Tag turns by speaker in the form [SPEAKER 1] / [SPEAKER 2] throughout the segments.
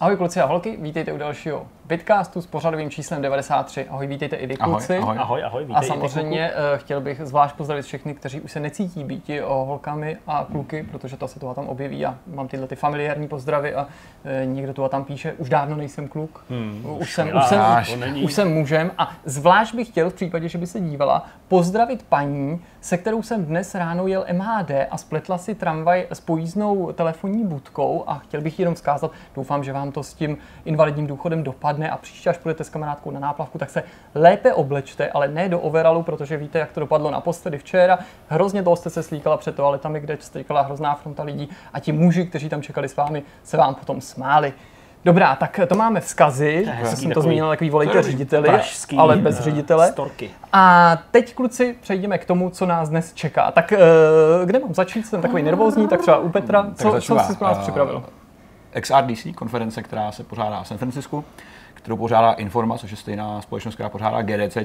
[SPEAKER 1] Ahoj kluci a holky, vítejte u dalšího Bitcastu s pořadovým číslem 93. Ahoj, vítejte i vy kluci.
[SPEAKER 2] Ahoj,
[SPEAKER 3] Ahoj, ahoj,
[SPEAKER 1] A
[SPEAKER 3] vítej.
[SPEAKER 1] samozřejmě uh, chtěl bych zvlášť pozdravit všechny, kteří už se necítí být o holkami a kluky, protože to se toho tam objeví a mám tyhle ty familiární pozdravy a uh, někdo tu a tam píše, už dávno nejsem kluk,
[SPEAKER 3] Hmm,
[SPEAKER 1] už, jsem, už, jsem,
[SPEAKER 3] není.
[SPEAKER 1] už jsem mužem a zvlášť bych chtěl v případě, že by se dívala, pozdravit paní, se kterou jsem dnes ráno jel MHD a spletla si tramvaj s pojízdnou telefonní budkou a chtěl bych jí jenom vzkázat, doufám, že vám to s tím invalidním důchodem dopadne a příště, až půjdete s kamarádkou na náplavku, tak se lépe oblečte, ale ne do overalu, protože víte, jak to dopadlo naposledy včera. Hrozně toho jste se slíkala před toaletami, kde strykala hrozná fronta lidí a ti muži, kteří tam čekali s vámi, se vám potom smáli. Dobrá, tak to máme vzkazy, já
[SPEAKER 3] hezký,
[SPEAKER 1] jsem to
[SPEAKER 3] takový
[SPEAKER 1] zmínil, takový volejte řediteli,
[SPEAKER 3] pražský,
[SPEAKER 1] ale bez
[SPEAKER 3] eh,
[SPEAKER 1] ředitele.
[SPEAKER 3] Storky.
[SPEAKER 1] A teď, kluci, přejdeme k tomu, co nás dnes čeká. Tak eh, kde mám začít? Jsem takový nervózní, tak třeba u Petra. Co, co jsi pro nás
[SPEAKER 2] Eh,
[SPEAKER 1] připravil?
[SPEAKER 2] XRDC, konference, která se pořádá v San Francisku, kterou pořádá Informa, což je stejná společnost, která pořádá GDC,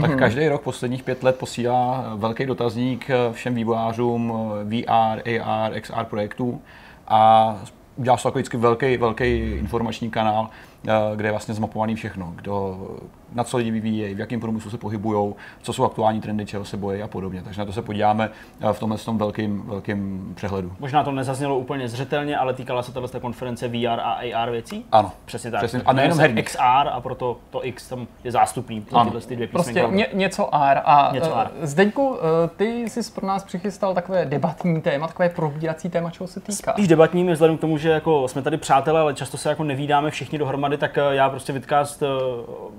[SPEAKER 2] tak
[SPEAKER 1] Mhm.
[SPEAKER 2] každý rok posledních pět let posílá velký dotazník eh, všem vývojářům eh, VR, AR, XR projektů a udělá se takový vždycky velký, velký informační kanál, eh, kde je vlastně zmapovaný všechno, kdo, na co lidi vyvíjejí, v jakém průmyslu se pohybují, co jsou aktuální trendy, čeho se bojí a podobně. Takže na to se podíváme eh, v tomhle tom velkým, velkým přehledu.
[SPEAKER 3] Možná to nezaznělo úplně zřetelně, ale týkala se tato konference VR a AR věcí?
[SPEAKER 2] Ano.
[SPEAKER 3] Přesně tak.
[SPEAKER 2] Přesně. A nejenom herních.
[SPEAKER 3] XR a proto to X tam je zástupný pro
[SPEAKER 2] Ano.
[SPEAKER 3] tyhle ty dvě
[SPEAKER 1] Prostě
[SPEAKER 3] písmenka.
[SPEAKER 1] ně, něco R. A
[SPEAKER 3] Něco
[SPEAKER 1] eh,
[SPEAKER 3] R.
[SPEAKER 1] Zdeňku, eh, ty jsi pro nás přichystal takové debatní téma, takové probírací téma, čeho se týká.
[SPEAKER 3] Spíš debatním, vzhledem k tomu, že jako jsme tady přátelé, ale často se jako nevídáme všichni dohromady, tak já prostě eh,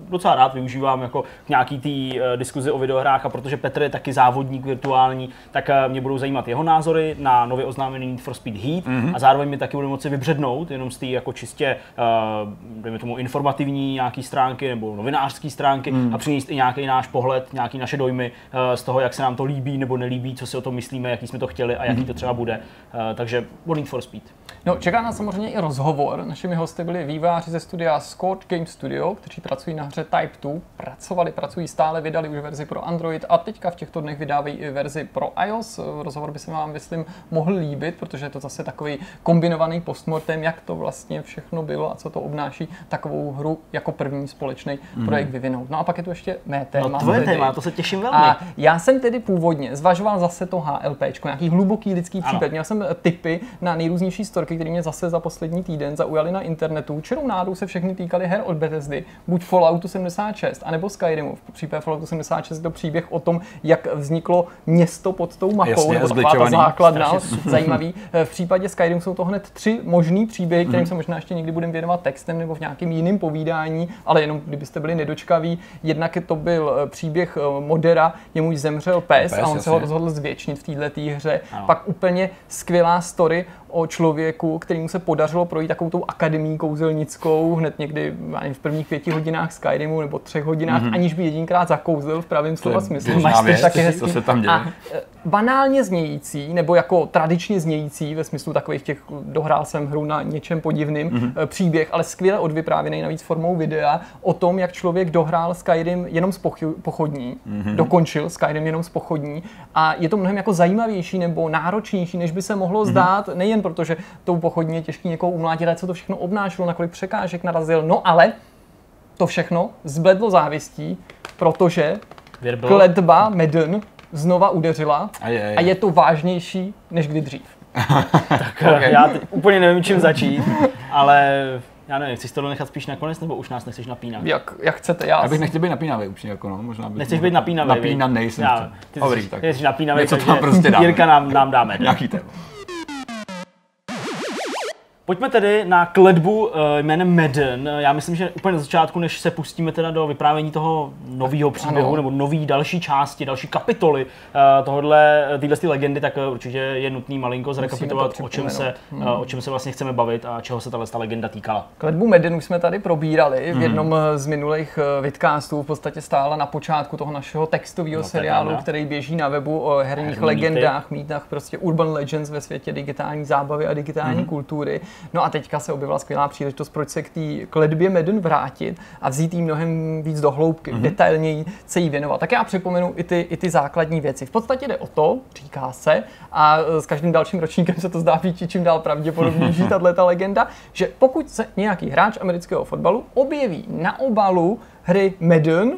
[SPEAKER 3] docela rád využívám jako k nějaký té eh, diskuzi o videohrách a protože Petr je taky závodník virtuální, tak eh, mě budou zajímat jeho názory na nově oznámený Need for Speed Heat
[SPEAKER 2] Mhm.
[SPEAKER 3] a zároveň mi taky bude moci vybřednout jenom z té jako čistě, eh, dejme tomu, informativní nějaký stránky nebo novinářské stránky
[SPEAKER 2] Mhm.
[SPEAKER 3] a přinést i nějaký náš pohled, nějaký naše dojmy eh, z toho, jak se nám to líbí nebo nelíbí, co si o tom myslíme, jaký jsme to chtěli a
[SPEAKER 2] Mhm.
[SPEAKER 3] jaký to třeba bude. Eh, Takže o Need for Speed.
[SPEAKER 1] No, čeká nás samozřejmě i rozhovor. Našimi hosty byli výváři ze studia Scored Game Studio, kteří pracují na hře Type 2. Pracovali, pracují stále, vydali už verzi pro Android a teďka v těchto dnech vydávají i verzi pro iOS. Rozhovor by se vám, myslím, mohl líbit, protože je to zase takový kombinovaný postmortem, jak to vlastně všechno bylo a co to obnáší takovou hru jako první společný projekt vyvinout. No a pak je tu ještě mé téma.
[SPEAKER 3] No tvoje
[SPEAKER 1] tedy-
[SPEAKER 3] téma, to se těším velmi.
[SPEAKER 1] a já jsem tedy původně zvažoval zase to HLP, nějaký hluboký lidský
[SPEAKER 3] Ano.
[SPEAKER 1] případ. Měl jsem tipy na nejrůznější storky, které mě zase za poslední týden zaujaly na internetu. Čirou nádou se všechny týkaly her od Bethesdy, buď Falloutu 76, anebo Skyrimu. V případě Falloutu 76 je to příběh o tom, jak vzniklo město pod tou mapou,
[SPEAKER 2] Jasně,
[SPEAKER 1] nebo taková ta základna, zajímavý. V případě Skyrimu jsou to hned tři možný příběhy, kterým
[SPEAKER 2] Mhm.
[SPEAKER 1] se možná ještě někdy budeme věnovat textem nebo v nějakém jiném povídání, ale jenom kdybyste byli nedočkaví. Jednak to byl eh, příběh eh, Modera, jemuž zemřel pes,
[SPEAKER 2] Pes,
[SPEAKER 1] a on se ho rozhodl zvětšnit v této hře.
[SPEAKER 3] Ano.
[SPEAKER 1] Pak úplně skvělá story o člověku, kterému se podařilo projít takovou tou akademí kouzelnickou hned někdy nevím, v prvních pěti hodinách Skyrimu nebo třech hodinách, mm-hmm. aniž by jedinkrát zakouzl v pravém slova smyslu. Máš
[SPEAKER 2] věc,
[SPEAKER 1] taky
[SPEAKER 2] co
[SPEAKER 1] hezký.
[SPEAKER 2] se tam děje.
[SPEAKER 1] A banálně znějící, nebo jako tradičně znějící, ve smyslu takových těch, dohrál jsem hru na něčem podivným,
[SPEAKER 2] Mhm.
[SPEAKER 1] mm-hmm. příběh, ale skvěle odvyprávěný navíc formou videa o tom, jak člověk dohrál Skyrim jenom z pochodní,
[SPEAKER 2] Mhm.
[SPEAKER 1] mm-hmm. dokončil Skyrim jenom z pochodní a je to mnohem jako zajímavější nebo náročnější, než by se mohlo
[SPEAKER 2] Mhm.
[SPEAKER 1] zdát, nejen protože tou pochodní je těžký někoho umlátit, ale co to všechno obnášelo, na kolik překážek narazil, no ale to všechno zbledlo závistí, protože
[SPEAKER 3] Věrbl.
[SPEAKER 1] kletba Medn znova udeřila
[SPEAKER 2] A je, je.
[SPEAKER 1] a je to vážnější než kdy dřív.
[SPEAKER 3] Tak já teď úplně nevím, čím začít, ale já nevím, chceš to nechat spíš nakonec, nebo už nás nechceš napínat?
[SPEAKER 1] Jak, jak chcete, já,
[SPEAKER 2] Já bych nechtěl být napínavý upřímně, jako no, možná bych
[SPEAKER 3] Nechceš být napínavý,
[SPEAKER 2] Napínaný
[SPEAKER 3] viď?
[SPEAKER 2] jsem
[SPEAKER 3] Já, ty
[SPEAKER 2] Dobrý,
[SPEAKER 3] jsi,
[SPEAKER 2] tak.
[SPEAKER 3] ty jsi napínavý,
[SPEAKER 2] Něco tam prostě dáme.
[SPEAKER 3] Jirka nám, nám dáme.
[SPEAKER 2] Nějaký téma.
[SPEAKER 3] Pojďme tedy na kledbu eh, jménem Madden. Já myslím, že úplně na začátku, než se pustíme teda do vyprávění toho nového příběhu
[SPEAKER 1] Ano.
[SPEAKER 3] nebo nový další části, další kapitoly eh, tohohle, téhle ty legendy, tak eh, určitě je nutný malinko zrekapitulovat, o čem, se, eh, o čem se vlastně chceme bavit a čeho se tahle ta legenda týkala.
[SPEAKER 1] Kletbu Medin už jsme tady probírali
[SPEAKER 2] Mhm.
[SPEAKER 1] v jednom z minulých eh, vidcastů, v podstatě stála na počátku toho našeho textového
[SPEAKER 3] No,
[SPEAKER 1] seriálu,
[SPEAKER 3] pravda.
[SPEAKER 1] který běží na webu o herních
[SPEAKER 3] Herní
[SPEAKER 1] legendách, mýtách, prostě urban legends ve světě digitální zábavy a digitální
[SPEAKER 2] Mhm.
[SPEAKER 1] kultury. No a teďka se objevila skvělá příležitost, proč se k té kledbě Madden vrátit a vzít jí mnohem víc do hloubky, mm-hmm. detailněji se jí věnovat. Tak já připomenu i ty, i ty základní věci. V podstatě jde o to, říká se, a s každým dalším ročníkem se to zdá být čím dál pravděpodobnější, tahle ta legenda, že pokud se nějaký hráč amerického fotbalu objeví na obalu hry Madden,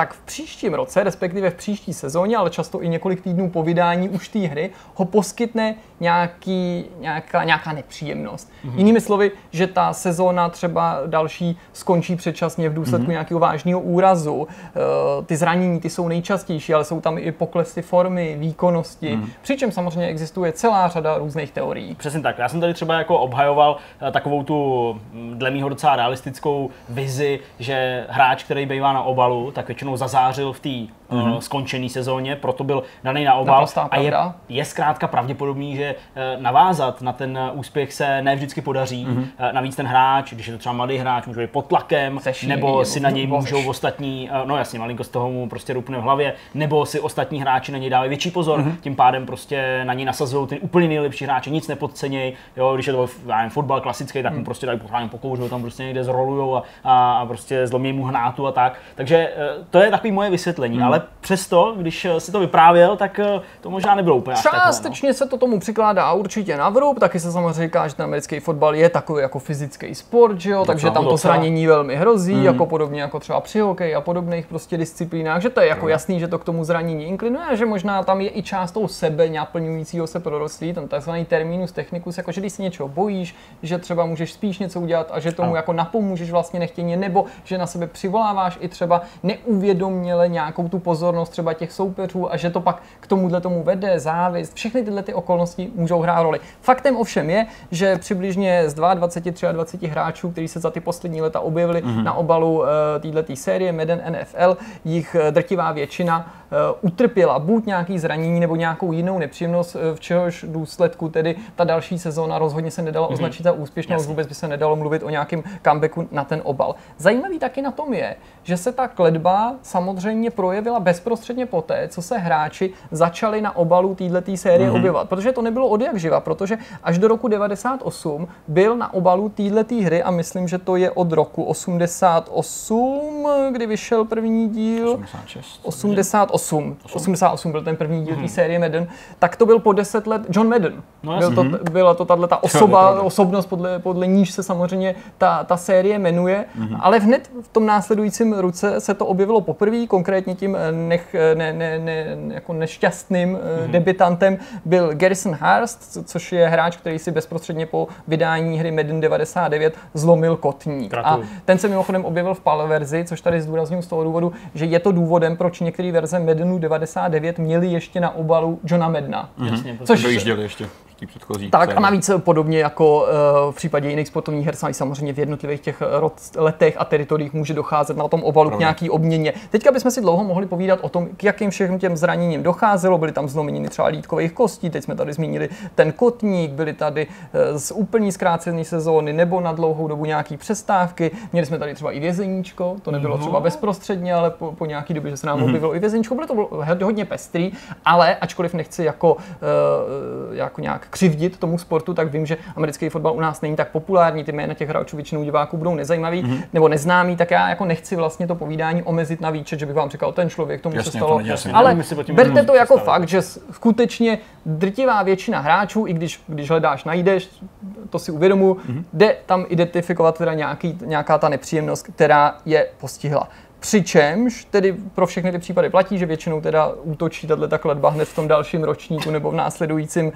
[SPEAKER 1] tak v příštím roce, respektive v příští sezóně, ale často i několik týdnů po vydání už té hry, ho poskytne nějaký, nějaká, nějaká nepříjemnost. Mm-hmm. Jinými slovy, že ta sezóna třeba další skončí předčasně v důsledku mm-hmm. nějakého vážného úrazu. E, ty zranění ty jsou nejčastější, ale jsou tam i poklesy formy, výkonnosti. Mm-hmm. Přičem samozřejmě existuje celá řada různých teorií.
[SPEAKER 3] Přesně tak. Já jsem tady třeba jako obhajoval eh, takovou tu mm, dle mýho docela realistickou vizi, že hráč, který bývá na obalu, tak většinou zazářil v té mm-hmm. skončené sezóně, proto byl daný na obal. A je, je zkrátka pravděpodobný, že uh, navázat na ten uh, úspěch se ne vždycky podaří. Mm-hmm. Navíc ten hráč, když je to třeba mladý hráč, může být pod tlakem, Seší, nebo si na něj můžou ostatní, no jasně, malinko z toho mu prostě rupne v hlavě, nebo si ostatní hráči na něj dávají větší pozor, mm-hmm. tím pádem prostě na něj nasazují ty úplně nejlepší hráči, nic nepodcenějí. Jo, když je to já nevím, fotbal klasický, tak mu mm. prostě dají pořádně pokouřou, tam prostě někde zrolujou a, a, prostě zlomí mu hnátu a tak. Takže to je takový moje vysvětlení, mm. ale přesto, když eh, si to vyprávěl, tak eh, to možná nebylo úplně
[SPEAKER 1] Částečně no. se to tomu přikládá určitě na vrub, taky se samozřejmě říká, že ten americký fotbal je takový jako fyzický sport, že jo, takže tam to zranění velmi hrozí, mm. jako podobně jako třeba při hokeji a podobných prostě disciplínách, že to je jako mm. jasný, že to k tomu zranění inklinuje, a že možná tam je i část toho sebe naplňujícího se prorostlí, ten takzvaný terminus technicus, jako že když si něčeho bojíš, že třeba můžeš spíš něco udělat a že tomu jako napomůžeš vlastně nechtěně, nebo že na sebe přivoláváš i třeba neuvědoměle nějakou tu pozornost třeba těch soupeřů a že to pak k tomuhle tomu vede, závist, všechny tyhle ty okolnosti můžou hrát roli. Faktem ovšem je, že přibližně z 22, 23 hráčů, kteří se za ty poslední leta objevili mm-hmm. na obalu uh, této série Madden NFL, jich eh, drtivá většina uh, utrpěla buď nějaký zranění nebo nějakou jinou nepříjemnost, v čehož důsledku tedy ta další sezóna rozhodně se nedala mm-hmm. označit za úspěšnou, vůbec by se nedalo mluvit o nějakém comebacku na ten obal. Zajímavý taky na tom je, že se ta kledba samozřejmě projevila bezprostředně poté, co se hráči začali na obalu této série mm-hmm. objevovat. Protože to nebylo od jak živa, protože až do roku 98 byl na obalu této hry a myslím, že to je od roku 88, kdy vyšel první díl.
[SPEAKER 2] 86.
[SPEAKER 1] 88. 88 byl ten první díl mm-hmm. té série Madden. Tak to byl po 10 let John Madden. No, byl to, byla to tato osoba, osobnost, podle, podle níž se samozřejmě ta, ta série jmenuje. Mm-hmm. Ale hned v tom následujícím ruce se to objevilo poprvé, konkrétně tím nech, ne, ne, ne, jako nešťastným mm-hmm. debitantem byl Garrison Hurst, což je hráč, který si bezprostředně po vydání hry Madden 99 zlomil kotník. A ten se mimochodem objevil v PAL verzi, což tady zdůrazním z toho důvodu, že je to důvodem, proč některé verze Maddenu 99 měly ještě na obalu Johna Medna.
[SPEAKER 2] Mm-hmm. Jasně, což ještě té předchozí
[SPEAKER 1] Tak a navíc podobně jako uh, v případě jiných sportovních her samozřejmě v jednotlivých těch letech a teritoriích může docházet na tom obalu Pravda. k nějaký obměně. Teďka bychom si dlouho mohli povídat o tom, k jakým všem těm zraněním docházelo. Byly tam zlomeniny třeba lítkových kostí, teď jsme tady zmínili ten kotník, byly tady z úplní zkrácené sezóny nebo na dlouhou dobu nějaký přestávky. Měli jsme tady třeba i vězeníčko, to nebylo no. třeba bezprostředně, ale po, po nějaký době, že se nám mm-hmm. objevilo i vězeníčko, bylo to hodně pestrý, ale ačkoliv nechci jako, jako nějak křivdit tomu sportu, tak vím, že americký fotbal u nás není tak populární, ty jména těch hráčů většinou diváků budou nezajímavý mm-hmm. nebo neznámý, tak já jako nechci vlastně to povídání omezit na výčet, že bych vám říkal, ten člověk tomu jasně, se stalo. To ale berte to jako fakt, že skutečně drtivá většina hráčů, i když, když hledáš, najdeš, to si uvědomu, mm-hmm. jde tam identifikovat teda nějaký, nějaká ta nepříjemnost, která je postihla. Přičemž tedy pro všechny ty případy platí, že většinou teda útočí tato ta kledba hned v tom dalším ročníku nebo v následujícím uh,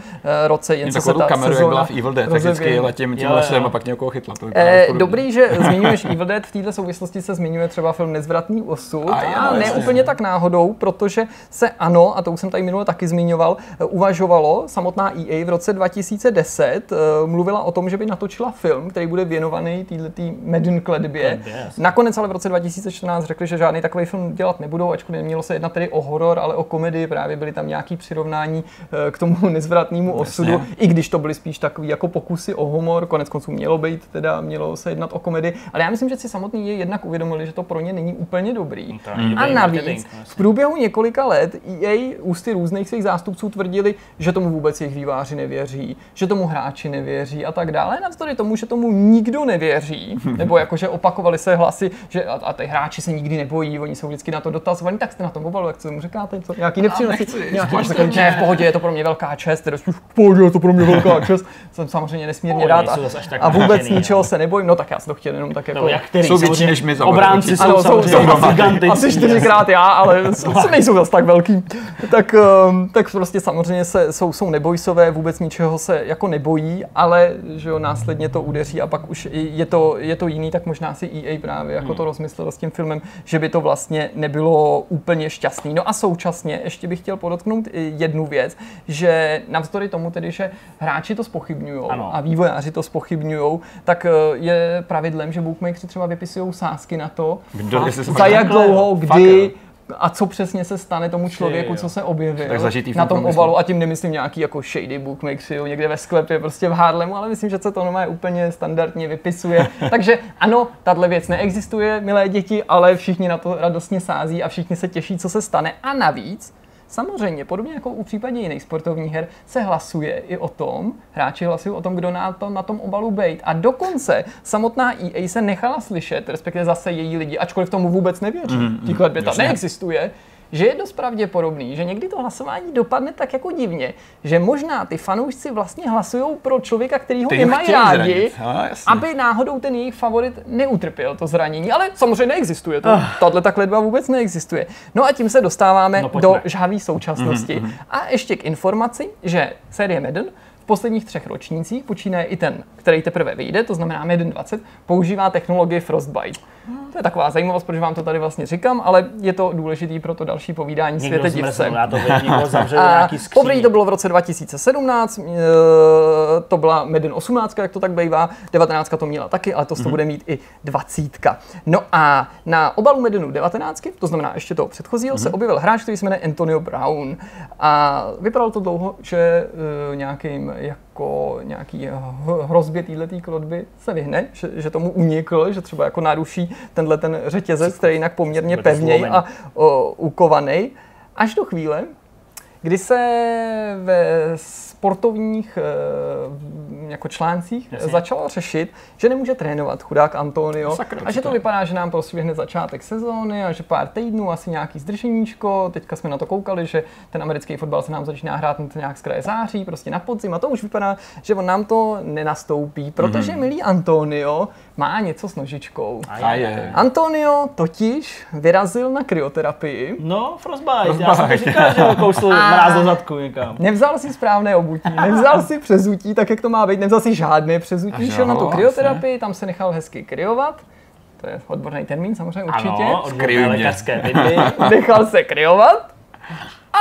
[SPEAKER 1] roce,
[SPEAKER 2] jen co se ta kameru, sezóna jak v Evil Dead, tak vždycky letím tím lesem a pak někoho chytla. To
[SPEAKER 1] eh, dobrý, že zmiňuješ Evil Dead, v této souvislosti se zmiňuje třeba film Nezvratný osud a, a ne jasně. úplně tak náhodou, protože se ano, a to už jsem tady minule taky zmiňoval, eh, uvažovalo, samotná EA v roce 2010 uh, eh, mluvila o tom, že by natočila film, který bude věnovaný této Madden kledbě. Nakonec ale v roce 2014 řekli, že žádný takový film dělat nebudou, ačkoliv nemělo se jednat tedy o horor, ale o komedii, právě byly tam nějaký přirovnání eh, k tomu nezvratnému osudu, i když to byly spíš takový jako pokusy o humor, konec konců mělo být, teda mělo se jednat o komedii, ale já myslím, že si samotný je jednak uvědomili, že to pro ně není úplně dobrý.
[SPEAKER 3] To není
[SPEAKER 1] A navíc
[SPEAKER 3] no,
[SPEAKER 1] v
[SPEAKER 3] jasně.
[SPEAKER 1] průběhu několika let EA ústy různých svých zástupců tvrdili, že tomu vůbec jejich výváři nevěří, že tomu hráči nevěří a tak dále. Navzdory tomu, že tomu nikdo nevěří, nebo jakože opakovali se hlasy, že a, a ty hráči se nikdy nebojí, oni jsou vždycky na to dotazovaní, tak jste na tom obalu, jak co tomu říkáte, co, nějaký nepřínosy,
[SPEAKER 2] máš
[SPEAKER 1] takový, ne, v pohodě, je to pro mě velká čest, teda v pohodě, je to pro mě velká čest, jsem samozřejmě nesmírně rád a,
[SPEAKER 3] zas až tak
[SPEAKER 1] a vůbec ničeho
[SPEAKER 3] ale-
[SPEAKER 1] se nebojím, no tak já jsem to chtěl jenom tak jako...
[SPEAKER 3] No, jak který?
[SPEAKER 2] Jsou větší než my
[SPEAKER 3] Obránci jsou
[SPEAKER 1] jsou, jsou, asi čtyřikrát já, ale nejsou zas tak velký. Tak, um, tak prostě samozřejmě se, jsou, jsou nebojsové, vůbec ničeho se jako nebojí, ale že jo, následně to udeří a pak už je to, je to jiný, tak možná si EA právě jako to rozmyslel s tím filmem, že by to vlastně nebylo úplně šťastný. No a současně ještě bych chtěl podotknout jednu věc, že navzdory tomu tedy, že hráči to spochybňují a vývojáři to spochybňují, tak eh, je pravidlem, že bookmakeri třeba vypisují sázky na to,
[SPEAKER 2] Kdo, se
[SPEAKER 1] za jak dlouho, kdy a co přesně se stane tomu člověku, co se
[SPEAKER 2] zažitý
[SPEAKER 1] na tom obalu. A tím nemyslím nějaký jako shady bookmaker, jo, někde ve sklepě, prostě v Harlemu, ale myslím, že se to normálně úplně standardně vypisuje. Takže ano, tahle věc neexistuje, milé děti, ale všichni na to radostně sází a všichni se těší, co se stane. A navíc, Samozřejmě, podobně jako u případě jiných sportovních her, se hlasuje i o tom, hráči hlasují o tom, kdo na, to, na tom obalu bejt. A dokonce samotná EA se nechala slyšet, respektive zase její lidi, ačkoliv tomu vůbec nevěří, mm, mm, ta
[SPEAKER 2] jasně.
[SPEAKER 1] neexistuje, že je dost pravděpodobný, že někdy to hlasování dopadne tak jako divně, že možná ty fanoušci vlastně hlasují pro člověka, který ho nemají rádi,
[SPEAKER 2] zranit. No,
[SPEAKER 1] aby náhodou ten jejich favorit neutrpěl to zranění. Ale samozřejmě neexistuje to.
[SPEAKER 2] Ah.
[SPEAKER 1] Tahle ta kledba vůbec neexistuje. No a tím se dostáváme
[SPEAKER 3] No, pojďme.
[SPEAKER 1] do žhavé současnosti.
[SPEAKER 2] Mhm,
[SPEAKER 1] A ještě k informaci, že série Madden v posledních třech ročnících, počínaje i ten, který teprve vyjde, to znamená Madden 20, používá technologii Frostbite. To je taková zajímavost, protože vám to tady vlastně říkám, ale je to důležitý pro to další povídání
[SPEAKER 3] Někdo
[SPEAKER 1] světe divce.
[SPEAKER 3] já to
[SPEAKER 1] poprvé to bylo v roce 2017, eh, to byla Madden 18, jak to tak bývá, 19 to měla taky, ale to mm-hmm. bude mít i 20. No a na obalu Maddenu 19, to znamená ještě toho předchozího, mm-hmm. se objevil hráč, který se jmenuje Antonio Brown. A vypadalo to dlouho, že uh, nějakým jako nějaký h- hrozbě této klodby se vyhne, že, že tomu unikl, že třeba jako naruší tenhle ten řetězec, který je jinak poměrně pevněj a o, ukovaný. Až do chvíle, kdy se ve sportovních eh, jako článcích
[SPEAKER 3] Jasně.
[SPEAKER 1] začalo řešit, že nemůže trénovat chudák Antonio
[SPEAKER 2] Sakra,
[SPEAKER 1] a že to
[SPEAKER 2] to?
[SPEAKER 1] vypadá, že nám prostě hned začátek sezóny a že pár týdnů, asi nějaký zdrženíčko, teďka jsme na to koukali, že ten americký fotbal se nám začíná hrát nějak z kraje září, prostě na podzim a to už vypadá, že on nám to nenastoupí, protože
[SPEAKER 2] Mhm.
[SPEAKER 1] milý Antonio má něco s nožičkou.
[SPEAKER 2] A je.
[SPEAKER 1] Antonio totiž vyrazil na kryoterapii,
[SPEAKER 3] No, Frostbite, já jsem to
[SPEAKER 2] Frostbite.
[SPEAKER 3] říkal, že ho kousl mráz do zadku někam.
[SPEAKER 1] Nevzal si správné obutí, nevzal si přezutí, tak jak to má být, nevzal si žádné přezutí, šel na tu kryoterapii, tam se nechal hezky kryovat. To je odborný termín, samozřejmě určitě.
[SPEAKER 3] Ano, lékařské.
[SPEAKER 1] Nechal se kryovat a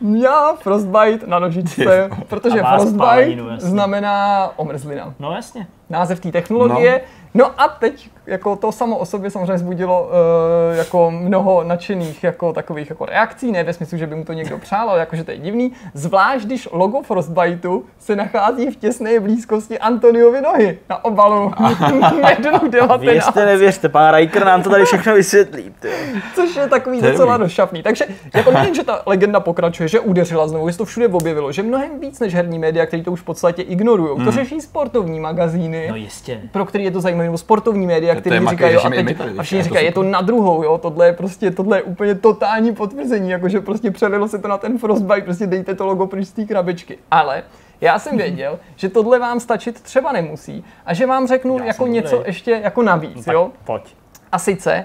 [SPEAKER 1] měl frostbite na nožičce, protože frostbite
[SPEAKER 3] spáleninu,
[SPEAKER 1] znamená omrzlina.
[SPEAKER 3] No jasně.
[SPEAKER 1] název té technologie. No. no a teď jako to samo o sobě samozřejmě zbudilo uh, jako mnoho nadšených jako takových jako reakcí, ne ve smyslu, že by mu to někdo přál, ale jako, že to je divný. Zvlášť, když logo Frostbiteu se nachází v těsné blízkosti Antoniovy nohy na obalu Maddenu 19.
[SPEAKER 3] Věřte, nevěřte, pán Riker nám to tady všechno vysvětlí. Ty.
[SPEAKER 1] Což je takový
[SPEAKER 2] je
[SPEAKER 1] docela
[SPEAKER 2] dobrý.
[SPEAKER 1] došapný. Takže jako nejen, že ta legenda pokračuje, že udeřila znovu, že se to všude objevilo, že mnohem víc než herní média, který to už v podstatě ignorují.
[SPEAKER 2] Hmm.
[SPEAKER 1] To řeší sportovní magazíny.
[SPEAKER 3] No jistě.
[SPEAKER 1] pro který je to zajímavé, nebo sportovní média,
[SPEAKER 2] To
[SPEAKER 1] který
[SPEAKER 2] téma,
[SPEAKER 1] říkají, jo, a, teď, a všichni
[SPEAKER 2] je to
[SPEAKER 1] říkají, je to na druhou, jo, tohle je prostě, tohle je úplně totální potvrzení, jakože prostě přelilo se to na ten Frostbite, prostě dejte to logo pryč z té krabičky. Ale já jsem věděl, že tohle vám stačit třeba nemusí a že vám řeknu
[SPEAKER 3] Já
[SPEAKER 1] jako něco
[SPEAKER 3] dobrý.
[SPEAKER 1] ještě jako navíc,
[SPEAKER 3] Tak
[SPEAKER 1] jo.
[SPEAKER 3] pojď.
[SPEAKER 1] A sice,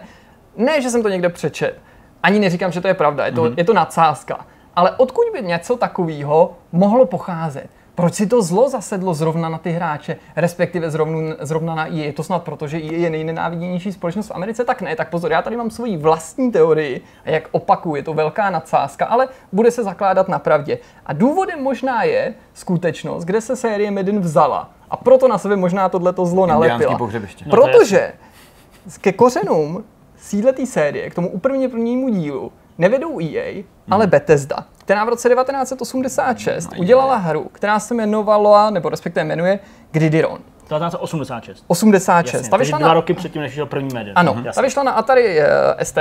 [SPEAKER 1] ne, že jsem to někde přečet, ani neříkám, že to je pravda, je to, mm-hmm. je to nadsázka, ale odkud by něco takového mohlo pocházet? Proč si to zlo zasedlo zrovna na ty hráče, respektive zrovna, zrovna na EA? Je to snad proto, že EA je nejnenáviděnější společnost v Americe? Tak ne, tak pozor, já tady mám svoji vlastní teorii a jak opakuju, je to velká nadsázka, ale bude se zakládat na pravdě. A důvodem možná je skutečnost, kde se série Madden vzala. A proto na sebe možná tohleto zlo nalepila.
[SPEAKER 3] No
[SPEAKER 1] Protože ke kořenům sídle té série, k tomu úplně prvnímu dílu, nevedou EA, hmm. ale Bethesda, která v roce 1986 udělala hru, která se jmenovala, nebo respektive jmenuje Gridiron.
[SPEAKER 3] 1986.
[SPEAKER 1] 86.
[SPEAKER 3] Jasně,
[SPEAKER 1] ta vyšla
[SPEAKER 3] dva
[SPEAKER 1] na,
[SPEAKER 3] roky předtím, než vyšel první Madden.
[SPEAKER 1] ano,
[SPEAKER 3] Jasně.
[SPEAKER 1] ta vyšla na Atari eh, ST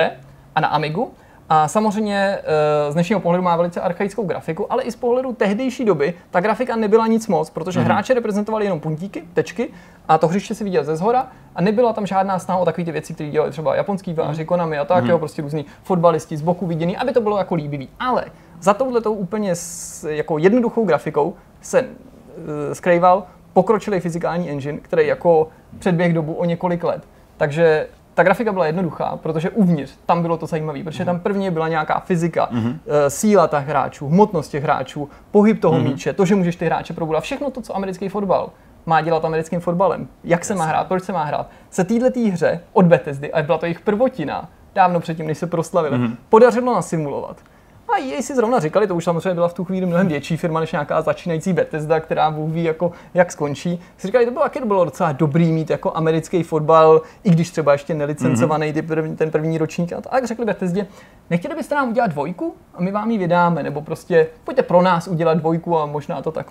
[SPEAKER 1] a na Amigu. A samozřejmě eh, z dnešního pohledu má velice archaickou grafiku, ale i z pohledu tehdejší doby ta grafika nebyla nic moc, protože
[SPEAKER 3] Mhm.
[SPEAKER 1] hráče reprezentovali jenom puntíky, tečky a to hřiště si viděl ze zhora a nebyla tam žádná snaha o takové ty věci, které dělali třeba japonský váři,
[SPEAKER 3] Mhm.
[SPEAKER 1] Konami a tak, jo, prostě různí fotbalisti z boku viděný, aby to bylo jako líbivý. Ale za touhletou úplně s, jako jednoduchou grafikou se eh, skrýval pokročilý fyzikální engine, který jako předběh dobu o několik let. Takže ta grafika byla jednoduchá, protože uvnitř tam bylo to zajímavé, protože tam prvně byla nějaká fyzika, mm-hmm. síla těch hráčů, hmotnost těch hráčů, pohyb toho mm-hmm. míče, to, že můžeš ty hráče probudat, všechno to, co americký fotbal má dělat americkým fotbalem, jak se má hrát, proč se má hrát, se této hře od Bethesdy, a byla to jejich prvotina, dávno předtím, než se proslavili, mm-hmm. podařilo nasimulovat. A jej si zrovna říkali, to už samozřejmě byla v tu chvíli mnohem větší firma než nějaká začínající Bethesda, která Bůh ví, jako, jak skončí. Si říkali, to bylo, to bylo docela dobrý mít jako americký fotbal, i když třeba ještě nelicencovaný ty první, ten první ročník. A tak řekli Bethesdě, nechtěli byste nám udělat dvojku a my vám ji vydáme, nebo prostě pojďte pro nás udělat dvojku a možná to tak.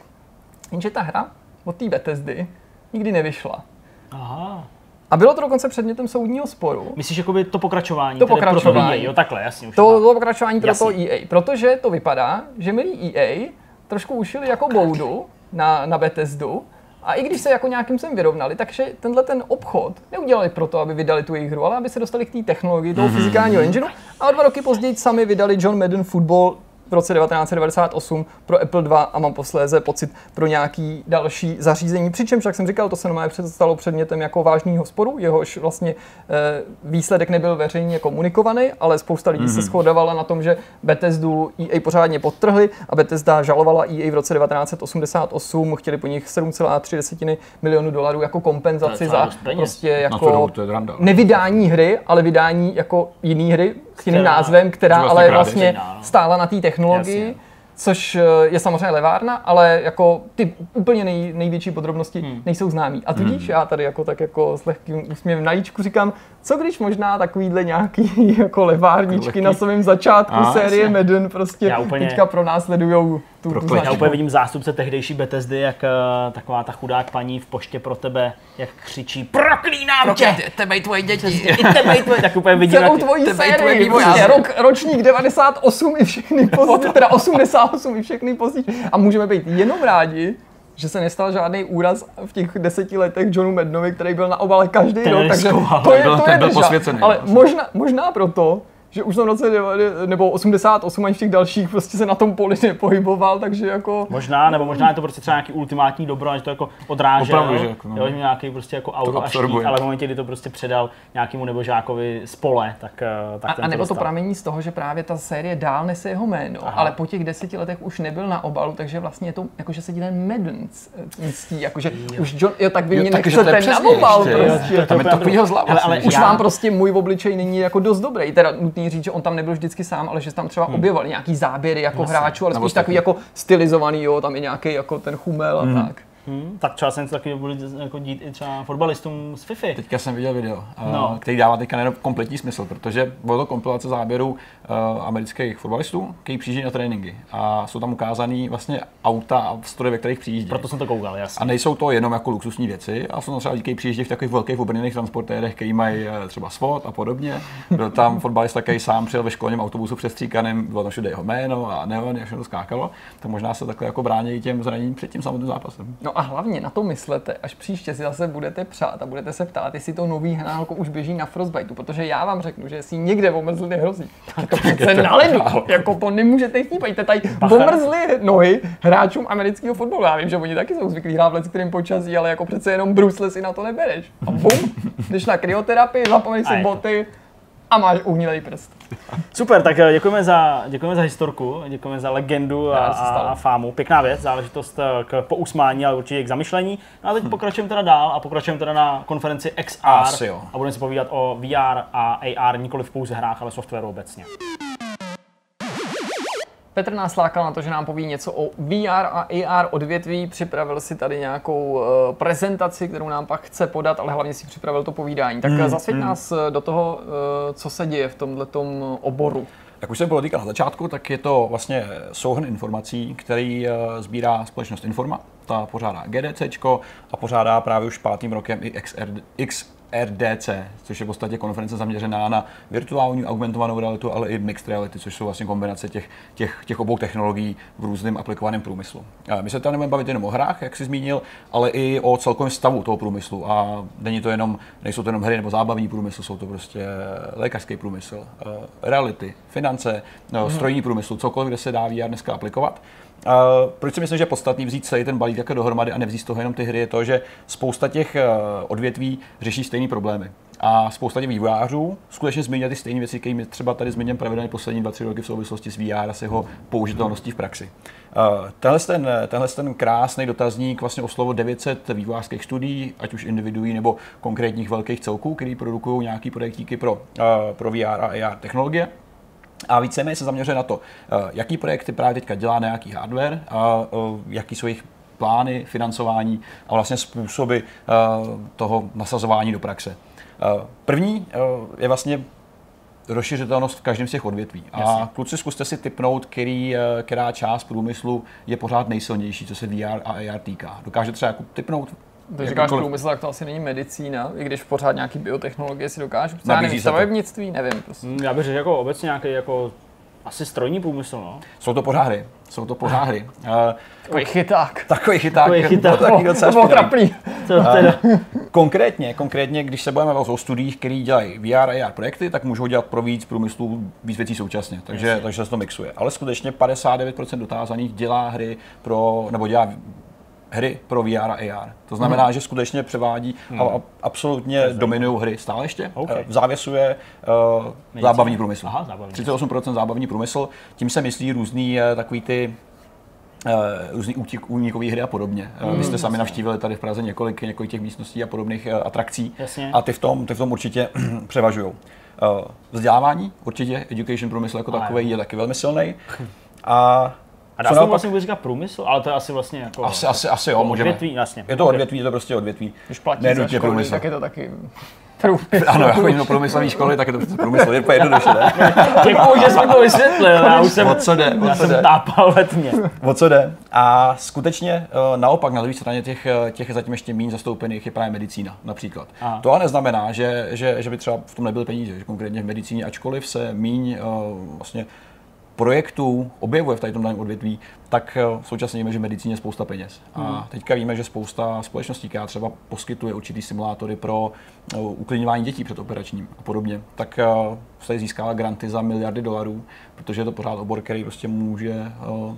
[SPEAKER 1] Jenže ta hra od té Bethesdy nikdy nevyšla.
[SPEAKER 3] Aha.
[SPEAKER 1] A bylo to dokonce předmětem soudního sporu.
[SPEAKER 3] Myslíš jakoby to pokračování?
[SPEAKER 1] To
[SPEAKER 3] tedy pro
[SPEAKER 1] pokračování.
[SPEAKER 3] EA, jo, takhle, jasně. Už
[SPEAKER 1] To bylo pokračování pro to. EA, protože to vypadá, že milí EA trošku ušili jako boudu na, na Bethesdu a i když se jako nějakým sem vyrovnali, takže tenhle ten obchod neudělali proto, aby vydali tu jejich hru, ale aby se dostali k té technologii toho fyzikálního engineu a o dva roky později sami vydali John Madden Football roce 1998 pro Apple 2 a mám posléze pocit pro nějaký další zařízení. Přičemž, jak jsem říkal, to se normálně stalo předmětem jako vážného sporu, jehož vlastně eh, výsledek nebyl veřejně komunikovaný, ale spousta lidí se shodovala na tom, že Bethesdu EA pořádně podtrhli a Bethesda žalovala EA v roce 1988, chtěli po nich 7,3 milionu dolarů jako kompenzaci za prostě jako nevydání hry, ale vydání jako jiný hry s jiným názvem, která
[SPEAKER 2] vlastně
[SPEAKER 1] ale vlastně
[SPEAKER 3] no.
[SPEAKER 1] stála na té technologii.
[SPEAKER 3] Jasně.
[SPEAKER 1] Což eh, je samozřejmě levárna, ale jako ty úplně nej, největší podrobnosti
[SPEAKER 3] Hmm.
[SPEAKER 1] nejsou známý. A tudíž já tady jako tak jako s lehkým úsměvem na líčku říkám, co když možná takovýhle nějaký jako levárničky
[SPEAKER 2] Lehký.
[SPEAKER 1] na svém začátku
[SPEAKER 2] A,
[SPEAKER 1] série
[SPEAKER 2] jasně.
[SPEAKER 1] Madden prostě
[SPEAKER 3] Já úplně-
[SPEAKER 1] teďka pro tu.
[SPEAKER 3] Já úplně vidím zástupce tehdejší Bethesdy, jak uh, taková ta chudák paní v poště pro tebe, jak křičí Proklínám tě!
[SPEAKER 1] tebe i tvoje děti.
[SPEAKER 3] I tebe, i tvoje, tak úplně vidím,
[SPEAKER 1] Celou tvoji
[SPEAKER 2] tebe i tvoje
[SPEAKER 1] sérii,
[SPEAKER 2] vývojáře.
[SPEAKER 1] prostě rok, ročník 98 i všechny později, teda 88 i všechny později. A můžeme být jenom rádi, že se nestal žádný úraz v těch deseti letech Johnu Madnovi, který byl na obale každý
[SPEAKER 3] Ten
[SPEAKER 1] rok, takže to je,
[SPEAKER 2] byl-
[SPEAKER 1] to je
[SPEAKER 2] byl posvěcený,
[SPEAKER 1] Ale
[SPEAKER 2] no.
[SPEAKER 1] možná, možná proto, že už jsem v roce nebo 88 ani v těch dalších prostě se na tom poli nepohyboval, takže jako...
[SPEAKER 3] Možná, nebo možná je to prostě třeba nějaký ultimátní dobro, a že to jako odrážel,
[SPEAKER 2] Opravdu, že jako, no.
[SPEAKER 3] jo, že měl nějaký prostě jako auto a štít, ale v momentě, kdy to prostě předal nějakému nebožákovi z pole, tak, eh, tak
[SPEAKER 1] A,
[SPEAKER 3] ten
[SPEAKER 1] a nebo to
[SPEAKER 3] dostal.
[SPEAKER 1] pramení z toho, že právě ta série dál nese jeho jméno,
[SPEAKER 3] Aha.
[SPEAKER 1] ale po těch deseti letech už nebyl na obalu, takže vlastně je to, jakože se ten Madden ctí, jakože už John, jo, tak vy
[SPEAKER 2] Jo,
[SPEAKER 1] mě
[SPEAKER 2] to
[SPEAKER 1] nechcete na
[SPEAKER 2] přesně
[SPEAKER 1] obal
[SPEAKER 2] ještě, jo.
[SPEAKER 1] prostě.
[SPEAKER 3] To- já-
[SPEAKER 1] vám prostě můj obličej není jako dost dobrý. Teda nutný říct, že on tam nebyl vždycky sám, ale že se tam třeba objevovali nějaký záběry jako hráčů, ale
[SPEAKER 2] Nebo
[SPEAKER 1] spíš takový
[SPEAKER 2] taky.
[SPEAKER 1] jako stylizovaný, jo, tam je nějaký jako ten chumel a tak.
[SPEAKER 3] Hmm, tak třeba se něco takového bude jako dít i třeba fotbalistům z FIFA.
[SPEAKER 2] Teďka jsem viděl video,
[SPEAKER 3] No.
[SPEAKER 2] no. který dává teďka nejenom kompletní smysl, protože bylo to kompilace záběrů amerických fotbalistů, kteří přijíždí na tréninky. A jsou tam ukázané vlastně auta a stroje, ve kterých přijíždí.
[SPEAKER 3] Proto jsem to koukal, jasně.
[SPEAKER 2] A nejsou to jenom jako luxusní věci, a jsou tam třeba kteří přijíždí v takových velkých obrněných transportérech, který mají eh, třeba SWAT a podobně. Byl tam fotbalista, který sám přijel ve školním autobusu přestříkaným, bylo tam všude jeho jméno a neon, jak všechno skákalo. To možná se takhle jako brání těm zraněním před tím samotným zápasem.
[SPEAKER 1] No a hlavně na to myslete, až příště si zase budete přát a budete se ptát, jestli to nový hránko už běží na Frostbiteu, protože já vám řeknu, že jestli někde omrzli hrozí, tak přece na ledu, jako to nemůžete chtít, pojďte tady omrzli nohy hráčům amerického fotbalu. Já vím, že oni taky jsou zvyklí hrát v leckým počasí, ale jako přece jenom brusle si na to nebereš. A bum, jdeš na kryoterapii, zapomeň si boty a máš uhnilej prst.
[SPEAKER 3] Super, tak eh, děkujeme za, děkujeme za historku, děkujeme za legendu a, a, fámu. Pěkná věc, záležitost eh, k pousmání, ale určitě i k zamyšlení. No a teď pokračujeme teda dál a pokračujeme teda na konferenci XR a budeme si povídat o VR a AR, nikoli v pouze hrách, ale softwaru obecně.
[SPEAKER 1] Petr nás lákal na to, že nám poví něco o VR a AR odvětví, připravil si tady nějakou uh, prezentaci, kterou nám pak chce podat, ale hlavně si připravil to povídání. Tak mm, zasvěť mm. nás do toho, uh, co se děje v tomto oboru.
[SPEAKER 2] Jak už jsem byl na začátku, tak je to vlastně souhrn informací, který sbírá společnost Informa. Ta pořádá GDC a pořádá právě už pátým rokem i XR, X, RDC, což je v podstatě konference zaměřená na virtuální augmentovanou realitu, ale i mixed reality, což jsou vlastně kombinace těch, těch, těch obou technologií v různém aplikovaném průmyslu. My se tady nebudeme bavit jenom o hrách, jak jsi zmínil, ale i o celkovém stavu toho průmyslu. A není to jenom, nejsou to jenom hry nebo zábavní průmysl, jsou to prostě lékařský průmysl, eh, reality, finance, mm. strojní průmysl, cokoliv, kde se dá VR dneska aplikovat. Proč si myslím, že je podstatný vzít celý ten balík jako dohromady a nevzít z toho jenom ty hry, je to, že spousta těch uh, odvětví řeší stejné problémy. A spousta těch vývojářů skutečně zmiňuje ty stejné věci, které třeba tady zmíním pravidelně poslední 2-3 roky v souvislosti s VR a s jeho použitelností v praxi. Uh, tenhle, ten, tenhle ten krásný dotazník vlastně oslovo 900 vývojářských studií, ať už individuí nebo konkrétních velkých celků, který produkují nějaký projektíky pro, uh, pro VR a AR technologie. A víceméně se zaměřuje na to, eh, jaký projekty právě teďka dělá nějaký hardware, a eh, jaký jsou jejich plány, financování a vlastně způsoby eh, toho nasazování do praxe. První je vlastně rozšiřitelnost v každém z těch odvětví. A Jasně. kluci, zkuste si typnout, který, která část průmyslu je pořád nejsilnější, co se VR a AR týká. Dokáže třeba jako typnout
[SPEAKER 1] když říkáš průmysl, tak to asi není medicína, i když pořád nějaký biotechnologie si dokážu. Já nevím, stavebnictví, nevím. Prostě.
[SPEAKER 3] Hmm, já bych řekl jako obecně nějaký jako asi strojní průmysl, no.
[SPEAKER 2] Jsou to pořád hry. Jsou to pořád hry. Uh,
[SPEAKER 1] takový chyták.
[SPEAKER 2] Takový chyták.
[SPEAKER 3] Takový chyták.
[SPEAKER 1] To, to bylo trapný.
[SPEAKER 2] Uh, konkrétně, konkrétně, když se budeme o studiích, které dělají VR a AR projekty, tak můžou dělat pro víc průmyslů víc věcí současně. Takže, takže se to mixuje. Ale skutečně 59% dotázaných dělá hry pro, nebo dělá hry pro VR a AR. To znamená, hmm. že skutečně převádí hmm. a, absolutně dominují hry stále ještě. Okay. V závěsu je uh, zábavní průmysl. Aha, zábavní. 38% zábavní průmysl. Tím se myslí různý uh, takový ty různý útik, únikové hry a podobně. Hmm, Vy jste sami navštívili tady v Praze několik, několik těch místností a podobných atrakcí
[SPEAKER 3] Jasně.
[SPEAKER 2] a ty v tom, ty v tom určitě převažují. Vzdělávání, určitě education průmysl jako takový je taky velmi silný. A
[SPEAKER 3] a dá se tomu vlastně vůbec říkat průmysl, ale to je asi vlastně jako...
[SPEAKER 2] Asi, asi, asi jo, můžeme.
[SPEAKER 3] Odvětví, jasně.
[SPEAKER 2] Je to odvětví, je to prostě odvětví.
[SPEAKER 1] Když platí za školy, průmysl. tak je to taky průmysl.
[SPEAKER 2] Ano, jako do průmyslové školy, tak je to prostě průmysl, je to jednoduše, ne?
[SPEAKER 3] Děkuji, že jsme to vysvětlil, já už jsem,
[SPEAKER 2] o co jde,
[SPEAKER 3] o já co jsem tápal letně.
[SPEAKER 2] O co jde? A skutečně eh, naopak na druhé straně těch, eh, těch zatím ještě méně zastoupených je právě medicína například. Aha. To ale neznamená, že, že, že by třeba v tom nebyly peníze, že konkrétně v medicíně, ačkoliv se míň uh, vlastně projektů objevuje v tady tomhle odvětví, tak eh, současně víme, že medicíně je spousta peněz. A hmm. teďka víme, že spousta společností, která třeba poskytuje určitý simulátory pro eh, uklidňování dětí před operačním a podobně, tak eh, se získává granty za miliardy dolarů, protože je to pořád obor, který prostě může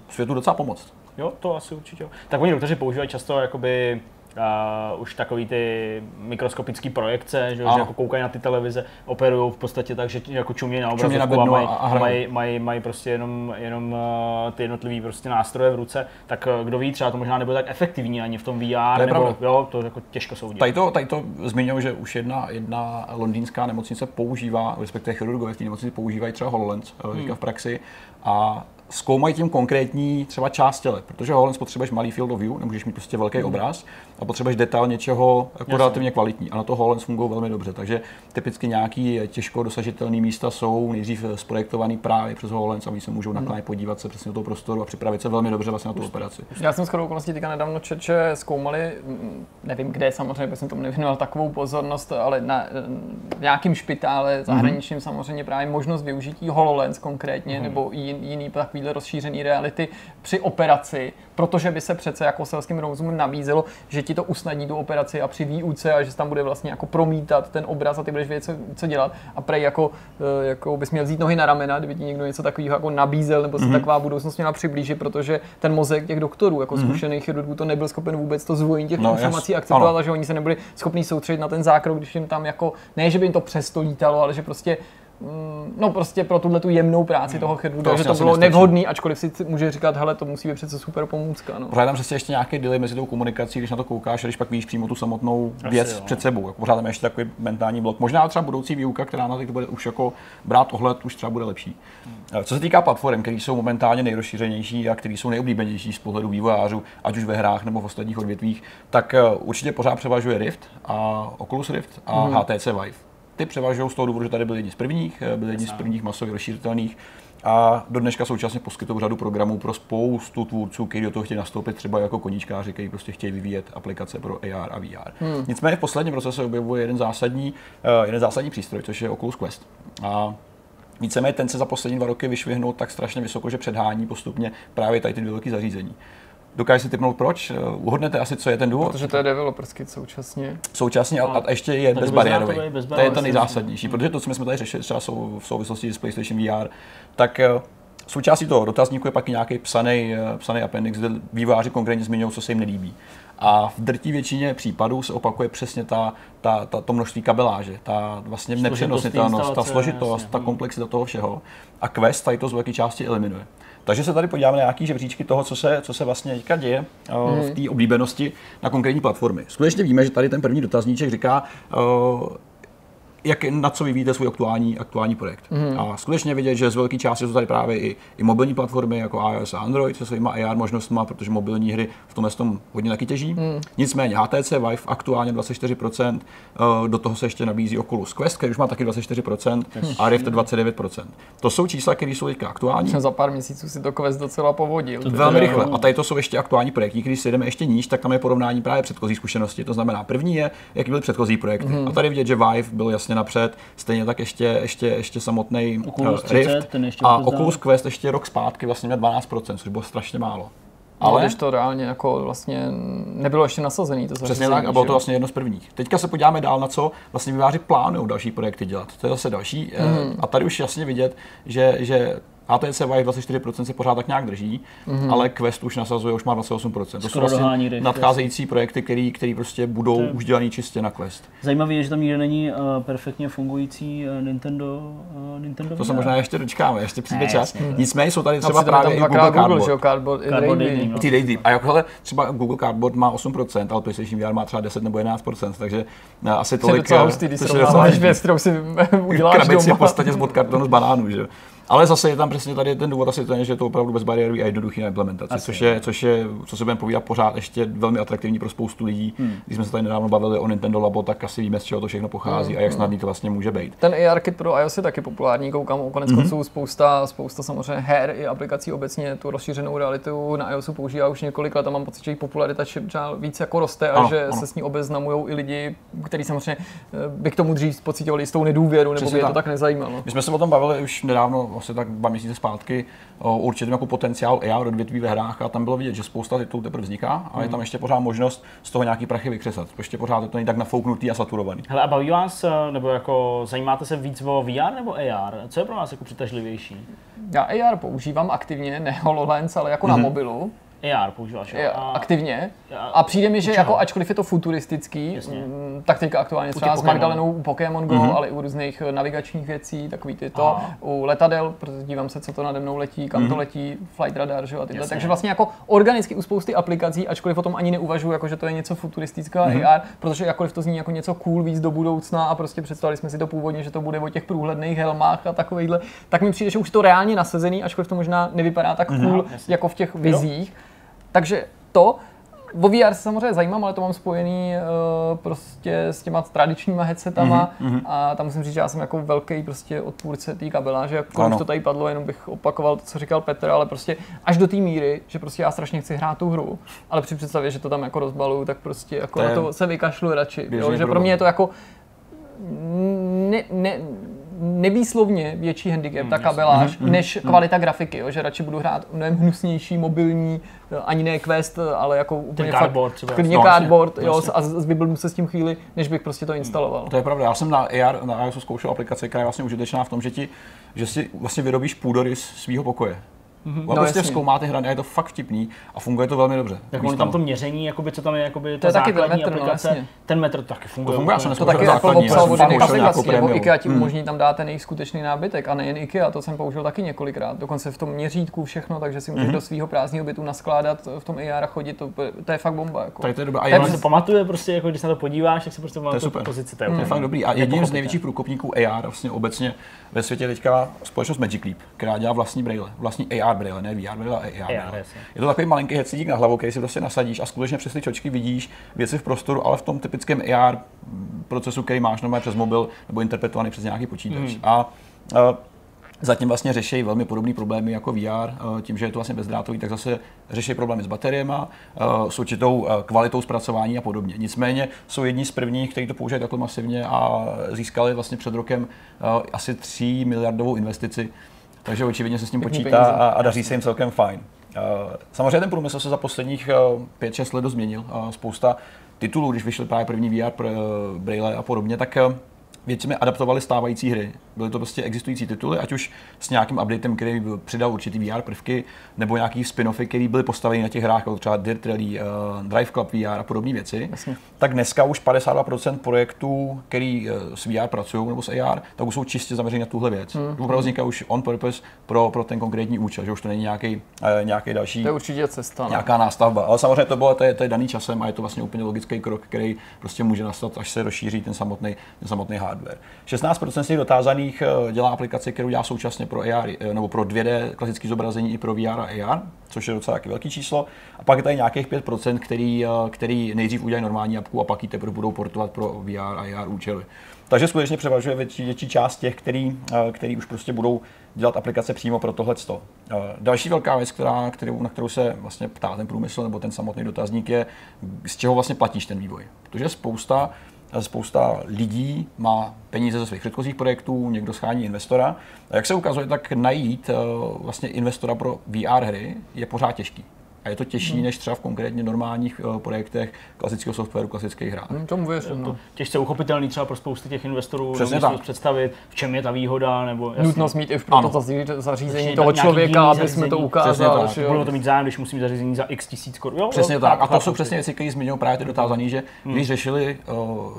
[SPEAKER 2] světu docela pomoct.
[SPEAKER 3] Jo, to asi určitě. Tak oni doktoři používají často jakoby uh, už takový ty mikroskopické projekce, že, že jako koukají na ty televize, operují v podstatě tak, že jako čumějí na obrazovku a mají, a mají, mají, mají prostě jenom, jenom uh, ty jednotlivé prostě nástroje v ruce, tak uh, kdo ví, třeba to možná nebude tak efektivní ani v tom VR, to nebo jo, to jako těžko soudit.
[SPEAKER 2] Tady to, tady to zmiňuji, že už jedna, jedna londýnská nemocnice používá, respektive chirurgové v té nemocnici používají třeba HoloLens hmm. v praxi a zkoumají tím konkrétní třeba část těle, protože HoloLens potřebuješ malý field of view, nemůžeš mít prostě velký mm. obraz a potřebuješ detail něčeho jako relativně kvalitní. A na to HoloLens fungují velmi dobře, takže typicky nějaký těžko dosažitelné místa jsou nejdřív zprojektovaný právě přes HoloLens a oni se můžou mm. naklánět podívat se přesně do toho prostoru a připravit se velmi dobře vlastně na tu operaci.
[SPEAKER 1] Já jsem skoro okolností teďka nedávno čet, že zkoumali, nevím kde samozřejmě, jsem tomu nevěnoval takovou pozornost, ale na nějakým špitále zahraničním mm. samozřejmě právě možnost využití HoloLens konkrétně mm. nebo jiný takový takovýhle rozšířený reality při operaci, protože by se přece jako selským rozumem nabízelo, že ti to usnadní tu operaci a při výuce a že tam bude vlastně jako promítat ten obraz a ty budeš vědět, co, co dělat. A prej jako, eh, jako bys měl vzít nohy na ramena, kdyby ti někdo něco takového jako nabízel, nebo se mm-hmm. taková budoucnost měla přiblížit, protože ten mozek těch doktorů, jako mm-hmm. zkušených chirurgů, to nebyl schopen vůbec to zvojení těch no, informací jas, akceptovat, ano. a že oni se nebyli schopni soustředit na ten zákrok, když jim tam jako, ne, že by jim to přesto lítalo, ale že prostě no prostě pro tuhle tu jemnou práci toho chirurga,
[SPEAKER 2] To
[SPEAKER 1] že
[SPEAKER 2] asi
[SPEAKER 1] to
[SPEAKER 2] asi
[SPEAKER 1] bylo nevhodný, ačkoliv si může říkat, hele, to musí být přece super pomůcka. No.
[SPEAKER 2] Pořád tam přesně ještě nějaký delay mezi tou komunikací, když na to koukáš, a když pak víš přímo tu samotnou věc
[SPEAKER 3] jo.
[SPEAKER 2] před sebou. Jako pořád tam je ještě takový mentální blok. Možná třeba budoucí výuka, která na to bude už jako brát ohled, už třeba bude lepší.
[SPEAKER 3] Hmm.
[SPEAKER 2] Co se týká platform, které jsou momentálně nejrozšířenější a které jsou nejoblíbenější z pohledu vývojářů, ať už ve hrách nebo v ostatních odvětvích, tak eh, určitě pořád převažuje Rift a Oculus Rift a
[SPEAKER 3] Hmm.
[SPEAKER 2] HTC Vive. Ty převažují z toho důvodu, že tady byli jedni z prvních, eh, byli jedni z prvních masově rozšířitelných a do dneška současně poskytují řadu programů pro spoustu tvůrců, kteří do toho chtějí nastoupit třeba jako koníčkáři, kteří prostě chtějí vyvíjet aplikace pro AR a VR. Hmm. Nicméně v posledním roce se objevuje jeden zásadní, eh, jeden zásadní přístroj, což je Oculus Quest. A Víceméně ten se za poslední dva roky vyšvihnul tak strašně vysoko, že předhání postupně právě tady ty dvě velké zařízení. Dokážete si typnout proč? Eh, Uhodnete asi, co je ten důvod?
[SPEAKER 1] Protože to je developer's kit současně.
[SPEAKER 2] Současně a, a ještě je bezbariérový.
[SPEAKER 3] bezdrátový,
[SPEAKER 2] To je to nejzásadnější, protože to, co my jsme tady řešili třeba sou- v souvislosti s PlayStation VR, tak eh, součástí toho dotazníku je pak i nějaký psaný, eh, psaný appendix, kde vývojáři konkrétně zmiňují, co se jim nelíbí. A v drtí většině případů se opakuje přesně ta, ta, ta, to množství kabeláže, ta vlastně nepřenositelnost, ta složitost, ta komplexita toho všeho. A Quest tady to z velké části eliminuje. Takže se tady podíváme na nějaký žebříčky toho, co se, co se vlastně teďka děje uh, v té oblíbenosti na konkrétní platformy. Skutečně víme, že tady ten první dotazníček říká, uh, jak, na co vyvíjíte svůj aktuální, aktuální projekt. Mm. A skutečně vidět, že z velké části jsou tady právě i, i mobilní platformy jako iOS a Android se svýma AR možnostmi, protože mobilní hry v tomhle tom hodně taky těží. Mm. Nicméně HTC Vive aktuálně 24%, eh, do toho se ještě nabízí Oculus Quest, který už má taky 24% a Rift 29%. To jsou čísla, které jsou teďka aktuální.
[SPEAKER 1] Za pár měsíců si to Quest docela povodil.
[SPEAKER 3] To
[SPEAKER 2] Velmi rychle. A tady to jsou ještě aktuální projekty. Když si jdeme ještě níž, tak tam je porovnání právě předchozí zkušenosti. To znamená, první je, jaký byly předchozí projekty.
[SPEAKER 3] Mhm.
[SPEAKER 2] A tady vidět, že Vive byl jasně napřed, stejně tak ještě, ještě, ještě samotný
[SPEAKER 3] Oculus 30,
[SPEAKER 2] Rift
[SPEAKER 3] ten ještě
[SPEAKER 2] a. Oculus Quest ještě rok zpátky vlastně měl 12%, což bylo strašně málo.
[SPEAKER 1] Ale
[SPEAKER 2] Ale
[SPEAKER 1] když to reálně jako vlastně nebylo ještě nasazený to
[SPEAKER 2] Přesně
[SPEAKER 1] zařízení,
[SPEAKER 2] tak, a bylo
[SPEAKER 1] že
[SPEAKER 2] to vlastně jedno z prvních. Teďka se podíváme dál na co vlastně výváři plánují další projekty dělat. To je zase další. Mm. A tady už jasně vidět, že, že HTC Vive 24% se pořád tak nějak drží, mm. ale Quest už nasazuje, už má 28%. To jsou
[SPEAKER 3] Skoro
[SPEAKER 2] vlastně
[SPEAKER 3] Rift,
[SPEAKER 2] nadcházející projekty, které který prostě budou už dělaný čistě na Quest.
[SPEAKER 3] Zajímavé je, že tam nikde není uh, perfektně fungující uh, Nintendo, uh, Nintendo
[SPEAKER 2] To se možná ještě dočkáme, ještě přijde
[SPEAKER 3] Ne,
[SPEAKER 2] čas.
[SPEAKER 3] jasně.
[SPEAKER 2] Nicméně jsou tady třeba právě
[SPEAKER 1] tam
[SPEAKER 2] i Google
[SPEAKER 1] Google, že
[SPEAKER 2] Cardboard.
[SPEAKER 1] Cardboard, i
[SPEAKER 3] Cardboard
[SPEAKER 1] Daydream.
[SPEAKER 3] Daydream, no.
[SPEAKER 2] Ty Daydream. A jakohle třeba Google Cardboard má 8%, ale PlayStation VR má třeba 10 nebo 11%, takže eh, asi
[SPEAKER 1] To je
[SPEAKER 2] tolik.
[SPEAKER 1] docela
[SPEAKER 2] eh,
[SPEAKER 1] hustý, když
[SPEAKER 2] je
[SPEAKER 1] srovnáváš
[SPEAKER 2] docela
[SPEAKER 1] věc, kterou si uděláš
[SPEAKER 2] krabici v
[SPEAKER 1] doma.
[SPEAKER 2] podstatě z kartonu z banánů, že jo. Ale zase je tam přesně tady ten důvod asi ten, že je to opravdu bezbariérový a jednoduchý na implementaci,
[SPEAKER 3] Asi,
[SPEAKER 2] což je, což je, co se budeme povídat pořád ještě velmi atraktivní pro spoustu lidí. Hmm. Když jsme se tady nedávno bavili o Nintendo Labo, tak asi víme, z čeho to všechno pochází
[SPEAKER 1] Hmm.
[SPEAKER 2] a jak snadný to vlastně může být.
[SPEAKER 1] Ten AR kit pro iOS je taky populární, koukám o konec konců spousta, spousta samozřejmě her i aplikací obecně tu rozšířenou realitu na iOSu používá už několik let a mám pocit, že její popularita čím dál víc jako roste a
[SPEAKER 2] Ano,
[SPEAKER 1] že
[SPEAKER 2] ano.
[SPEAKER 1] se s ní obeznamují i lidi, kteří samozřejmě eh, by k tomu dřív pocitovali jistou nedůvěru nebo
[SPEAKER 2] Přesně
[SPEAKER 1] by je to
[SPEAKER 2] tak
[SPEAKER 1] nezajímalo.
[SPEAKER 2] My jsme se o tom bavili už nedávno, asi tak dva měsíce zpátky, o určitém jako potenciál AR odvětví ve hrách a tam bylo vidět, že spousta titulů teprve vzniká a
[SPEAKER 1] Hmm.
[SPEAKER 2] je tam ještě pořád možnost z toho nějaký prachy vykřesat. Ještě pořád je to není tak nafouknutý a saturovaný.
[SPEAKER 3] Hele, a baví vás, eh, nebo jako zajímáte se víc o VR nebo AR? Co je pro vás jako přitažlivější?
[SPEAKER 1] Já AR používám aktivně, ne HoloLens, ale jako na mobilu.
[SPEAKER 3] AR používáš, jo? A-
[SPEAKER 1] aktivně.
[SPEAKER 3] a-
[SPEAKER 1] přijde mi, že jako ačkoliv je to futuristický,
[SPEAKER 3] Jasně.
[SPEAKER 1] mm, tak teďka aktuálně třeba s. Magdalenou u Pokémon Go, ale i u různých eh, navigačních věcí, takový ty to,
[SPEAKER 3] Aha.
[SPEAKER 1] u letadel, protože dívám se, co to nade mnou letí, kam to letí, flight radar, že jo, a tyhle.
[SPEAKER 3] Jasně.
[SPEAKER 1] Takže vlastně jako organicky u spousty aplikací, ačkoliv o tom ani neuvažuji, jako že to je něco futuristického AR, protože jakkoliv to zní jako něco cool víc do budoucna a prostě představili jsme si to původně, že to bude o těch průhledných helmách a takovýchhle, tak mi přijde, že už to reálně nasazený, ačkoliv to možná nevypadá tak cool
[SPEAKER 3] jasně.
[SPEAKER 1] jako v těch vizích. Takže to, o VR se samozřejmě zajímám, ale to mám spojený uh, prostě s těma tradičníma headsetama mm-hmm. a tam musím říct, že já jsem jako velký prostě odpůrce té kabeláže, jako už to tady padlo, jenom bych opakoval to, co říkal Petr, ale prostě až do té míry, že prostě já strašně chci hrát tu hru, ale při představě, že to tam jako rozbaluju, tak prostě jako
[SPEAKER 2] To
[SPEAKER 1] na to se vykašlu radši, jo, že pro mě je to jako ne, ne, nevýslovně větší handicap,
[SPEAKER 2] Hmm,
[SPEAKER 1] ta kabeláž, než kvalita grafiky, jo, že radši budu hrát mnohem hnusnější, mobilní, ani ne Quest, ale jako úplně
[SPEAKER 3] cardboard
[SPEAKER 1] fakt,
[SPEAKER 3] třeba.
[SPEAKER 1] klidně
[SPEAKER 2] No,
[SPEAKER 1] cardboard, jo,
[SPEAKER 2] jasně.
[SPEAKER 1] a z- zvyblbnu se s tím chvíli, než bych prostě to instaloval.
[SPEAKER 2] To je pravda. Já jsem na AR, na iOS zkoušel aplikaci, která je vlastně užitečná v tom, že, ti, že si vlastně vyrobíš půdorys svého pokoje. Mm-hmm.
[SPEAKER 1] No,
[SPEAKER 2] prostě
[SPEAKER 1] jasně.
[SPEAKER 2] zkoumáte hry a je to fakt vtipný a funguje to velmi dobře.
[SPEAKER 3] Tak on tam to měření, jakoby, co tam je, jakoby
[SPEAKER 1] To je
[SPEAKER 3] ta
[SPEAKER 1] taky metr, no,
[SPEAKER 3] aplikace,
[SPEAKER 1] jasně.
[SPEAKER 3] ten metr taky funguje.
[SPEAKER 2] To funguje, já jsem
[SPEAKER 1] To
[SPEAKER 2] To
[SPEAKER 1] taky
[SPEAKER 2] základní,
[SPEAKER 1] popsal
[SPEAKER 2] já
[SPEAKER 1] od
[SPEAKER 2] jsem
[SPEAKER 1] jiných aplikací, nebo. IKEA ti
[SPEAKER 2] Hmm.
[SPEAKER 1] umožní tam dát ten jejich skutečný nábytek a nejen IKEA, to jsem použil taky několikrát, dokonce v tom měřítku všechno, takže si
[SPEAKER 2] Mhm.
[SPEAKER 1] můžeš do svého prázdného bytu naskládat v tom AR a chodit, to, to je fakt bomba. Jako.
[SPEAKER 2] To je dobré. A
[SPEAKER 3] on se pamatuje prostě, jako když se na to podíváš, tak si prostě pamatuje
[SPEAKER 2] super.
[SPEAKER 3] pozici. To
[SPEAKER 2] to je fakt dobrý. A jedním z největších průkopníků AR vlastně obecně ve světě teďka společnost Magic Leap, která dělá vlastní braille, vlastní AR braille, ne VR braille, ale AR
[SPEAKER 3] AR,
[SPEAKER 2] braille.
[SPEAKER 3] jasně.
[SPEAKER 2] Je to takový malinký headsetík na hlavu, který si prostě nasadíš a skutečně přes ty čočky vidíš věci v prostoru, ale v tom typickém AR procesu, který máš normálně přes mobil nebo interpretovaný přes nějaký počítač.
[SPEAKER 3] Hmm.
[SPEAKER 2] A, a Zatím vlastně řeší velmi podobné problémy jako VR, eh, tím, že je to vlastně bezdrátový, tak zase řeší problémy s bateriemi, eh, s určitou kvalitou zpracování a podobně. Nicméně jsou jedni z prvních, kteří to používají takhle masivně a získali vlastně před rokem asi 3 miliardovou investici, takže očividně se s tím
[SPEAKER 1] Pěkný
[SPEAKER 2] počítá
[SPEAKER 1] peníze.
[SPEAKER 2] a, a daří se jim celkem fajn. Eh, Samozřejmě ten průmysl se za posledních 5-6 let dost změnil. Eh, Spousta titulů, když vyšly právě první VR eh, Braille a podobně, tak většině adaptovali stávající hry. Byly to prostě existující tituly, ať už s nějakým updatem, který by přidal určitý VR prvky, nebo nějaký spin-offy, které byly postaveny na těch hrách, jako třeba Dirt Rally, uh, Drive Club VR a podobné věci.
[SPEAKER 1] Jasně.
[SPEAKER 2] Tak dneska už 52% projektů, který eh, s VR pracují nebo s AR, tak už jsou čistě zaměřený na tuhle věc. Hmm. Opravdu vzniká už on purpose pro, pro ten konkrétní účel, že už to není nějaký, eh, nějaký další
[SPEAKER 1] To je určitě cesta. No.
[SPEAKER 2] nějaká nástavba. Ale samozřejmě to bylo, to je, to je daný časem a je to vlastně úplně logický krok, který prostě může nastat, až se rozšíří ten samotný, ten samotný hardware. 16% z těch dotázaných eh, dělá aplikaci, kterou dělá současně pro AR, eh, nebo pro 2D klasické zobrazení i pro VR a AR, což je docela taky velký číslo. A pak je tady nějakých 5%, který, eh, který nejdřív udělají normální apku a pak ji teprve budou portovat pro VR a AR účely. Takže skutečně převažuje větší, větší část těch, který, který už prostě budou dělat aplikace přímo pro tohle. Další velká věc, která, kterou, na kterou se vlastně ptá ten průmysl nebo ten samotný dotazník, je, z čeho vlastně platíš ten vývoj. Protože spousta, spousta lidí má peníze ze svých předchozích projektů, někdo schání investora. A jak se ukazuje, tak najít eh, vlastně investora pro VR hry je pořád těžký. A je to těžší
[SPEAKER 1] Hmm.
[SPEAKER 2] než třeba v konkrétně normálních eh, projektech klasického softwaru, klasických hrách.
[SPEAKER 1] Hm, Tomu věřím, no.
[SPEAKER 3] Těžce uchopitelný třeba pro spousty těch investorů,
[SPEAKER 2] Přesně tak.
[SPEAKER 3] představit, v čem je ta výhoda, nebo jasně.
[SPEAKER 1] Nutnost mít i pro to zaří- zařízení
[SPEAKER 3] Přesně,
[SPEAKER 1] toho člověka, aby jsme to ukázali.
[SPEAKER 2] Přesně tak.
[SPEAKER 1] že jo.
[SPEAKER 3] Budou to mít zájem, když musí mít zařízení za x tisíc korun. Jo,
[SPEAKER 2] Přesně
[SPEAKER 3] jo,
[SPEAKER 2] tak. A to jsou přesně věci, které zmiňují právě ty dotázaný, že
[SPEAKER 3] Hmm.
[SPEAKER 2] když řešili uh,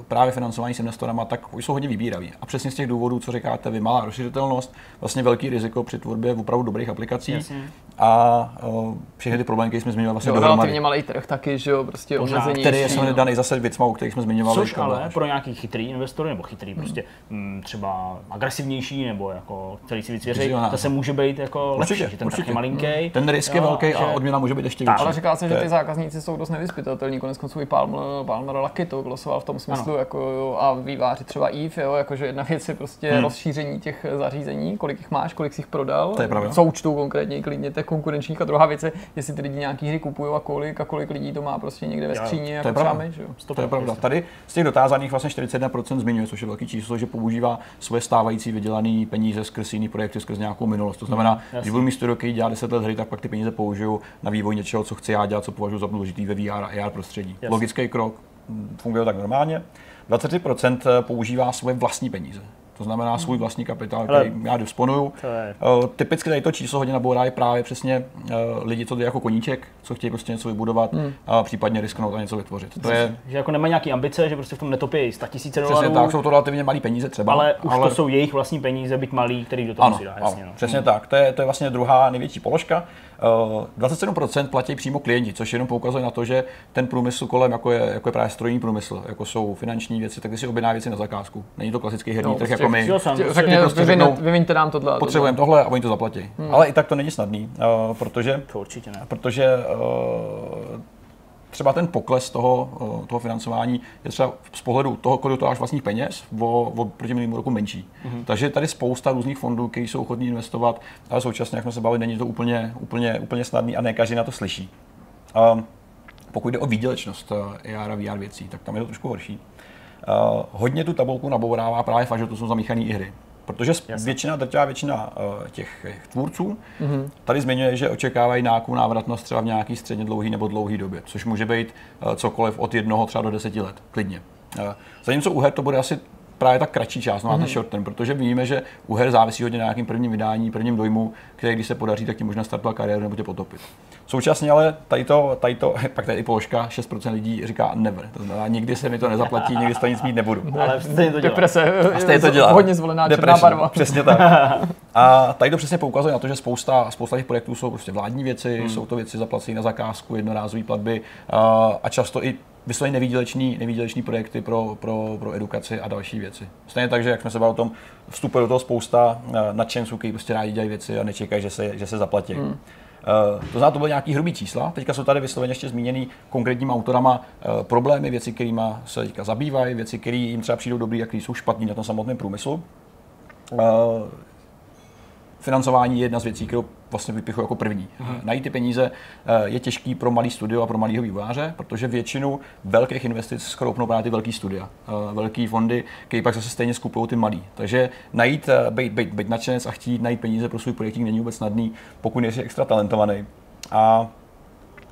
[SPEAKER 2] právě financování s investorama, tak už jsou hodně vybíraví. A přesně z těch důvodů, co říkáte vy, malá rozšířitelnost, vlastně velký riziko při tvorbě opravdu dobrých aplikací
[SPEAKER 3] Jasně.
[SPEAKER 2] a uh, všechny ty problémy, které jsme zmiňovali vlastně
[SPEAKER 1] Jo,
[SPEAKER 2] dohromady.
[SPEAKER 1] relativně malý trh taky, že jo, prostě
[SPEAKER 3] Pořád.
[SPEAKER 1] omezení.
[SPEAKER 2] Který je
[SPEAKER 1] ještě,
[SPEAKER 2] samozřejmě
[SPEAKER 1] no.
[SPEAKER 2] daný zase věcma, o kterých jsme zmiňovali.
[SPEAKER 3] Což
[SPEAKER 2] to
[SPEAKER 3] ale
[SPEAKER 2] bylo-
[SPEAKER 3] pro nějaký chytrý investory, nebo chytrý prostě mm, třeba agresivnější, nebo jako který si víc věří,
[SPEAKER 2] Vizionář.
[SPEAKER 3] zase může být jako
[SPEAKER 2] Určitě,
[SPEAKER 3] lepší, že ten trh
[SPEAKER 2] určitě.
[SPEAKER 3] je malinký.
[SPEAKER 2] Ten risk je velký a odměna může být ještě větší.
[SPEAKER 1] Ale říká se,
[SPEAKER 2] To
[SPEAKER 1] že ty zákazníci jsou dost nevyspytatelní. Konec konců i Palmer, Lucky to glosoval v tom smyslu, jako, a výváři třeba Eve, jo, jakože jedna věc je prostě hmm. rozšíření těch zařízení, kolik jich máš, kolik jsi jich prodal,
[SPEAKER 2] To je pravda.
[SPEAKER 1] součtu konkrétně klidně těch konkurenčních. A druhá věc je, jestli ty lidi nějaký hry kupují a kolik a kolik lidí to má prostě někde ve
[SPEAKER 2] to
[SPEAKER 1] jako
[SPEAKER 2] je
[SPEAKER 1] třeba
[SPEAKER 2] pravda.
[SPEAKER 1] my, že jo.
[SPEAKER 2] To je pravda. Tady z těch dotázaných vlastně 41% zmiňuje, což je velký číslo, že používá svoje stávající vydělané peníze skrz jiný projekty, skrz nějakou minulost. To znamená, když budu mít studio, který dělá 10 let hry, tak pak ty peníze použiju na vývoj něčeho, co chci já dělat, co považuji za důležitý ve VR a AR prostředí.
[SPEAKER 3] Jasně.
[SPEAKER 2] Logický krok, hm, funguje to tak normálně. 23% používá svoje vlastní peníze. To znamená svůj vlastní kapitál,
[SPEAKER 3] Ale-
[SPEAKER 2] který já disponuju.
[SPEAKER 3] To je-
[SPEAKER 2] Eh, Typicky tady to číslo hodně nabourávají právě přesně eh, lidi, co jde jako koníček, co chtějí prostě něco vybudovat a případně risknout a něco vytvořit. To je
[SPEAKER 3] Že jako nemají nějaký ambice, že prostě v tom netopí 100 tisíce
[SPEAKER 2] přesně
[SPEAKER 3] dolarů,
[SPEAKER 2] tak, jsou to relativně malé peníze třeba.
[SPEAKER 3] ale už to jsou jejich vlastní peníze, byť malý, který do toho
[SPEAKER 2] ano,
[SPEAKER 3] musí dát,
[SPEAKER 2] ano,
[SPEAKER 3] jasně. No.
[SPEAKER 2] přesně tak. To je, to je vlastně druhá největší položka. Eh, 27% platí přímo klienti, což jenom poukazuje na to, že ten průmysl kolem, jako je, jako je právě strojní průmysl, jako jsou finanční věci, tak ty si objedná věci na zakázku. Není to klasický herní
[SPEAKER 1] No,
[SPEAKER 2] trh jako my.
[SPEAKER 1] Tě-
[SPEAKER 3] prostě
[SPEAKER 2] prostě
[SPEAKER 1] vyviňte nám tohle. a
[SPEAKER 2] Potřebujeme tohle a oni to zaplatí.
[SPEAKER 3] Hmm.
[SPEAKER 2] Ale i tak to není snadný, eh, protože
[SPEAKER 3] To určitě ne.
[SPEAKER 2] protože eh, třeba ten pokles toho, eh, toho financování je třeba z pohledu toho, kolik to dáš vlastních peněz, o, o proti minulému roku menší. Mm-hmm. Takže tady spousta různých fondů, které jsou ochotní investovat, ale současně, jak jsme se bavili, není to úplně, úplně, úplně snadný a ne každý na to slyší. Um, pokud jde o výdělečnost eh, AR a VR věcí, tak tam je to trošku horší. Uh, hodně tu tabulku nabourává právě fakt, že to jsou zamíchané i hry. Protože Jasně. většina, drtivá většina uh, těch, těch tvůrců mm-hmm. tady zmiňuje, že očekávají nějakou návratnost třeba v nějaký středně dlouhý nebo dlouhý době, což může být uh, cokoliv od jednoho třeba do deseti let, klidně. Uh, zatímco u her to bude asi právě ta kratší část, no, mm-hmm. ten short term, protože víme, že u her závisí hodně na nějakým prvním vydání, prvním dojmu, který když se podaří, tak ti možná startovat kariéru nebo tě potopit. Současně ale tady to, tady to pak tady i položka, 6% lidí říká never. To znamená, nikdy se mi to nezaplatí, nikdy to nic mít nebudu.
[SPEAKER 3] Ale stejně to dělá.
[SPEAKER 1] Deprese,
[SPEAKER 2] A stejně to dělá.
[SPEAKER 1] hodně zvolená černá
[SPEAKER 2] Depression,
[SPEAKER 1] barva.
[SPEAKER 2] Přesně tak. A tady to přesně poukazuje na to, že spousta, spousta těch projektů jsou prostě vládní věci, hmm. jsou to věci zaplacené na zakázku, jednorázové platby a často i vysloveně nevýdělečný, nevýdělečný projekty pro, pro, pro edukaci a další věci. Stejně tak, že jak jsme se bavili o tom, vstupuje do toho spousta eh, nadšenců, kteří prostě rádi dělají věci a nečekají, že se, že se zaplatí. Hmm. Uh, to znamená, to byly nějaký hrubý čísla. Teďka jsou tady vysloveně ještě zmíněný konkrétníma autorama uh, problémy, věci, kterými se teďka zabývají, věci, které jim třeba přijdou dobrý a které jsou špatný na tom samotném průmyslu. Uh, financování je jedna z věcí, kterou vlastně vypichu jako první. Hmm. Najít ty peníze eh, je těžký pro malý studio a pro malého vývojáře, protože většinu velkých investic skroupnou právě ty velký studia, eh, velký fondy, které pak zase stejně skupují ty malý. Takže najít, eh, být, být, být nadšenec a chtít najít peníze pro svůj projekt není vůbec snadný, pokud nejsi extra talentovaný. A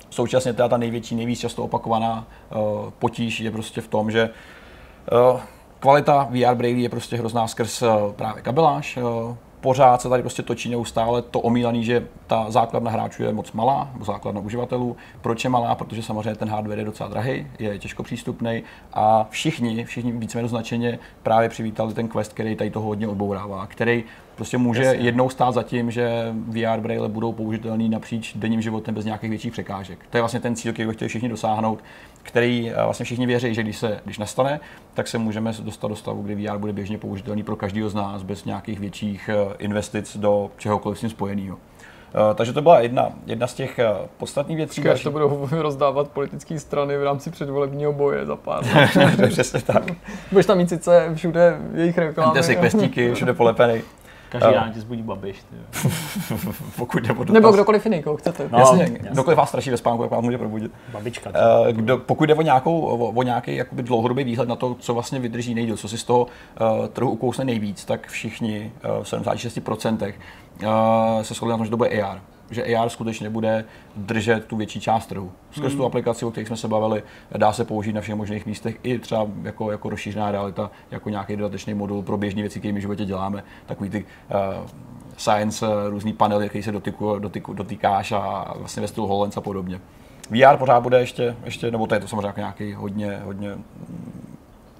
[SPEAKER 2] současně teda ta největší, nejvíc často opakovaná potíž je prostě v tom, že kvalita VR Braille je prostě hrozná skrz právě kabeláž, pořád se tady prostě točí neustále to omílaný, že ta základna hráčů je moc malá, základna uživatelů. Proč je malá? Protože samozřejmě ten hardware je docela drahý, je těžko přístupný a všichni, všichni víceméně značeně právě přivítali ten quest, který tady toho hodně odbourává, který prostě může Jasně. jednou stát za tím, že VR braille budou použitelný napříč denním životem bez nějakých větších překážek. To je vlastně ten cíl, který chtěli všichni dosáhnout, který eh, vlastně všichni věří, že když se když nastane, tak se můžeme dostat do stavu, kdy VR bude běžně použitelný pro každého z nás bez nějakých větších eh, investic do čehokoliv s tím spojeného. Uh, takže to byla jedna, jedna z těch uh, podstatných věcí.
[SPEAKER 1] Říkáš, to budou rozdávat politické strany v rámci předvolebního boje za pár
[SPEAKER 2] Přesně tak.
[SPEAKER 1] Budeš tam mít sice všude jejich reklamy.
[SPEAKER 2] si kvestíky, všude polepený.
[SPEAKER 3] Každý ráno ti zbudí babiš.
[SPEAKER 2] Pokud jde dotaz.
[SPEAKER 1] Nebo kdokoliv jiný, koho chcete.
[SPEAKER 2] No, jasně, jasně, kdokoliv vás straší ve spánku, jak vás může probudit.
[SPEAKER 3] Babička.
[SPEAKER 2] Uh, kdo, pokud jde o, nějakou, o, o nějaký jakoby dlouhodobý výhled na to, co vlastně vydrží nejdíl, co si z toho uh, trhu ukousne nejvíc, tak všichni uh, v 76% uh, se shodli na tom, že to bude AR že AR skutečně bude držet tu větší část trhu. Skrz tu hmm. aplikaci, o kterých jsme se bavili, dá se použít na všech možných místech i třeba jako, jako rozšířená realita, jako nějaký dodatečný modul pro běžné věci, které my v životě děláme, takový ty uh, science, uh, různý panely, který se dotyku, dotyku, dotýkáš a vlastně ve stylu HoloLens a podobně. VR pořád bude ještě, ještě nebo to je to samozřejmě jako nějaký hodně, hodně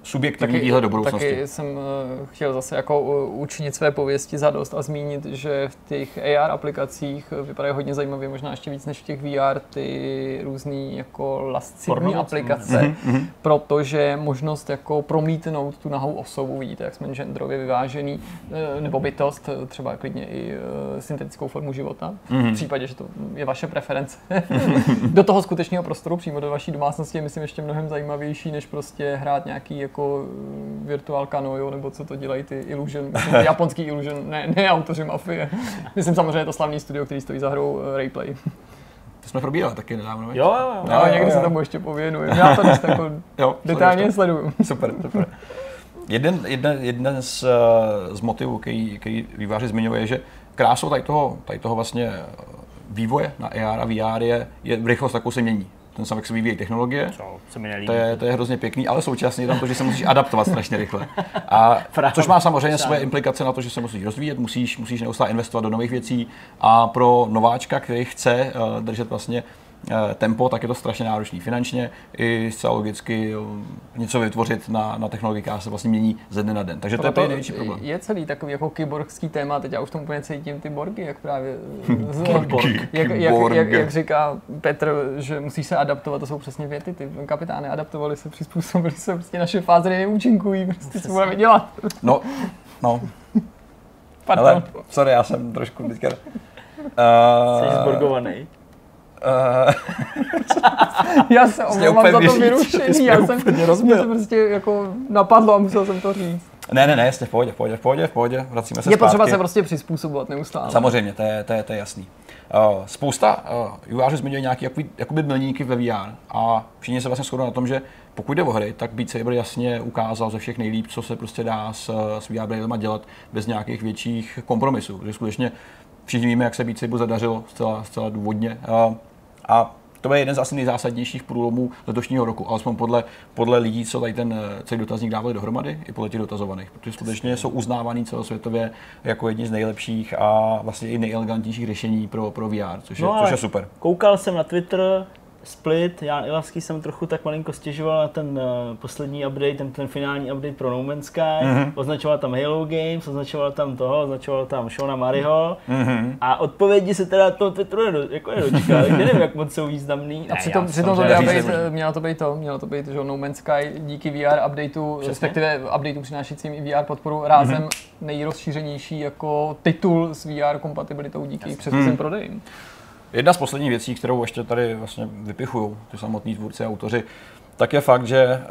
[SPEAKER 2] subjektivní taky, výhled do budoucnosti.
[SPEAKER 1] Taky jsem uh, chtěl zase jako učinit své pověsti za dost a zmínit, že v těch AR aplikacích vypadají hodně zajímavě, možná ještě víc než v těch VR, ty různé jako lascivní aplikace, mm-hmm. protože možnost jako promítnout tu nahou osobu, vidíte, jak jsme genderově vyvážený, nebo bytost, třeba klidně i syntetickou formu života, mm-hmm. v případě, že to je vaše preference. do toho skutečného prostoru, přímo do vaší domácnosti je myslím ještě mnohem zajímavější, než prostě hrát nějaký jako jako Virtual Canoe, nebo co to dělají ty Illusion, ty japonský Illusion, ne, ne autoři Mafie. Myslím samozřejmě to slavný studio, který stojí za hrou eh, Rayplay.
[SPEAKER 2] To jsme probírali taky nedávno,
[SPEAKER 3] Jo, jo, jo.
[SPEAKER 1] No, někdy se tomu ještě pověnuju. Já to dnes jako jo, detailně sleduju.
[SPEAKER 2] Super, super. Jeden, jeden, jeden z, eh, z motivů, který, který výváři zmiňuje, je, že krásou tady toho, tady toho vlastně eh, vývoje na AR a VR je, je rychlost, jakou se mění ten jak se vyvíjí technologie.
[SPEAKER 3] Co, se mi
[SPEAKER 2] to, je, to je hrozně pěkný, ale současně je tam to, že se musíš adaptovat strašně rychle. A, což má samozřejmě své implikace na to, že se musíš rozvíjet, musíš, musíš neustále investovat do nových věcí. A pro nováčka, který chce uh, držet vlastně Eh, tempo, tak je to strašně náročný finančně i zcela logicky něco vytvořit na, na technologii, která se vlastně mění ze dne na den. Takže to, to je největší problém.
[SPEAKER 1] Je celý takový jako kyborgský téma, teď já už tomu úplně cítím ty borgy, jak právě jak, jak, jak, jak, říká Petr, že musí se adaptovat, to jsou přesně věty, ty kapitány adaptovali se, přizpůsobili se, prostě naše fáze neúčinkují, prostě co budeme dělat.
[SPEAKER 2] No, no.
[SPEAKER 1] Pardon.
[SPEAKER 2] Ale, sorry, já jsem trošku teďka...
[SPEAKER 3] Uh, Jsi zborgovaný. Uh,
[SPEAKER 1] já se omlouvám za to vyrušení, já jsem mě to prostě jako napadlo a musel jsem to říct.
[SPEAKER 2] Ne, ne, ne, jste v pohodě, v pohodě, v pohodě, v pohodě, vracíme se
[SPEAKER 1] Je potřeba se prostě přizpůsobovat neustále.
[SPEAKER 2] Samozřejmě, to je, to je, to je jasný. Uh, spousta uh, vývojářů zmiňuje nějaké jakoby, jakoby milníky ve VR a všichni se vlastně shodnou na tom, že pokud jde o hry, tak Beat Saber jasně ukázal ze všech nejlíp, co se prostě dá s, s VR dělat bez nějakých větších kompromisů. Že skutečně všichni víme, jak se Beat Saber zadařilo zcela, zcela důvodně. Uh, a to je jeden z asi nejzásadnějších průlomů letošního roku, alespoň podle, podle lidí, co tady ten celý dotazník dávali dohromady, i podle těch dotazovaných, protože skutečně jsou uznávaný celosvětově jako jedni z nejlepších a vlastně i nejelegantnějších řešení pro, pro VR, což je,
[SPEAKER 3] No,
[SPEAKER 2] což je super.
[SPEAKER 3] Koukal jsem na Twitter, Split, Jan Ilavský jsem trochu tak malinko stěžoval na ten uh, poslední update, ten, ten finální update pro No Man's Sky, mm-hmm. označoval tam Halo Games, označoval tam toho, označoval tam Shona Mariho
[SPEAKER 2] Mm-hmm.
[SPEAKER 3] a odpovědi se teda na tom Twitteru nedo, jako nedočkal, takže nevím, jak moc jsou významný.
[SPEAKER 1] A
[SPEAKER 3] Ne,
[SPEAKER 1] přitom,
[SPEAKER 3] já
[SPEAKER 1] přitom to
[SPEAKER 3] říct
[SPEAKER 1] být, mělo to být to, mělo to být, že No Man's Sky díky VR updateu, respektive updateu přinášícím i VR podporu, rázem
[SPEAKER 2] Mhm.
[SPEAKER 1] nejrozšířenější jako titul s VR kompatibilitou díky předchozím
[SPEAKER 2] Mhm.
[SPEAKER 1] prodejím.
[SPEAKER 2] Jedna z posledních věcí, kterou ještě tady vlastně vypichují ty samotní tvůrci a autoři, tak je fakt, že,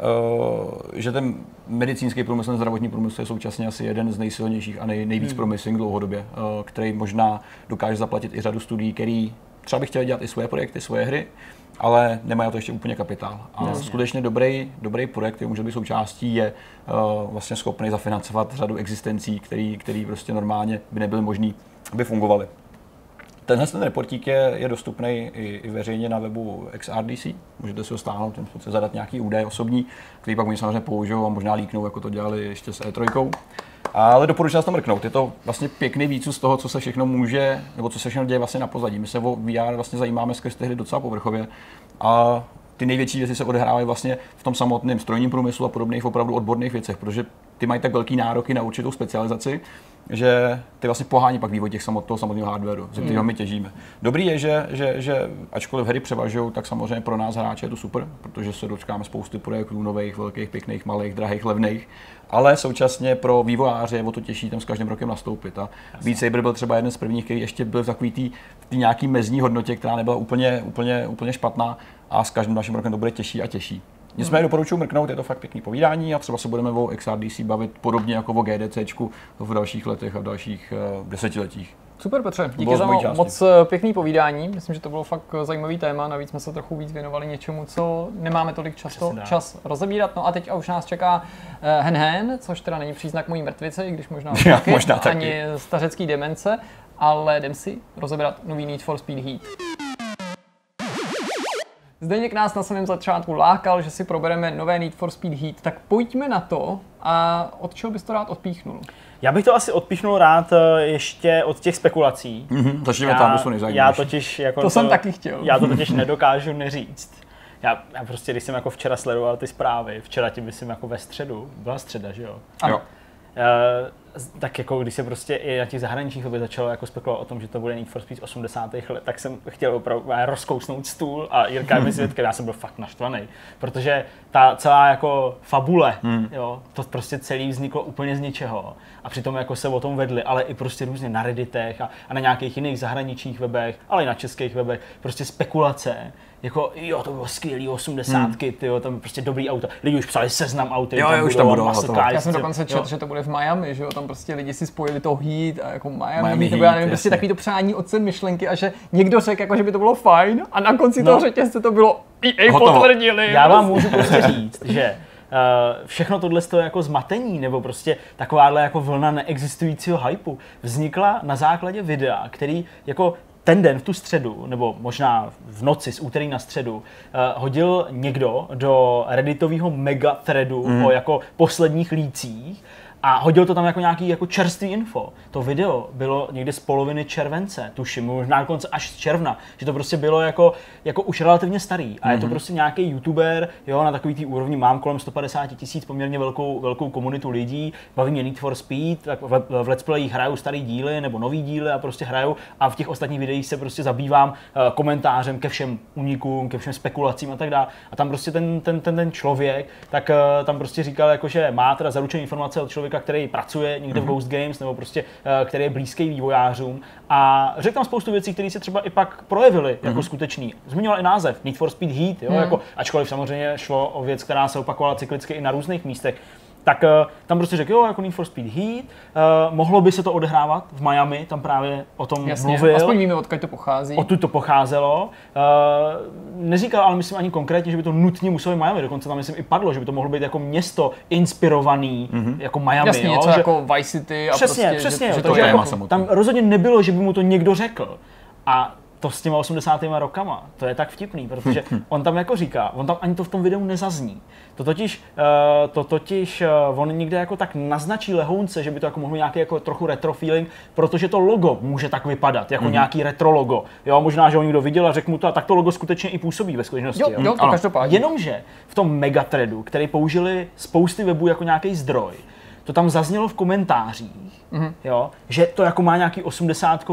[SPEAKER 2] uh, že ten medicínský průmysl, zdravotní průmysl je současně asi jeden z nejsilnějších a nej, nejvíc hmm. promising dlouhodobě, uh, který možná dokáže zaplatit i řadu studií, který třeba by chtěli dělat i svoje projekty, svoje hry, ale nemají to ještě úplně kapitál. A
[SPEAKER 3] Jasně.
[SPEAKER 2] skutečně dobrý, dobrý projekt, který může být součástí, je uh, vlastně schopný zafinancovat řadu existencí, který, který prostě normálně by nebyly možný, aby fungovaly. Tenhle ten reportík je, je dostupný i, i veřejně na webu XRDC. Můžete si ho stáhnout, ten si zadat nějaký údaj osobní, který pak oni samozřejmě použijou a možná líknou, jako to dělali ještě s E3. Ale doporučuji nás tam mrknout. Je to vlastně pěkný výcud z toho, co se všechno může, nebo co se všechno děje vlastně na pozadí. My se o VR vlastně zajímáme skrz ty hry docela povrchově. A ty největší věci se odehrávají vlastně v tom samotném strojním průmyslu a podobných opravdu odborných věcech, protože ty mají tak velký nároky na určitou specializaci, že ty vlastně pohání pak vývoj těch samot, toho samotného hardwareu, ze kterého my těžíme. Dobrý je, že, že, že ačkoliv hry převažují, tak samozřejmě pro nás hráče je to super, protože se dočkáme spousty projektů nových, velkých, pěkných, malých, drahých, levných, ale současně pro vývojáře je o to těžší tam s každým rokem nastoupit. A Beat Saber byl třeba jeden z prvních, který ještě byl v takový tý, v tý nějaký mezní hodnotě, která nebyla úplně, úplně, úplně špatná a s každým dalším rokem to bude těžší a těžší. Nicméně doporučuji mrknout, je to fakt pěkný povídání a třeba se budeme o XRDC bavit podobně jako o GDCčku v dalších letech a v dalších uh, desetiletích.
[SPEAKER 1] Super Petře, díky za mo- moc eh, pěkný povídání. Myslím, že to bylo fakt eh, zajímavý téma. Navíc jsme se trochu víc věnovali něčemu, co nemáme tolik často čas rozebírat. No a teď už nás čeká eh, Hen Hen, což teda není příznak mojí mrtvice, i když možná,
[SPEAKER 2] Já,
[SPEAKER 1] taky,
[SPEAKER 2] možná taky.
[SPEAKER 1] ani stařecký demence, ale jdem si rozebrat nový Need for Speed Heat. Zdeněk nás na samém začátku lákal, že si probereme nové Need for Speed Heat, tak pojďme na to a od čeho bys to rád odpíchnul?
[SPEAKER 3] Já bych to asi odpíchnul rád eh, ještě od těch spekulací.
[SPEAKER 2] Mhm, začněme tam, to jsou
[SPEAKER 3] já
[SPEAKER 2] nejzajímavější.
[SPEAKER 3] totiž jako
[SPEAKER 1] To jsem taky chtěl.
[SPEAKER 3] Já to totiž nedokážu neříct. Já, já prostě, když jsem jako včera sledoval ty zprávy, včera tím myslím jako ve středu, byla středa, že jo?
[SPEAKER 2] Jo.
[SPEAKER 3] Eh, tak jako když se prostě i na těch zahraničních webech začalo jako spekulovat o tom, že to bude Need for Speed z 80. let, tak jsem chtěl opravdu rozkousnout stůl a Jirka je mi svědkem, já jsem byl fakt naštvaný, protože ta celá jako fabule,
[SPEAKER 2] Hmm.
[SPEAKER 3] jo, to prostě celý vzniklo úplně z ničeho a přitom jako se o tom vedli, ale i prostě různě na Redditech a, a na nějakých jiných zahraničních webech, ale i na českých webech, prostě spekulace, jako jo, to bylo skvělý 80, hmm. tyjo, tam prostě dobrý auto. Lidi už psali seznam auty,
[SPEAKER 2] Jo, jo, už tam budou,
[SPEAKER 3] cars,
[SPEAKER 1] Já jsem dokonce četl, že to bude v Miami, že jo, tam prostě lidi si spojili to Heat a jako Miami,
[SPEAKER 2] Miami
[SPEAKER 1] Miami nebo já
[SPEAKER 2] Heat,
[SPEAKER 1] nevím, prostě takový to přání sen myšlenky a že někdo řekl, jako, že by to bylo fajn a na konci
[SPEAKER 3] No.
[SPEAKER 1] toho řetězce to bylo EA
[SPEAKER 2] Hotovo.
[SPEAKER 1] potvrdili.
[SPEAKER 3] Já vám můžu prostě říct, že Uh, všechno tohle je jako zmatení, nebo prostě takováhle jako vlna neexistujícího hypu vznikla na základě videa, který jako ten den v tu středu, nebo možná v noci z úterý na středu, uh, hodil někdo do redditového mega threadu mm. o jako posledních lících a hodil to tam jako nějaký jako čerstvý info. To video bylo někdy z poloviny července, tuším, možná dokonce až z června, že to prostě bylo jako, jako už relativně starý. A je to prostě nějaký youtuber, jo, na takový té úrovni mám kolem 150 tisíc, poměrně velkou, velkou komunitu lidí, baví mě Need for Speed, tak v, v Let's Playích hrajou starý díly nebo nový díly a prostě hrajou a v těch ostatních videích se prostě zabývám eh, komentářem ke všem unikům, ke všem spekulacím a tak dále. A tam prostě ten, ten, ten, ten člověk, tak eh, tam prostě říkal, jako, že má teda zaručené informace od člověka, který pracuje někde v Ghost Games nebo prostě eh, který je blízký vývojářům a řekl tam spoustu věcí, které se třeba i pak projevily jako skutečný. Zmiňoval i název Need for Speed Heat, jo, jako, ačkoliv samozřejmě šlo o věc, která se opakovala cyklicky i na různých místech. Tak eh, tam prostě řekl, jo, jako Need for Speed Heat, uh, mohlo by se to odehrávat v Miami, tam právě o tom
[SPEAKER 1] Jasně,
[SPEAKER 3] mluvil.
[SPEAKER 1] aspoň víme, odkud to pochází.
[SPEAKER 3] Odtud to pocházelo. Uh, neříkal ale myslím ani konkrétně, že by to nutně muselo být Miami, dokonce tam myslím i padlo, že by to mohlo být jako město inspirovaný mm-hmm. jako Miami.
[SPEAKER 1] Jasně,
[SPEAKER 3] jo?
[SPEAKER 1] něco
[SPEAKER 3] že,
[SPEAKER 1] jako Vice City a
[SPEAKER 3] přesně,
[SPEAKER 1] prostě,
[SPEAKER 3] přesně,
[SPEAKER 1] že,
[SPEAKER 3] jo,
[SPEAKER 1] že to je
[SPEAKER 3] jako, tam rozhodně nebylo, že by mu to někdo řekl. A to s těma 80. rokama, to je tak vtipný, protože on tam jako říká, on tam ani to v tom videu nezazní. To totiž, uh, to totiž uh, on někde jako tak naznačí lehounce, že by to jako mohlo nějaký jako trochu retro feeling, protože to logo může tak vypadat, jako mm-hmm. nějaký retro logo. Jo, možná, že ho někdo viděl a řekl mu to, a tak to logo skutečně i působí ve skutečnosti.
[SPEAKER 1] Jo, jo, to
[SPEAKER 3] Ano.
[SPEAKER 1] každopádně.
[SPEAKER 3] Jenomže v tom megathreadu, který použili spousty webů jako nějaký zdroj, to tam zaznělo v komentářích, mm-hmm. jo, že to jako má nějaký 80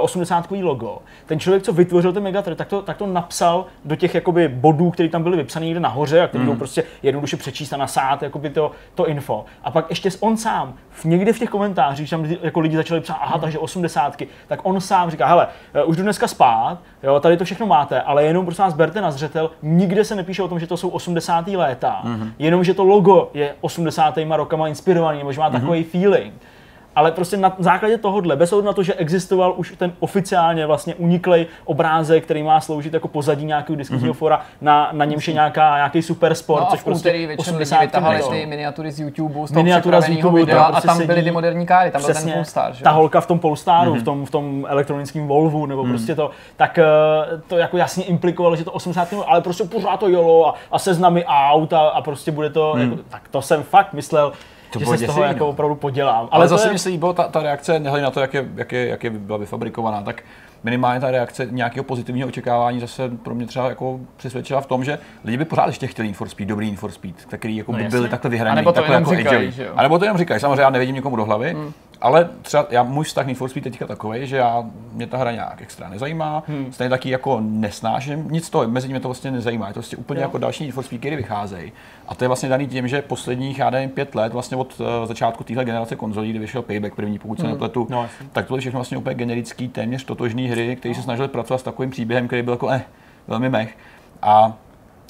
[SPEAKER 3] 80 logo. Ten člověk, co vytvořil ten Megathread, tak to, tak to napsal do těch jakoby bodů, které tam byly vypsané někde nahoře a které mm. jdou prostě jednoduše přečíst a nasát jakoby to, to info. A pak ještě on sám, v, někde v těch komentářích, tam lidi- jako lidi začali psát, aha, takže 80, tak on sám říká, hele, eh, už jdu dneska spát, jo, tady to všechno máte, ale jenom prosím vás berte na zřetel, nikde se nepíše o tom, že to jsou 80. léta, mm-hmm. jenom že to logo je 80. rokama inspirovaný, nebo že má takový feeling. Ale prostě na základě tohohle, bez ohledu na to, že existoval už ten oficiálně vlastně uniklej obrázek, který má sloužit jako pozadí nějakého diskuzního mm-hmm. fora, na, na němž je nějaká, nějaký super sport,
[SPEAKER 1] No a
[SPEAKER 3] což
[SPEAKER 1] v
[SPEAKER 3] prostě
[SPEAKER 1] večer lidi
[SPEAKER 3] 80.
[SPEAKER 1] vytahali ty miniatury z YouTube, z toho
[SPEAKER 3] Miniatura z YouTube,
[SPEAKER 1] videa
[SPEAKER 3] tam
[SPEAKER 1] a
[SPEAKER 3] prostě
[SPEAKER 1] tam byly ty moderní káry, tam byl ten
[SPEAKER 3] Přesně,
[SPEAKER 1] Polestar, že
[SPEAKER 3] ta holka v tom Polestaru, mm-hmm. v, tom, v tom elektronickém Volvu, nebo mm. prostě to, tak eh, to jako jasně implikovalo, že to 80. ale prostě pořád to jelo a, a seznamy aut a, a prostě bude to, mm. jako, tak to jsem fakt myslel,
[SPEAKER 2] To
[SPEAKER 3] že se z toho jako
[SPEAKER 2] no.
[SPEAKER 3] opravdu podělám.
[SPEAKER 2] Ale,
[SPEAKER 3] to
[SPEAKER 2] zase
[SPEAKER 3] je-
[SPEAKER 2] mi se líbilo ta, ta reakce, nehledě na to, jak je, jak, je, jak je byla vyfabrikovaná, tak minimálně ta reakce nějakého pozitivního očekávání zase pro mě třeba jako přesvědčila v tom, že lidi by pořád ještě chtěli Need for Speed, dobrý Need for Speed, který jako
[SPEAKER 3] No
[SPEAKER 2] by byli takhle
[SPEAKER 1] to
[SPEAKER 2] takhle
[SPEAKER 1] jenom
[SPEAKER 2] jako
[SPEAKER 1] říkají?
[SPEAKER 2] A nebo to jenom říkají, samozřejmě já nevidím nikomu do hlavy, hmm. Ale třeba já, můj vztah Need for Speed teďka takový, že já, mě ta hra nějak extra nezajímá, hmm. stejně taky jako nesnáším, nic to, mezi nimi to vlastně nezajímá, je to vlastně úplně
[SPEAKER 3] Jo.
[SPEAKER 2] jako další Need for Speed, který vycházejí. A to je vlastně daný tím, že posledních, já nevím, pět let, vlastně od uh, začátku téhle generace konzolí, kdy vyšel Payback první, pokud se nepletu,
[SPEAKER 3] No,
[SPEAKER 2] tak to byly všechno vlastně úplně generický, téměř totožný hry, které se snažili pracovat s takovým příběhem, který byl jako eh, velmi mech. A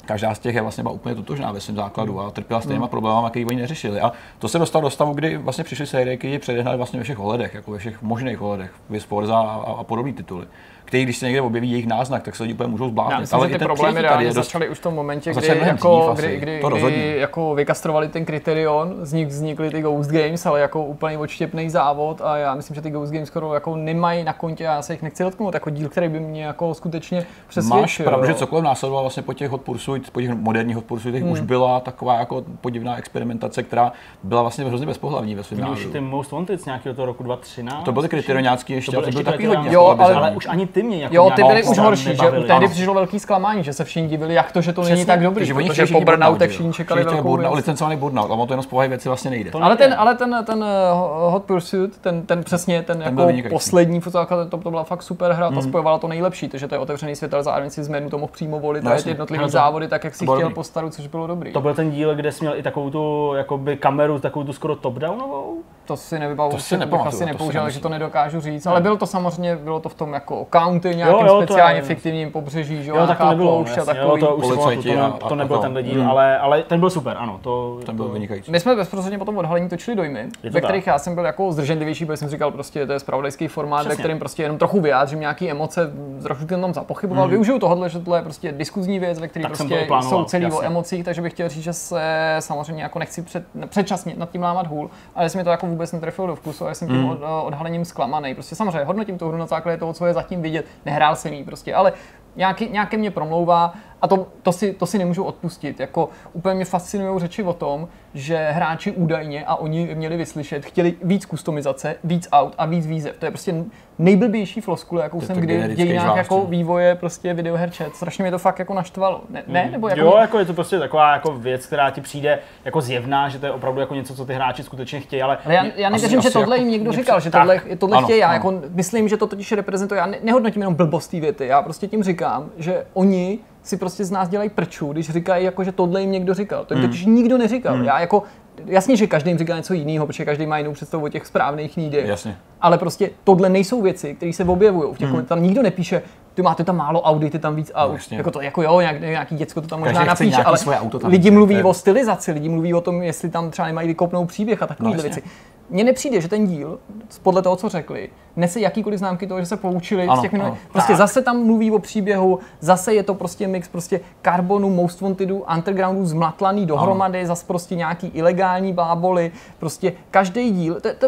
[SPEAKER 2] každá z těch je vlastně byla úplně totožná ve svém základu a trpěla stejnýma problémy, který oni neřešili. A to se dostalo do stavu, kdy vlastně přišly série, které předehnali vlastně ve všech ohledech, jako ve všech možných ohledech, Vis Forza a, a, a podobné tituly. Který, když se někde objeví jejich náznak, tak se lidi úplně můžou
[SPEAKER 1] Já
[SPEAKER 2] zbláznit.
[SPEAKER 1] myslím, že
[SPEAKER 2] i
[SPEAKER 1] ty
[SPEAKER 2] ten
[SPEAKER 1] problémy
[SPEAKER 2] tady je dost-
[SPEAKER 1] začaly už v tom momentě, kdy, jako, kdy, kdy,
[SPEAKER 2] to
[SPEAKER 1] kdy jako vykastrovali ten Criterion, z nich vznikly ty Ghost Games, ale jako úplně odštěpný závod a já myslím, že ty Ghost Games skoro jako nemají na kontě a já se jich nechci dotknout, jako díl, který by mě jako skutečně přesvědčil.
[SPEAKER 2] Máš pravdu, že cokoliv následovalo vlastně po těch Hot Pursuit, po těch moderních Hot Pursuitech
[SPEAKER 1] Hmm.
[SPEAKER 2] už byla taková jako podivná experimentace, která byla vlastně hrozně bezpohlavní ve svém
[SPEAKER 3] už ty Most Wanted z nějakého toho roku 2013.
[SPEAKER 2] To byly kriteriáňácký ještě,
[SPEAKER 3] to byly
[SPEAKER 2] byl
[SPEAKER 3] ještě
[SPEAKER 2] takový hodně.
[SPEAKER 3] kriteriáňácký.
[SPEAKER 1] Jo,
[SPEAKER 2] jako
[SPEAKER 1] ale-
[SPEAKER 3] ale už ani ty mě jako
[SPEAKER 1] Jo, ty byly už horší, že tehdy přišlo velký zklamání, že se všichni divili, jak to, že to není tak dobrý,
[SPEAKER 2] Takže oni chtěli
[SPEAKER 1] po
[SPEAKER 2] burnout,
[SPEAKER 1] všichni
[SPEAKER 2] že
[SPEAKER 1] čekali
[SPEAKER 2] Všichni chtěli
[SPEAKER 1] velkou
[SPEAKER 2] burnout,
[SPEAKER 1] věc.
[SPEAKER 2] licencovaný burnout, a ono to jenom z povahy věci vlastně nejde.
[SPEAKER 1] Ale ten, ale ten, ten eh, Hot Pursuit, ten, ten přesně, ten,
[SPEAKER 2] byl
[SPEAKER 1] jako poslední fotáka, to, to byla fakt super hra, ta spojovala to nejlepší, takže to je otevřený svět, ale zároveň si z menu to mohl přímo volit
[SPEAKER 2] No
[SPEAKER 3] No to-
[SPEAKER 1] závody tak, jak si chtěl
[SPEAKER 2] dobrý.
[SPEAKER 1] po staru, což bylo dobrý.
[SPEAKER 3] To byl ten díl, kde jsi měl i takovou tu jakoby kameru, takovou tu skoro top-downovou?
[SPEAKER 1] To si nevybavu,
[SPEAKER 2] To si
[SPEAKER 1] to
[SPEAKER 2] nepamatuju,
[SPEAKER 1] asi
[SPEAKER 2] to si
[SPEAKER 1] nepoužil,
[SPEAKER 2] nemyslím.
[SPEAKER 1] že to nedokážu říct, ale bylo to samozřejmě, bylo to v tom jako county, nějakým
[SPEAKER 3] jo, to
[SPEAKER 1] speciálně fiktivním pobřeží, že
[SPEAKER 3] Jo, tak to nebylo,
[SPEAKER 1] poušť a
[SPEAKER 3] jo,
[SPEAKER 1] takový.
[SPEAKER 3] to už
[SPEAKER 2] Policajti
[SPEAKER 3] to, to
[SPEAKER 2] a-
[SPEAKER 3] nebyl
[SPEAKER 2] to.
[SPEAKER 3] tenhle díl,
[SPEAKER 2] Hmm.
[SPEAKER 3] ale, ale ten byl super, ano. To,
[SPEAKER 2] Ten byl
[SPEAKER 3] to,
[SPEAKER 2] vynikající.
[SPEAKER 1] My jsme bezprostředně po tom odhalení točili dojmy,
[SPEAKER 3] to
[SPEAKER 1] ve
[SPEAKER 3] tak.
[SPEAKER 1] kterých já jsem byl jako zdrženlivější, protože jsem říkal, prostě to je spravodajský formát, ve
[SPEAKER 3] Přesně.
[SPEAKER 1] kterém prostě jenom trochu vyjádřím nějaké emoce, trochu jsem tam zapochyboval.
[SPEAKER 3] Mhm.
[SPEAKER 1] Využiju tohle, že tohle je prostě diskuzní věc, ve které
[SPEAKER 3] Tak to
[SPEAKER 1] prostě jsou celý o emocích, takže bych chtěl říct, že se samozřejmě jako nechci před, předčasně nad tím lámat hůl, ale mi to jako vůbec netrefilo do vkusu a já jsem tím
[SPEAKER 3] Mhm.
[SPEAKER 1] od, odhalením zklamaný. Prostě samozřejmě hodnotím tu hru na základě toho, co je zatím vidět, nehrál jsem jí prostě, ale nějaký, nějaké mě promlouvá a to, to, si, to si nemůžu odpustit. Jako úplně mě fascinují řeči o tom, že hráči údajně, a oni měli vyslyšet, chtěli víc kustomizace, víc aut a víc výzev. To je prostě nejblbější floskule, jakou
[SPEAKER 2] Je
[SPEAKER 1] jsem
[SPEAKER 2] to
[SPEAKER 1] kdy v dějinách jako
[SPEAKER 2] jo.
[SPEAKER 1] vývoje prostě videoher čet. Strašně mě to fakt jako naštvalo. Ne, ne? nebo jako
[SPEAKER 3] jo, jako je to prostě taková jako věc, která ti přijde jako zjevná, že to je opravdu jako něco, co ty hráči skutečně chtějí, ale,
[SPEAKER 1] Ale já, já nevěřím, že tohle
[SPEAKER 2] jako-
[SPEAKER 1] jim někdo říkal, že
[SPEAKER 3] tak.
[SPEAKER 1] tohle, tohle
[SPEAKER 2] Ano,
[SPEAKER 1] chtějí. Já
[SPEAKER 2] ano.
[SPEAKER 1] jako myslím, že to totiž reprezentuje. Já ne, nehodnotím jenom blbostý věty. Já prostě tím říkám, že oni si prostě z nás dělají prču, když říkají, jako, že tohle jim někdo říkal. To jim totiž nikdo neříkal. Já jako, jasně, že každý jim říká něco jiného, protože každý má jinou představu o těch správných nídech.
[SPEAKER 2] Jasně.
[SPEAKER 1] Ale prostě tohle nejsou věci, které se objevují. V těch hmm. Tam nikdo nepíše, ty máte tam málo Audi, ty tam víc aut.
[SPEAKER 2] jasně.
[SPEAKER 1] jako to, jako jo, nějak, nějaký děcko to tam možná napíše, ale
[SPEAKER 2] svoje auto tam
[SPEAKER 1] lidi mluví
[SPEAKER 2] je-
[SPEAKER 1] o stylizaci, lidi mluví o tom, jestli tam třeba nemají vykopnou příběh a takovéhle
[SPEAKER 2] No,
[SPEAKER 1] věci. Mně nepřijde, že ten díl, podle toho, co řekli, nese jakýkoliv známky toho, že se poučili
[SPEAKER 2] Ano,
[SPEAKER 1] z těch minulých.
[SPEAKER 2] ano.
[SPEAKER 1] Prostě
[SPEAKER 3] Tak.
[SPEAKER 1] zase tam mluví o příběhu, zase je to prostě mix prostě Carbonu, Most Wantedu, Undergroundu zmlatlaný dohromady, zase prostě nějaký ilegální báboli, prostě každý díl, to, to,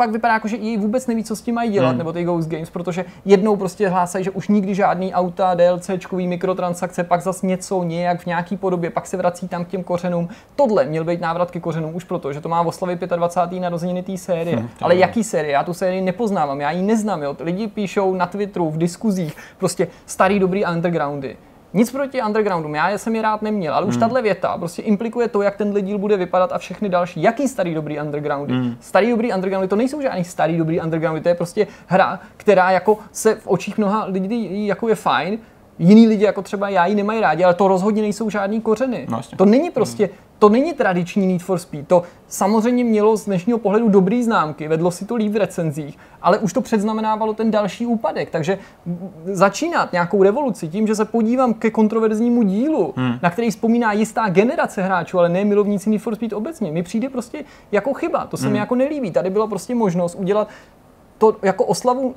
[SPEAKER 1] fakt vypadá jako, že EA vůbec neví, co s tím mají dělat, hmm. nebo ty Ghost Games, protože jednou prostě hlásají, že už nikdy žádný auta, DLCčkový mikrotransakce, pak zas něco nějak v nějaký podobě, pak se vrací tam k těm kořenům. Tohle měl být návrat ke kořenům už proto, že to má oslavit 25. narozeniny té série. Hmm, Ale je. jaký série? Já tu sérii nepoznávám, já ji neznám. Jo. Lidi píšou na Twitteru, v diskuzích, prostě starý dobrý undergroundy. Nic proti undergroundům, já jsem je rád neměl, ale už hmm. tahle věta prostě implikuje to, jak tenhle díl bude vypadat a všechny další. Jaký starý dobrý undergroundy? Hmm. Starý dobrý undergroundy, to nejsou žádný starý dobrý undergroundy, to je prostě hra, která jako se v očích mnoha lidí jako je fajn, jiný lidi, jako třeba já, ji nemají rádi, ale to rozhodně nejsou žádný kořeny. No, to není prostě, hmm. to není tradiční Need for Speed. To samozřejmě mělo z dnešního pohledu dobrý známky, vedlo si to líp v recenzích, ale už to předznamenávalo ten další úpadek. Takže začínat nějakou revoluci tím, že se podívám ke kontroverznímu dílu, hmm. na který vzpomíná jistá generace hráčů, ale ne milovníci Need for Speed obecně, mi přijde prostě jako chyba. To se hmm. mi jako nelíbí. Tady byla prostě možnost udělat to jako oslavu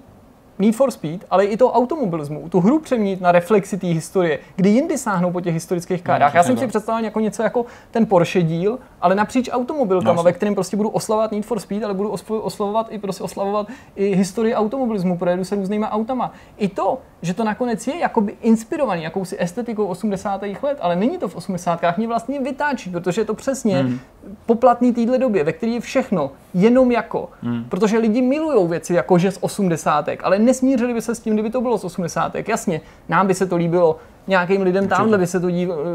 [SPEAKER 1] Need for Speed, ale i to automobilismu, tu hru přeměnit na reflexi té historie, kdy jindy sáhnou po těch historických no, kárách. No, Já jsem si představil jako něco jako ten Porsche díl, ale napříč automobilkama, no, ve kterém prostě budu oslavovat Need for Speed, ale budu oslavovat i prostě oslavovat i historii automobilismu, projedu se různýma autama. I to, že to nakonec je jakoby inspirovaný jakousi estetikou 80. let, ale není to v 80. mě vlastně vytáčí, protože je to přesně hmm. poplatný téhle době, ve které je všechno jenom jako. Hmm. Protože lidi milují věci jako že z 80. ale nesmířili by se s tím, kdyby to bylo z 80. Jasně, nám by se to líbilo, nějakým lidem tamhle by se to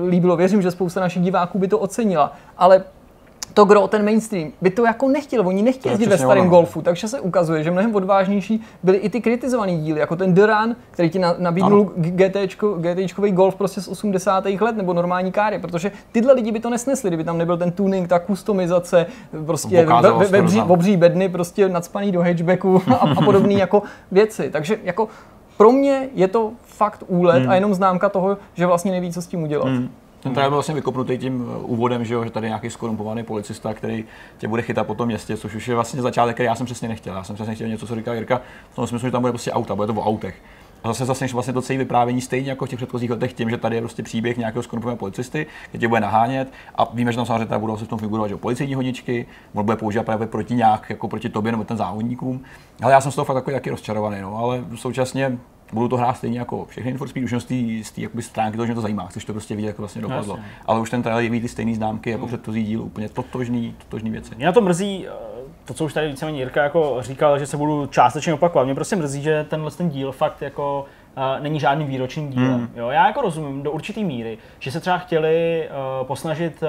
[SPEAKER 1] líbilo, věřím, že spousta našich diváků by to ocenila, ale to gro, ten mainstream, by to jako nechtěl, oni nechtěli jezdit ve starém golfu, takže se ukazuje, že mnohem odvážnější byly i ty kritizované díly, jako ten Duran, který ti nabídnul GT, golf prostě z 80. let nebo normální káry, protože tyhle lidi by to nesnesli, kdyby tam nebyl ten tuning, ta kustomizace, prostě ve, ve, ve, bří, obří bedny, prostě nadspaný do hatchbacku a, a podobné jako věci. Takže jako pro mě je to fakt úlet hmm. a jenom známka toho, že vlastně neví, co s tím udělat. Hmm.
[SPEAKER 2] Ten trailer byl vlastně vykopnutý tím uh, úvodem, že, jo, že tady je nějaký skorumpovaný policista, který tě bude chytat po tom městě, což už je vlastně začátek, který já jsem přesně nechtěl. Já jsem přesně chtěl něco, co říká Jirka, v tom smyslu, že tam bude prostě auta, bude to o autech. A zase zase vlastně to celé vyprávění stejně jako v těch předchozích letech tím, že tady je prostě příběh nějakého skorumpovaného policisty, který tě bude nahánět a víme, že tam samozřejmě budou se v tom figurovat že policejní honičky, on bude používat právě proti nějak, jako proti tobě nebo ten závodníkům. Ale já jsem z toho fakt takový taky rozčarovaný, no, ale současně budu to hrát stejně jako všechny Need for Speed, už z té stránky toho, že mě to zajímá, chceš to prostě vidět, jak to vlastně dopadlo. Jasně. Ale už ten trailer jeví ty stejné známky jako hmm. předchozí díl, úplně totožný, totožný věci.
[SPEAKER 3] Mě na to mrzí, eh, to, co už tady víceméně Jirka jako říkal, že se budu částečně opakovat. Mě prostě mrzí, že tenhle ten díl fakt jako uh, není žádný výroční díl. Hmm. Jo, já jako rozumím do určité míry, že se třeba chtěli uh, posnažit uh,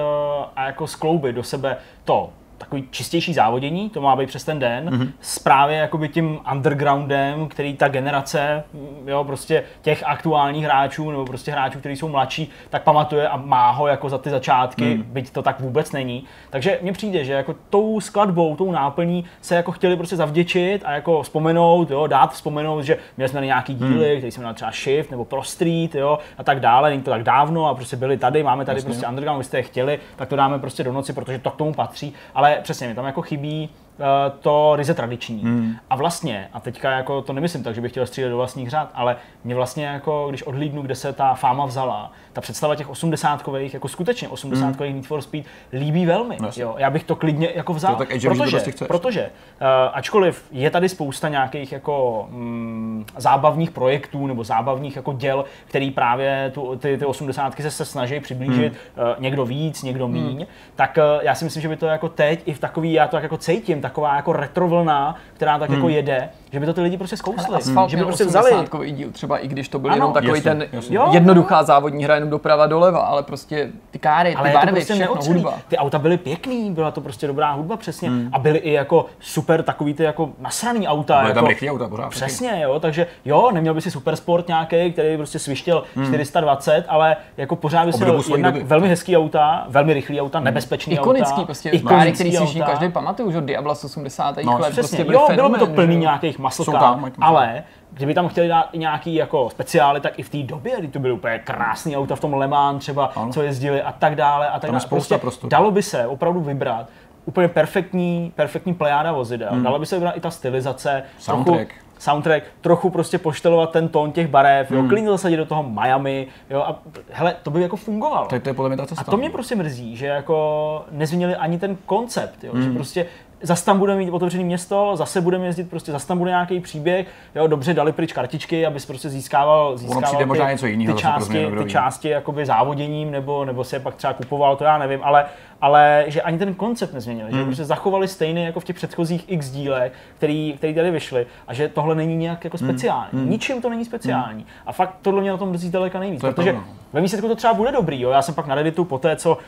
[SPEAKER 3] a jako skloubit do sebe to, takový čistější závodění, to má být přes ten den, mm-hmm. s právě jakoby tím undergroundem, který ta generace, jo, prostě těch aktuálních hráčů, nebo prostě hráčů, kteří jsou mladší, tak pamatuje a má ho jako za ty začátky, mm. byť to tak vůbec není. Takže mně přijde, že jako tou skladbou, tou náplní se jako chtěli prostě zavděčit a jako vzpomenout, jo, dát vzpomenout, že měli jsme nějaký díly, mm. který jsme měli třeba Shift nebo Pro Street, jo, a tak dále, není to tak dávno a prostě byli tady, máme tady Jasně. prostě underground, vy jste je chtěli, tak to dáme prostě do noci, protože to k tomu patří, ale ale přesně mi tam jako chybí Eh, to ryze tradiční. Hmm. A vlastně, a teďka jako to nemyslím tak, že bych chtěl střílet do vlastních řád, ale mě vlastně jako, když odhlídnu, kde se ta fáma vzala, ta představa těch osmdesátkových, jako skutečně osmdesátkových hmm. Need for Speed, líbí velmi. No, jo. Já bych to klidně jako vzal, tak protože, prostě protože uh, ačkoliv je tady spousta nějakých jako mm, zábavných projektů nebo zábavných jako děl, který právě tu, ty, ty osmdesátky se, se snaží přiblížit hmm. uh, někdo víc, někdo míň, hmm. tak uh, já si myslím, že by to jako teď i v takový, já to tak jako cítím, taková jako retro vlna, která tak jako hmm. jako jede, že by to ty lidi prostě zkousli.
[SPEAKER 1] Asfalt že by prostě vzali. díl, třeba i když to byl ano, jenom takový jasný, ten jasný. jednoduchá závodní hra jenom doprava doleva, ale prostě ty káry, ty ale barvy, prostě všechno, hudba.
[SPEAKER 3] Ty auta byly pěkný, byla to prostě dobrá hudba přesně hmm. a byly i jako super takový ty jako nasraný auta.
[SPEAKER 2] Byly
[SPEAKER 3] jako,
[SPEAKER 2] tam rychlý auta pořád.
[SPEAKER 3] Přesně, jo, takže jo, neměl by si super sport nějaký, který prostě svištěl hmm. 420, ale jako pořád by si jednak doby. velmi hezký auta, velmi rychlý auta, hmm. nebezpečný
[SPEAKER 1] Ikonický, auta. Prostě ikonický, který si každý pamatuje, že Diabla z 80. No, let,
[SPEAKER 3] prostě jo, bylo by to plný nějakých muscle ale kdyby tam chtěli dát i nějaký jako speciály, tak i v té době, kdy to byly úplně krásné auta v tom Le Mans třeba, ano. co jezdili a tak dále a tak dále.
[SPEAKER 2] Prostě prostoru.
[SPEAKER 3] dalo by se opravdu vybrat úplně perfektní, perfektní plejáda vozidel. Hmm. Dala by se vybrat i ta stylizace,
[SPEAKER 2] soundtrack.
[SPEAKER 3] Trochu, soundtrack, trochu prostě poštelovat ten tón těch barev, hmm. jo, klidně zasadit do toho Miami, jo, a hele, to by jako fungovalo.
[SPEAKER 2] To, to je podle mě ta
[SPEAKER 3] cesta. A to mě prostě mrzí, že jako nezměnili ani ten koncept, jo, hmm. že prostě zase tam bude mít otevřené město, zase budeme jezdit, prostě zase tam bude nějaký příběh, jo, dobře dali pryč kartičky, abys prostě získával, získával ty,
[SPEAKER 2] možná něco jiného
[SPEAKER 3] ty části,
[SPEAKER 2] změnu
[SPEAKER 3] ty části jakoby závoděním, nebo, nebo si je pak třeba kupoval, to já nevím, ale, ale že ani ten koncept nezměnili,
[SPEAKER 2] Hmm.
[SPEAKER 3] že prostě zachovali stejný jako v těch předchozích x dílech, který, který tady vyšly a že tohle není nějak jako
[SPEAKER 2] Hmm.
[SPEAKER 3] speciální. Ničím to není speciální. A fakt tohle mě na tom mrzí daleka nejvíc,
[SPEAKER 2] To
[SPEAKER 3] protože
[SPEAKER 2] pravda, no.
[SPEAKER 3] Ve výsledku to třeba bude dobrý. Jo? Já jsem pak na Redditu po té, co uh,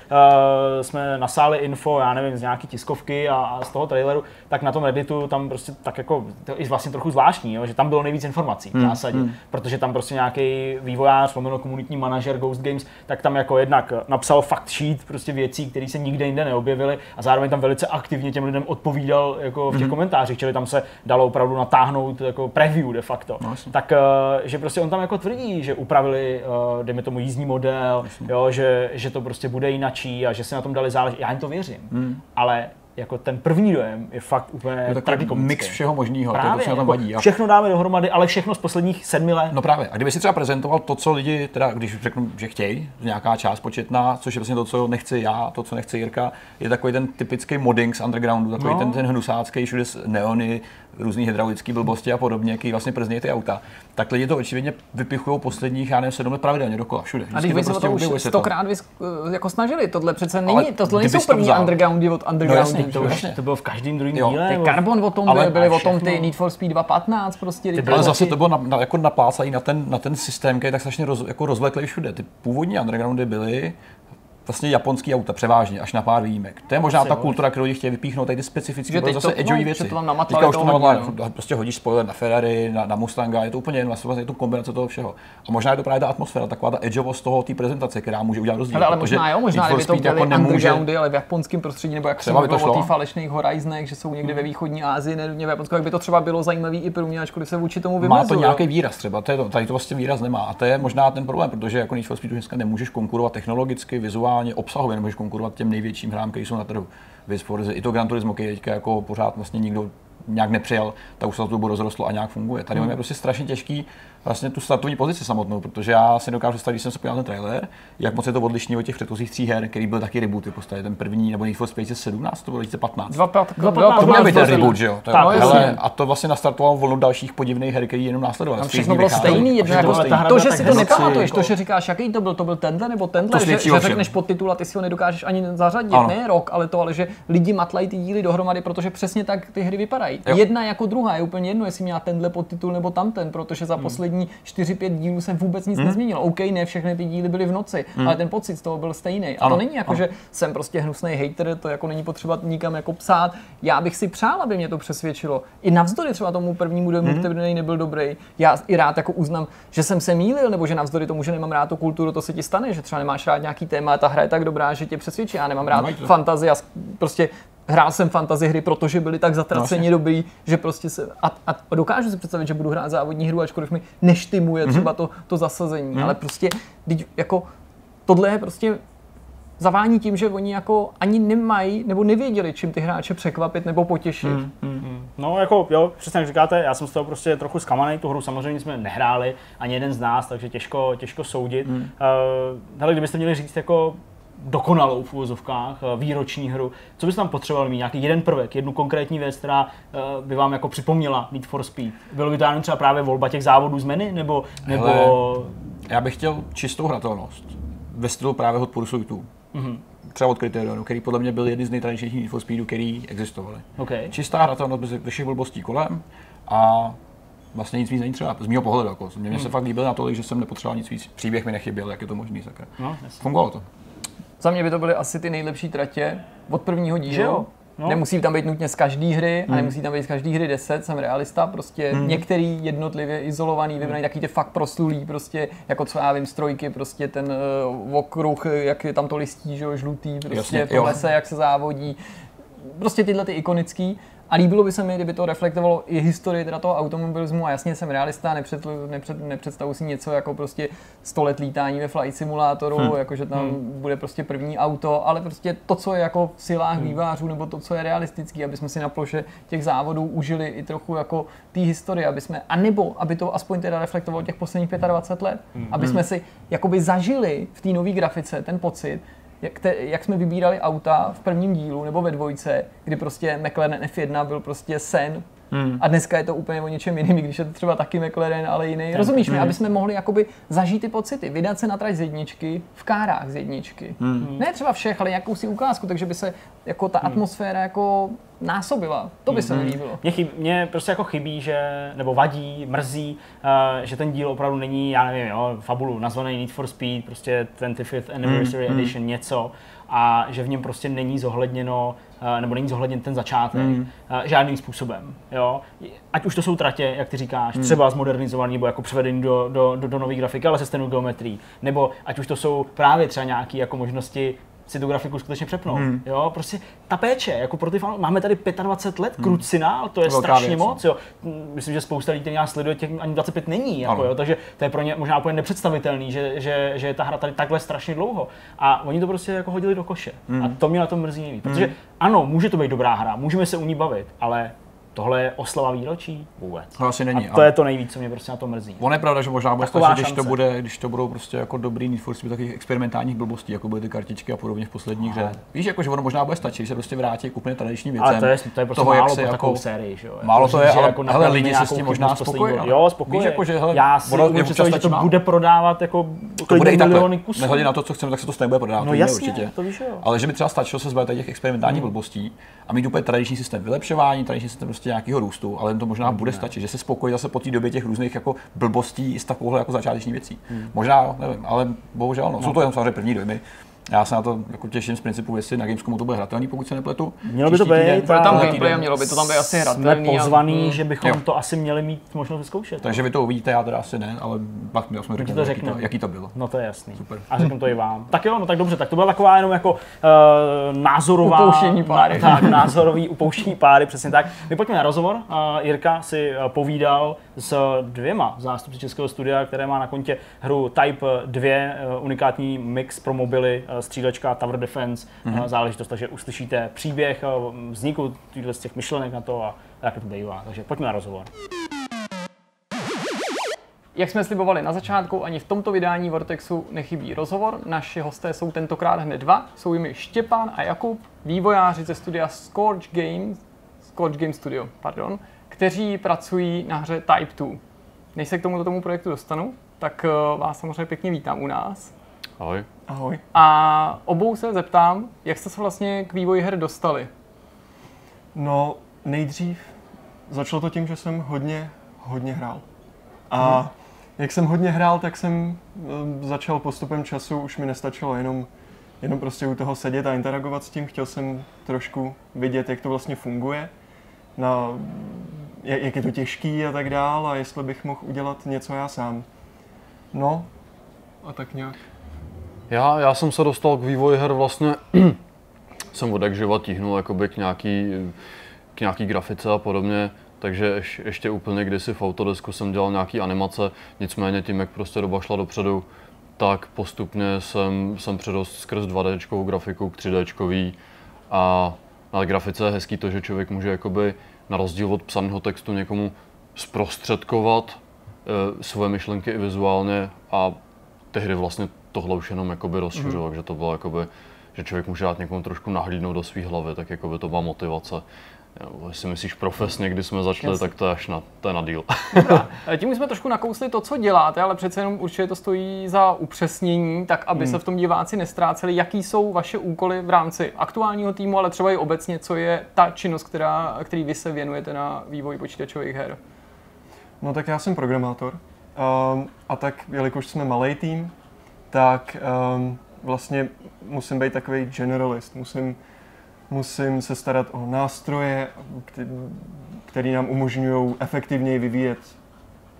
[SPEAKER 3] jsme nasáli info, já nevím, z nějaký tiskovky a, a z toho traileru, tak na tom Redditu tam prostě tak jako, to je vlastně trochu zvláštní, jo? že tam bylo nejvíc informací v zásadě, protože tam prostě nějaký vývojář, lomeno komunitní manažer Ghost Games, tak tam jako jednak napsal fact sheet prostě věcí, které se nikde jinde neobjevily a zároveň tam velice aktivně těm lidem odpovídal jako v těch komentářích, čili tam se dalo opravdu natáhnout jako preview de facto.
[SPEAKER 2] Jasně.
[SPEAKER 3] tak eh, že prostě on tam jako tvrdí, že upravili, eh, dejme tomu, jízdní model, jo, že, že to prostě bude jinačí a že si na tom dali záležet. Já jim to věřím, ale jako ten první dojem je fakt úplně
[SPEAKER 2] Je takový
[SPEAKER 3] tragikomický.
[SPEAKER 2] mix všeho možného, to je to,
[SPEAKER 3] Právě,
[SPEAKER 2] co na tom
[SPEAKER 3] jako
[SPEAKER 2] vadí.
[SPEAKER 3] Všechno dáme dohromady, ale všechno z posledních sedmi let.
[SPEAKER 2] No právě. A kdyby si třeba prezentoval to, co lidi, teda když řeknu, že chtějí, nějaká část početná, což je vlastně to, co nechci já, to, co nechce Jirka, je takový ten typický modding z undergroundu, takový
[SPEAKER 3] No.
[SPEAKER 2] ten, ten hnusácký, všude neony, různý hydraulický blbosti a podobně, jaký vlastně prznějí ty auta. Tak lidi to očividně vypichují posledních, já nevím, sedm let pravidelně dokola, všude.
[SPEAKER 1] A když
[SPEAKER 2] Vždycky
[SPEAKER 1] by se o to už
[SPEAKER 2] se to.
[SPEAKER 1] stokrát vys, jako snažili, tohle přece
[SPEAKER 2] Ale
[SPEAKER 1] není, tohle nejsou
[SPEAKER 2] to
[SPEAKER 1] první
[SPEAKER 2] vzal-
[SPEAKER 1] undergroundy od undergroundu.
[SPEAKER 2] jasně,
[SPEAKER 3] To už
[SPEAKER 2] Jasně.
[SPEAKER 3] to bylo v každém druhém díle.
[SPEAKER 1] Ty
[SPEAKER 3] nebo-
[SPEAKER 1] Carbon o tom
[SPEAKER 2] Ale
[SPEAKER 1] byly, byly o tom ty Need for Speed 2.15 prostě. ty
[SPEAKER 2] Ale
[SPEAKER 1] byly
[SPEAKER 2] zase to bylo na, na, jako naplácají na ten, na ten systém, který je tak strašně roz, jako rozvleklý všude. Ty původní undergroundy byly vlastně japonský auta převážně, až na pár výjimek. To je možná
[SPEAKER 3] Asi
[SPEAKER 2] ta kultura, kterou lidi chtějí vypíchnout, tady ty specifické,
[SPEAKER 1] teď
[SPEAKER 2] zase
[SPEAKER 1] to-
[SPEAKER 2] edgeový
[SPEAKER 1] no,
[SPEAKER 2] věci.
[SPEAKER 1] že to tam
[SPEAKER 2] Teďka už to
[SPEAKER 1] toho hodně,
[SPEAKER 2] namatlali,
[SPEAKER 1] no.
[SPEAKER 2] prostě hodíš spoiler na Ferrari, na, na Mustanga, je to úplně vlastně, vlastně je to kombinace toho všeho. A možná je to právě ta atmosféra, taková ta edgeovost toho, té prezentace, která může udělat rozdíl.
[SPEAKER 1] Hele, ale
[SPEAKER 2] protože
[SPEAKER 1] možná jo, možná kdyby to byly
[SPEAKER 2] jako nemůže,
[SPEAKER 1] undergroundy, ale v japonském prostředí, nebo jak
[SPEAKER 2] Třeba by to
[SPEAKER 1] mluvil o
[SPEAKER 2] šlo.
[SPEAKER 1] těch falešných horizonech, že jsou někde ve východní Asii, ne v Japonsku, jak by to třeba bylo zajímavý i pro mě, ačkoliv se vůči tomu
[SPEAKER 2] má
[SPEAKER 1] vymezuju.
[SPEAKER 2] to nějaký výraz třeba, to je to, tady to vlastně výraz nemá. A to je možná ten problém, protože jako Need for Speed dneska nemůžeš konkurovat technologicky, vizuálně, obsahově, nemůžeš konkurovat těm největším hrám, které jsou na trhu. Viz Forza, i to Gran Turismo, který teďka jako pořád vlastně nikdo nějak nepřijal, tak už se to dobu rozrostlo a nějak funguje. Tady
[SPEAKER 1] Hmm.
[SPEAKER 2] je prostě strašně těžký vlastně tu startovní pozici samotnou, protože já si dokážu představit, když jsem se podíval ten trailer, jak moc je to odlišný od těch předchozích tří her, který byl taky rebooty v podstatě. Ten první, nebo Need for Speed 17, to bylo 2015.
[SPEAKER 1] 2.15,
[SPEAKER 3] 2.15
[SPEAKER 2] To měl být ten reboot, že jo? To je-
[SPEAKER 3] Tak,
[SPEAKER 2] hele,
[SPEAKER 1] jasně.
[SPEAKER 2] a to vlastně nastartovalo vlnu dalších podivných her, které jenom následovaly.
[SPEAKER 1] Tam všechno bylo stejný, jedno
[SPEAKER 2] Všechno
[SPEAKER 1] jako
[SPEAKER 2] bylo
[SPEAKER 3] ta
[SPEAKER 2] stejný.
[SPEAKER 1] to, že si to nepamatuješ, to, že říkáš, jaký to byl, to byl tenhle nebo tenhle,
[SPEAKER 2] To
[SPEAKER 1] že, že řekneš podtitul a ty si ho nedokážeš ani zařadit, ne rok, ale to, ale že lidi matlají ty díly dohromady, protože přesně tak ty hry vypadají. Jedna jako druhá, je úplně jedno, jestli měla tenhle podtitul nebo tamten, protože za poslední 4-5 dílů se vůbec nic nezměnilo. OK, ne všechny ty díly byly v noci, ale ten pocit z toho byl stejný. A to
[SPEAKER 2] Ano,
[SPEAKER 1] není jako,
[SPEAKER 2] ano.
[SPEAKER 1] že jsem prostě hnusný hater, to jako není potřeba nikam jako psát. Já bych si přál, aby mě to přesvědčilo. I navzdory třeba tomu prvnímu dojmu,
[SPEAKER 2] Mhm.
[SPEAKER 1] který nebyl dobrý. Já i rád jako uznám, že jsem se mýlil, nebo že navzdory tomu, že nemám rád tu kulturu, to se ti stane, že třeba nemáš rád nějaký téma, a ta hra je tak dobrá, že tě přesvědčí. Já nemám rád
[SPEAKER 2] to.
[SPEAKER 1] fantazii prostě hrál jsem fantasy hry, protože byly tak zatraceně
[SPEAKER 2] No,
[SPEAKER 1] dobrý, že prostě se, a, a, dokážu si představit, že budu hrát závodní hru, ačkoliv mi neštimuje
[SPEAKER 2] Mhm.
[SPEAKER 1] třeba to, to zasazení, ale prostě, teď jako, tohle je prostě zavání tím, že oni jako ani nemají nebo nevěděli, čím ty hráče překvapit nebo potěšit.
[SPEAKER 2] Hmm.
[SPEAKER 3] No jako jo, přesně jak říkáte, já jsem z toho prostě trochu zklamaný, tu hru samozřejmě jsme nehráli, ani jeden z nás, takže těžko, těžko soudit. Hmm. Uh, hele, kdybyste měli říct jako dokonalou v úvozovkách eh, výroční hru, co byste tam potřebovali mít? Nějaký jeden prvek, jednu konkrétní věc, která eh, by vám jako připomněla Need for Speed? Bylo by to jenom třeba právě volba těch závodů z menu, nebo, nebo
[SPEAKER 2] Hele, Já bych chtěl čistou hratelnost ve stylu právě Hot Pursuitů. Mm-hmm. Třeba od Criterionu, který podle mě byl jedny z nejtradičnějších Need for Speedů, který existovaly.
[SPEAKER 3] okay.
[SPEAKER 2] Čistá hratelnost bez všech blbostí kolem a vlastně nic víc není třeba, z mého pohledu. Jako. Mě, mě se fakt líbilo natolik, že jsem nepotřeboval nic víc. Příběh mi nechyběl, jak je to možný. Sakra.
[SPEAKER 3] no.
[SPEAKER 2] Fungovalo to.
[SPEAKER 1] Za mě by to byly asi ty nejlepší tratě od prvního dílu.
[SPEAKER 3] Jo? No.
[SPEAKER 1] Nemusí tam být nutně z každé hry a nemusí tam být z každé hry 10, jsem realista, prostě některý jednotlivě izolovaný, vybraný, taky ty fakt proslulý, prostě jako co já vím, strojky, prostě ten uh, okruh, jak je tam to listí, že jo, žlutý, prostě
[SPEAKER 2] Jasně,
[SPEAKER 1] v lese, jak se závodí, prostě tyhle ty ikonický. A líbilo by se mi, kdyby to reflektovalo i historii teda toho automobilismu a jasně jsem realista, nepřed, nepřed, nepředstavuji si něco jako prostě 100 let lítání ve flight simulátoru, hmm. jako že tam hmm. bude prostě první auto, ale prostě to, co je jako v silách hmm. vývářů, nebo to, co je realistický, aby jsme si na ploše těch závodů užili i trochu jako té historie, aby jsme, anebo aby to aspoň teda reflektovalo těch posledních 25 let, hmm. aby jsme si jakoby zažili v té nové grafice ten pocit, jak, te, jak jsme vybírali auta v prvním dílu nebo ve dvojce, kdy prostě McLaren F1 byl prostě sen Hmm. A dneska je to úplně o něčem jiným, když je to třeba taky McLaren, ale jiný. Ten, Rozumíš mi, hmm. aby jsme mohli jakoby zažít ty pocity, vydat se na trať z jedničky, v kárách z jedničky. Hmm. Ne třeba všech, ale jakousi ukázku, takže by se jako ta hmm. atmosféra jako násobila. To by hmm. se mi líbilo.
[SPEAKER 3] Mně, chyb, mě prostě jako chybí, že, nebo vadí, mrzí, uh, že ten díl opravdu není, já nevím, jo, fabulu nazvaný Need for Speed, prostě 25th Anniversary hmm. Edition, něco, a že v něm prostě není zohledněno Eh, nebo není zohledněn ten začátek mm. žádným způsobem. Jo? Ať už to jsou tratě, jak ty říkáš, mm. třeba zmodernizovaný nebo jako převedený do, do, do, do nové grafiky, ale se stejnou geometrií. Nebo ať už to jsou právě třeba nějaké jako možnosti si tu grafiku skutečně přepnout. Hmm. Jo, prostě ta péče, jako pro ty fan, máme tady 25 let, hmm. krucinál, to je Velká strašně věc. moc, jo. Myslím, že spousta lidí, nás sleduje, těch ani 25 není, jako, jo, takže to je pro ně možná úplně nepředstavitelný, že, že, že je ta hra tady takhle strašně dlouho. A oni to prostě jako hodili do koše. Hmm. A to mě na tom mrzí nejvíc. Protože hmm. ano, může to být dobrá hra, můžeme se u ní bavit, ale Tohle je oslava výročí? Vůbec.
[SPEAKER 2] To asi není.
[SPEAKER 3] A to ale... je to nejvíc, co mě prostě na to mrzí.
[SPEAKER 2] Ono je pravda, že možná bude stačit, když to, bude, když to budou prostě jako dobrý Need for Speed takových experimentálních blbostí, jako byly ty kartičky a podobně v poslední hře. Víš, jako, že ono možná bude stačit, že se prostě vrátí k úplně tradiční věcem.
[SPEAKER 3] Ale to je, to je prostě toho, málo jak se jako, sérii, že jo?
[SPEAKER 2] Málo to je, ale jako hele, lidi se s tím možná spokojí.
[SPEAKER 3] Jo, spokojí. Víš, jako, že, hele, Já si umím představit, že to bude prodávat jako
[SPEAKER 2] to bude i miliony kusů. Nehledě na to, co chceme, tak se to stejně bude prodávat.
[SPEAKER 3] No jasně, určitě. to víš, jo.
[SPEAKER 2] Ale že by třeba stačilo se zbavit těch experimentálních hmm. blbostí a mít úplně tradiční systém vylepšování, tradiční systém prostě nějakého růstu ale to možná bude stačit, že se spokojí zase po té době těch různých jako blbostí s takovouhle jako začáteční věcí. Hmm. Možná, nevím, ale bohužel, no. no. jsou to jenom samozřejmě první dojmy. Já se na to jako těším z principu, jestli na Gamescomu to bude hratelný, pokud se nepletu.
[SPEAKER 3] Mělo by to být.
[SPEAKER 1] Bude tam gameplay a mělo by to tam být asi hratelný.
[SPEAKER 3] Jsme pozvaný, a... že bychom jo. to asi měli mít možnost vyzkoušet.
[SPEAKER 2] Takže vy to uvidíte, já teda asi ne, ale pak mi jsme
[SPEAKER 3] řekli, to
[SPEAKER 2] jaký, to, jaký to bylo.
[SPEAKER 3] No to je jasný. Super. A řeknu to i vám. Tak jo, no tak dobře, tak to byla taková jenom jako uh, názorová...
[SPEAKER 1] Upouštění páry.
[SPEAKER 3] Tak, názorový upouštění páry, přesně tak. My pojďme na rozhovor. Uh, Jirka si uh, povídal s dvěma zástupci Českého studia, které má na kontě hru Type 2, uh, unikátní mix pro mobily, uh, střílečka Tower Defense mm-hmm. záležitost, takže uslyšíte příběh vzniku z těch myšlenek na to a jak to bývá. Takže pojďme na rozhovor.
[SPEAKER 1] Jak jsme slibovali na začátku, ani v tomto vydání Vortexu nechybí rozhovor. Naši hosté jsou tentokrát hned dva. Jsou jimi Štěpán a Jakub, vývojáři ze studia Scorch Games, Scorch Game Studio, pardon, kteří pracují na hře Type 2. Než se k tomuto tomu projektu dostanu, tak eh, vás samozřejmě pěkně vítám u nás.
[SPEAKER 2] Ahoj.
[SPEAKER 1] Ahoj. A obou se zeptám, jak jste se vlastně k vývoji her dostali?
[SPEAKER 4] No, nejdřív začalo to tím, že jsem hodně, hodně hrál. A hmm. jak jsem hodně hrál, tak jsem eh, začal postupem času, už mi nestačilo jenom, jenom prostě u toho sedět a interagovat s tím. Chtěl jsem trošku vidět, jak to vlastně funguje, na, jak je to těžký a tak dál a jestli bych mohl udělat něco já sám. No, a tak nějak.
[SPEAKER 5] Já, já jsem se dostal k vývoji her vlastně, jsem od živa tíhnul jakoby k nějaký, k nějaký grafice a podobně, takže ješ, ještě úplně kdysi v Autodesku jsem dělal nějaký animace, nicméně tím, jak prostě doba šla dopředu, tak postupně jsem, jsem předost skrz 2D grafiku k 3D a na grafice je hezký to, že člověk může jakoby na rozdíl od psaného textu někomu zprostředkovat e, svoje myšlenky i vizuálně a tehdy vlastně tohle už jenom jakoby rozšiřilo, mm-hmm. takže to bylo jakoby, že člověk může dát někomu trošku nahlídnout do své hlavy, tak jakoby to byla motivace. Jo, jestli myslíš profesně, kdy jsme začali, Jasně. tak to je až na, to je na díl.
[SPEAKER 1] Tím jsme trošku nakousli to, co děláte, ale přece jenom určitě to stojí za upřesnění, tak aby hmm. se v tom diváci nestráceli. Jaký jsou vaše úkoly v rámci aktuálního týmu, ale třeba i obecně, co je ta činnost, která, který vy se věnujete na vývoji počítačových her?
[SPEAKER 4] No tak já jsem programátor. Um, a tak, jelikož jsme malý tým, tak um, vlastně musím být takový generalist. Musím, musím se starat o nástroje, které nám umožňují efektivněji vyvíjet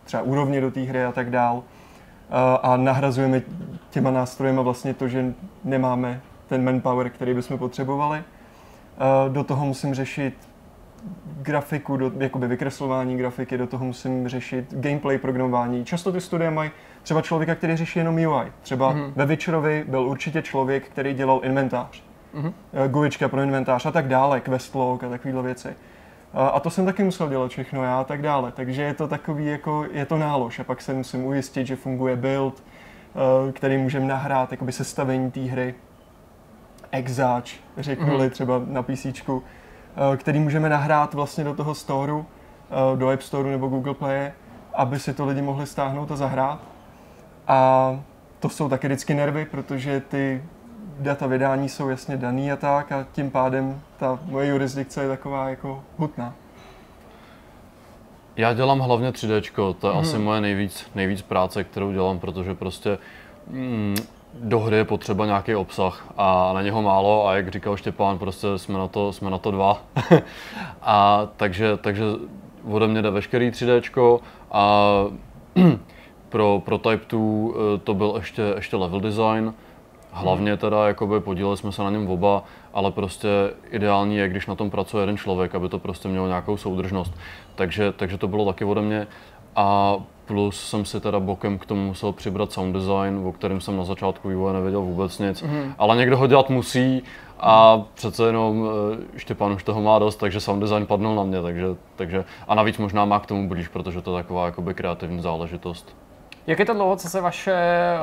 [SPEAKER 4] třeba úrovně do té hry a tak dál. A nahrazujeme těma nástrojema vlastně to, že nemáme ten manpower, který bychom potřebovali. Do toho musím řešit grafiku, do, jakoby vykreslování grafiky, do toho musím řešit gameplay programování. Často ty studie mají třeba člověka, který řeší jenom UI. Třeba mm-hmm. ve Witcherovi byl určitě člověk, který dělal inventář. Mm-hmm. Gulička pro inventář a tak dále, quest log a takovéhle věci. A to jsem taky musel dělat všechno já a tak dále. Takže je to takový, jako je to nálož. A pak se musím ujistit, že funguje build, eh, který můžeme nahrát, jakoby sestavení té hry. exáč, řeknu-li třeba na PC, který můžeme nahrát vlastně do toho storu, eh, do App Store nebo Google Play, aby si to lidi mohli stáhnout a zahrát. A to jsou taky vždycky nervy, protože ty data vydání jsou jasně daný a tak a tím pádem ta moje jurisdikce je taková jako hutná.
[SPEAKER 5] Já dělám hlavně 3D, to je hmm. asi moje nejvíc, nejvíc práce, kterou dělám, protože prostě mm, do hry je potřeba nějaký obsah a na něho málo a jak říkal Štěpán, prostě jsme na to, jsme na to dva. a takže, takže ode mě jde veškerý 3D a pro, pro Type 2 eh, to byl ještě, ještě level design, Hlavně teda jakoby podíleli jsme se na něm oba, ale prostě ideální je, když na tom pracuje jeden člověk, aby to prostě mělo nějakou soudržnost. Takže, takže to bylo taky ode mě. A plus jsem si teda bokem k tomu musel přibrat sound design, o kterém jsem na začátku vývoje nevěděl vůbec nic. Mm. Ale někdo ho dělat musí a přece jenom eh, Štěpán už toho má dost, takže sound design padnul na mě. Takže, takže, a navíc možná má k tomu blíž, protože to je taková jakoby kreativní záležitost.
[SPEAKER 1] Jak je to dlouho, co se vaše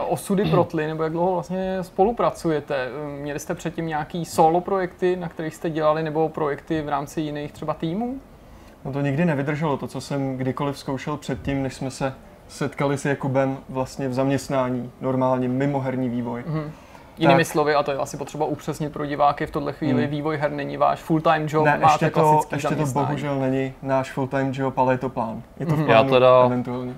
[SPEAKER 1] osudy protly, nebo jak dlouho vlastně spolupracujete? Měli jste předtím nějaký solo projekty, na kterých jste dělali, nebo projekty v rámci jiných třeba týmů?
[SPEAKER 4] No to nikdy nevydrželo, to, co jsem kdykoliv zkoušel předtím, než jsme se setkali s Jakubem vlastně v zaměstnání, normálně mimoherní vývoj. Mm-hmm.
[SPEAKER 1] Jinými tak. slovy, a to je asi potřeba upřesnit pro diváky, v tuhle chvíli hmm. vývoj her není váš full-time job,
[SPEAKER 4] ne,
[SPEAKER 1] máte
[SPEAKER 4] ještě to, ještě to bohužel není náš full-time job, ale je to plán. Je to v
[SPEAKER 5] mhm. plánu
[SPEAKER 4] Já teda,
[SPEAKER 5] eventuálně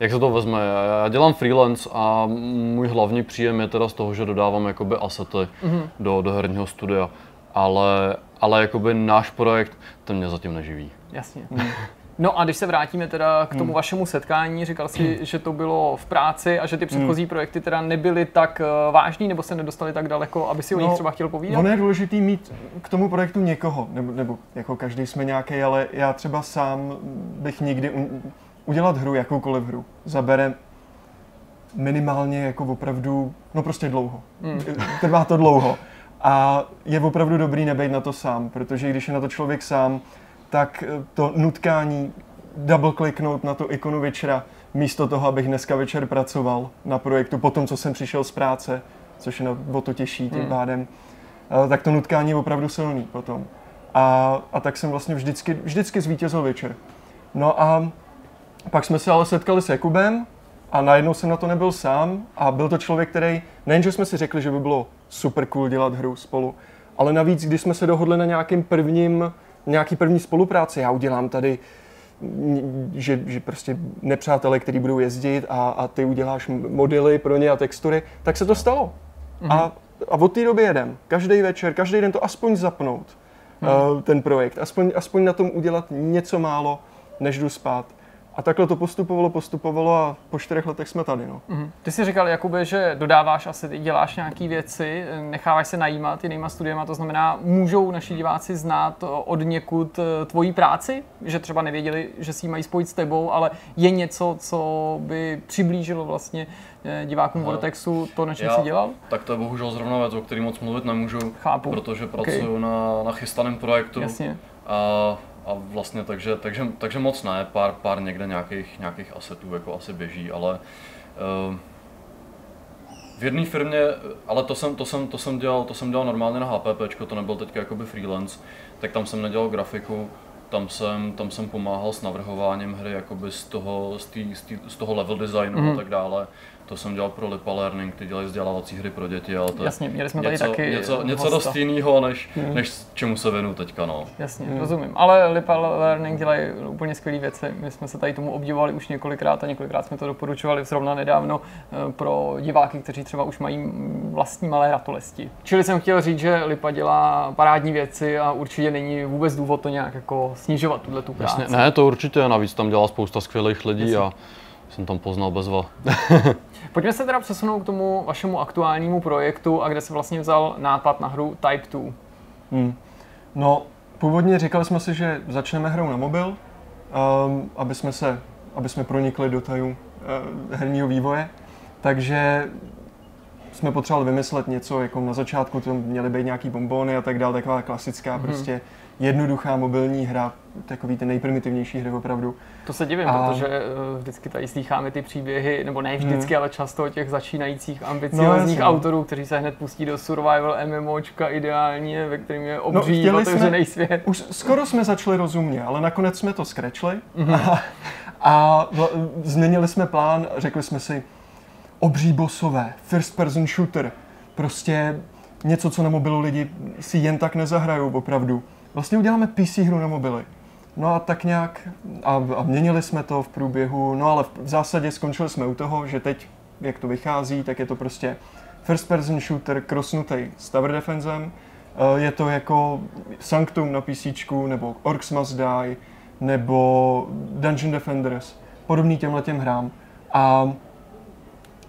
[SPEAKER 5] jak se to vezme? Já dělám freelance a můj hlavní příjem je teda z toho, že dodávám jakoby asety mm-hmm. do, do herního studia. Ale, ale jakoby náš projekt, ten mě zatím neživí.
[SPEAKER 1] Jasně. Mm. No a když se vrátíme teda k tomu hmm. vašemu setkání, říkal jsi, že to bylo v práci a že ty předchozí hmm. projekty teda nebyly tak uh, vážný nebo se nedostali tak daleko, aby si o nich no, třeba chtěl povídat?
[SPEAKER 4] Ono je důležité mít k tomu projektu někoho, nebo, nebo jako každý jsme nějaký, ale já třeba sám bych nikdy udělat hru, jakoukoliv hru, zabere minimálně jako opravdu, no prostě dlouho. Mm. Trvá to dlouho. A je opravdu dobrý nebejt na to sám, protože když je na to člověk sám, tak to nutkání double kliknout na tu ikonu večera, místo toho, abych dneska večer pracoval na projektu po tom, co jsem přišel z práce, což je na, o to těžší tím mm. pádem, tak to nutkání je opravdu silný potom. A, a tak jsem vlastně vždycky, vždycky zvítězil večer. No a pak jsme se ale setkali s Jakubem a najednou jsem na to nebyl sám a byl to člověk, který, nejenže jsme si řekli, že by bylo super cool dělat hru spolu, ale navíc, když jsme se dohodli na nějakým prvním, nějaký první spolupráci, já udělám tady že, že prostě nepřátelé, kteří budou jezdit a, a ty uděláš modely pro ně a textury, tak se to stalo. Mm-hmm. A, a od té doby jedem. Každý večer, každý den to aspoň zapnout, mm-hmm. uh, ten projekt. Aspoň, aspoň na tom udělat něco málo, než jdu spát. A takhle to postupovalo, postupovalo a po čtyřech letech jsme tady. No.
[SPEAKER 1] Mm-hmm. Ty jsi říkal, Jakube, že dodáváš asi, děláš nějaké věci, necháváš se najímat jinýma studiema, to znamená, můžou naši diváci znát od někud eh, tvoji práci, že třeba nevěděli, že si ji mají spojit s tebou, ale je něco, co by přiblížilo vlastně eh, divákům no, Vortexu to, na čem jsi dělal?
[SPEAKER 5] Tak to je bohužel zrovna věc, o který moc mluvit nemůžu,
[SPEAKER 1] Chápu.
[SPEAKER 5] protože pracuji okay. na, na chystaném projektu.
[SPEAKER 1] Jasně.
[SPEAKER 5] A a vlastně takže, takže, takže moc ne, pár, pár někde nějakých, nějakých asetů jako asi běží, ale uh, v jedné firmě, ale to jsem, to, jsem, to, jsem dělal, to jsem dělal normálně na HPP, to nebyl teď jakoby freelance, tak tam jsem nedělal grafiku, tam jsem, tam jsem pomáhal s navrhováním hry jakoby z toho, z, tý, z, tý, z toho level designu mm. a mhm. tak dále. To jsem dělal pro Lipa Learning, ty dělají vzdělávací hry pro děti, ale to
[SPEAKER 1] Jasně, měli jsme
[SPEAKER 5] něco,
[SPEAKER 1] tady taky
[SPEAKER 5] něco, něco dost jiného, než, hmm. než čemu se věnu teďka. No.
[SPEAKER 1] Jasně, hmm. rozumím. Ale Lipa Learning dělají úplně skvělé věci. My jsme se tady tomu obdivovali už několikrát a několikrát jsme to doporučovali zrovna nedávno eh, pro diváky, kteří třeba už mají vlastní malé ratolesti. Čili jsem chtěl říct, že Lipa dělá parádní věci a určitě není vůbec důvod to nějak jako snižovat tuhle tu práci.
[SPEAKER 5] Jasně, ne, to určitě, navíc tam dělá spousta skvělých lidí Jasně. a jsem tam poznal bezva.
[SPEAKER 1] Pojďme se teda přesunout k tomu vašemu aktuálnímu projektu a kde se vlastně vzal nápad na hru Type 2. Hmm.
[SPEAKER 4] No, původně říkali jsme si, že začneme hrou na mobil, um, aby jsme se, aby jsme pronikli do tajů uh, herního vývoje. Takže jsme potřebovali vymyslet něco, jako na začátku to měly být nějaký bombony a tak dále, taková klasická
[SPEAKER 1] Mhm.
[SPEAKER 4] prostě jednoduchá mobilní hra, takový ty nejprimitivnější hry opravdu.
[SPEAKER 1] To se divím,
[SPEAKER 4] A-
[SPEAKER 1] protože eh, vždycky tady slýcháme ty příběhy, nebo ne vždycky, ale často o těch začínajících
[SPEAKER 4] No,
[SPEAKER 1] ambiciozních
[SPEAKER 4] jasně.
[SPEAKER 1] autorů, kteří se hned pustí do survival MMOčka ideálně, ve kterém je obří
[SPEAKER 4] chtěli
[SPEAKER 1] otevřený
[SPEAKER 4] jsme-
[SPEAKER 1] svět.
[SPEAKER 4] Už skoro jsme začali rozumně, ale nakonec jsme to skrečli
[SPEAKER 1] Mhm.
[SPEAKER 4] a, a změnili jsme plán, řekli jsme si, obří bosové, first person shooter, prostě něco, co na mobilu lidi si jen tak nezahrajou opravdu. Vlastně uděláme PC hru na mobily. No a tak nějak, a, a měnili jsme to v průběhu, no ale v, v zásadě skončili jsme u toho, že teď, jak to vychází, tak je to prostě first person shooter krosnutý s tower defensem. Eh, Je to jako Sanctum na PC, nebo Orcs Must Die, nebo Dungeon Defenders, podobný těmhle těm hrám. A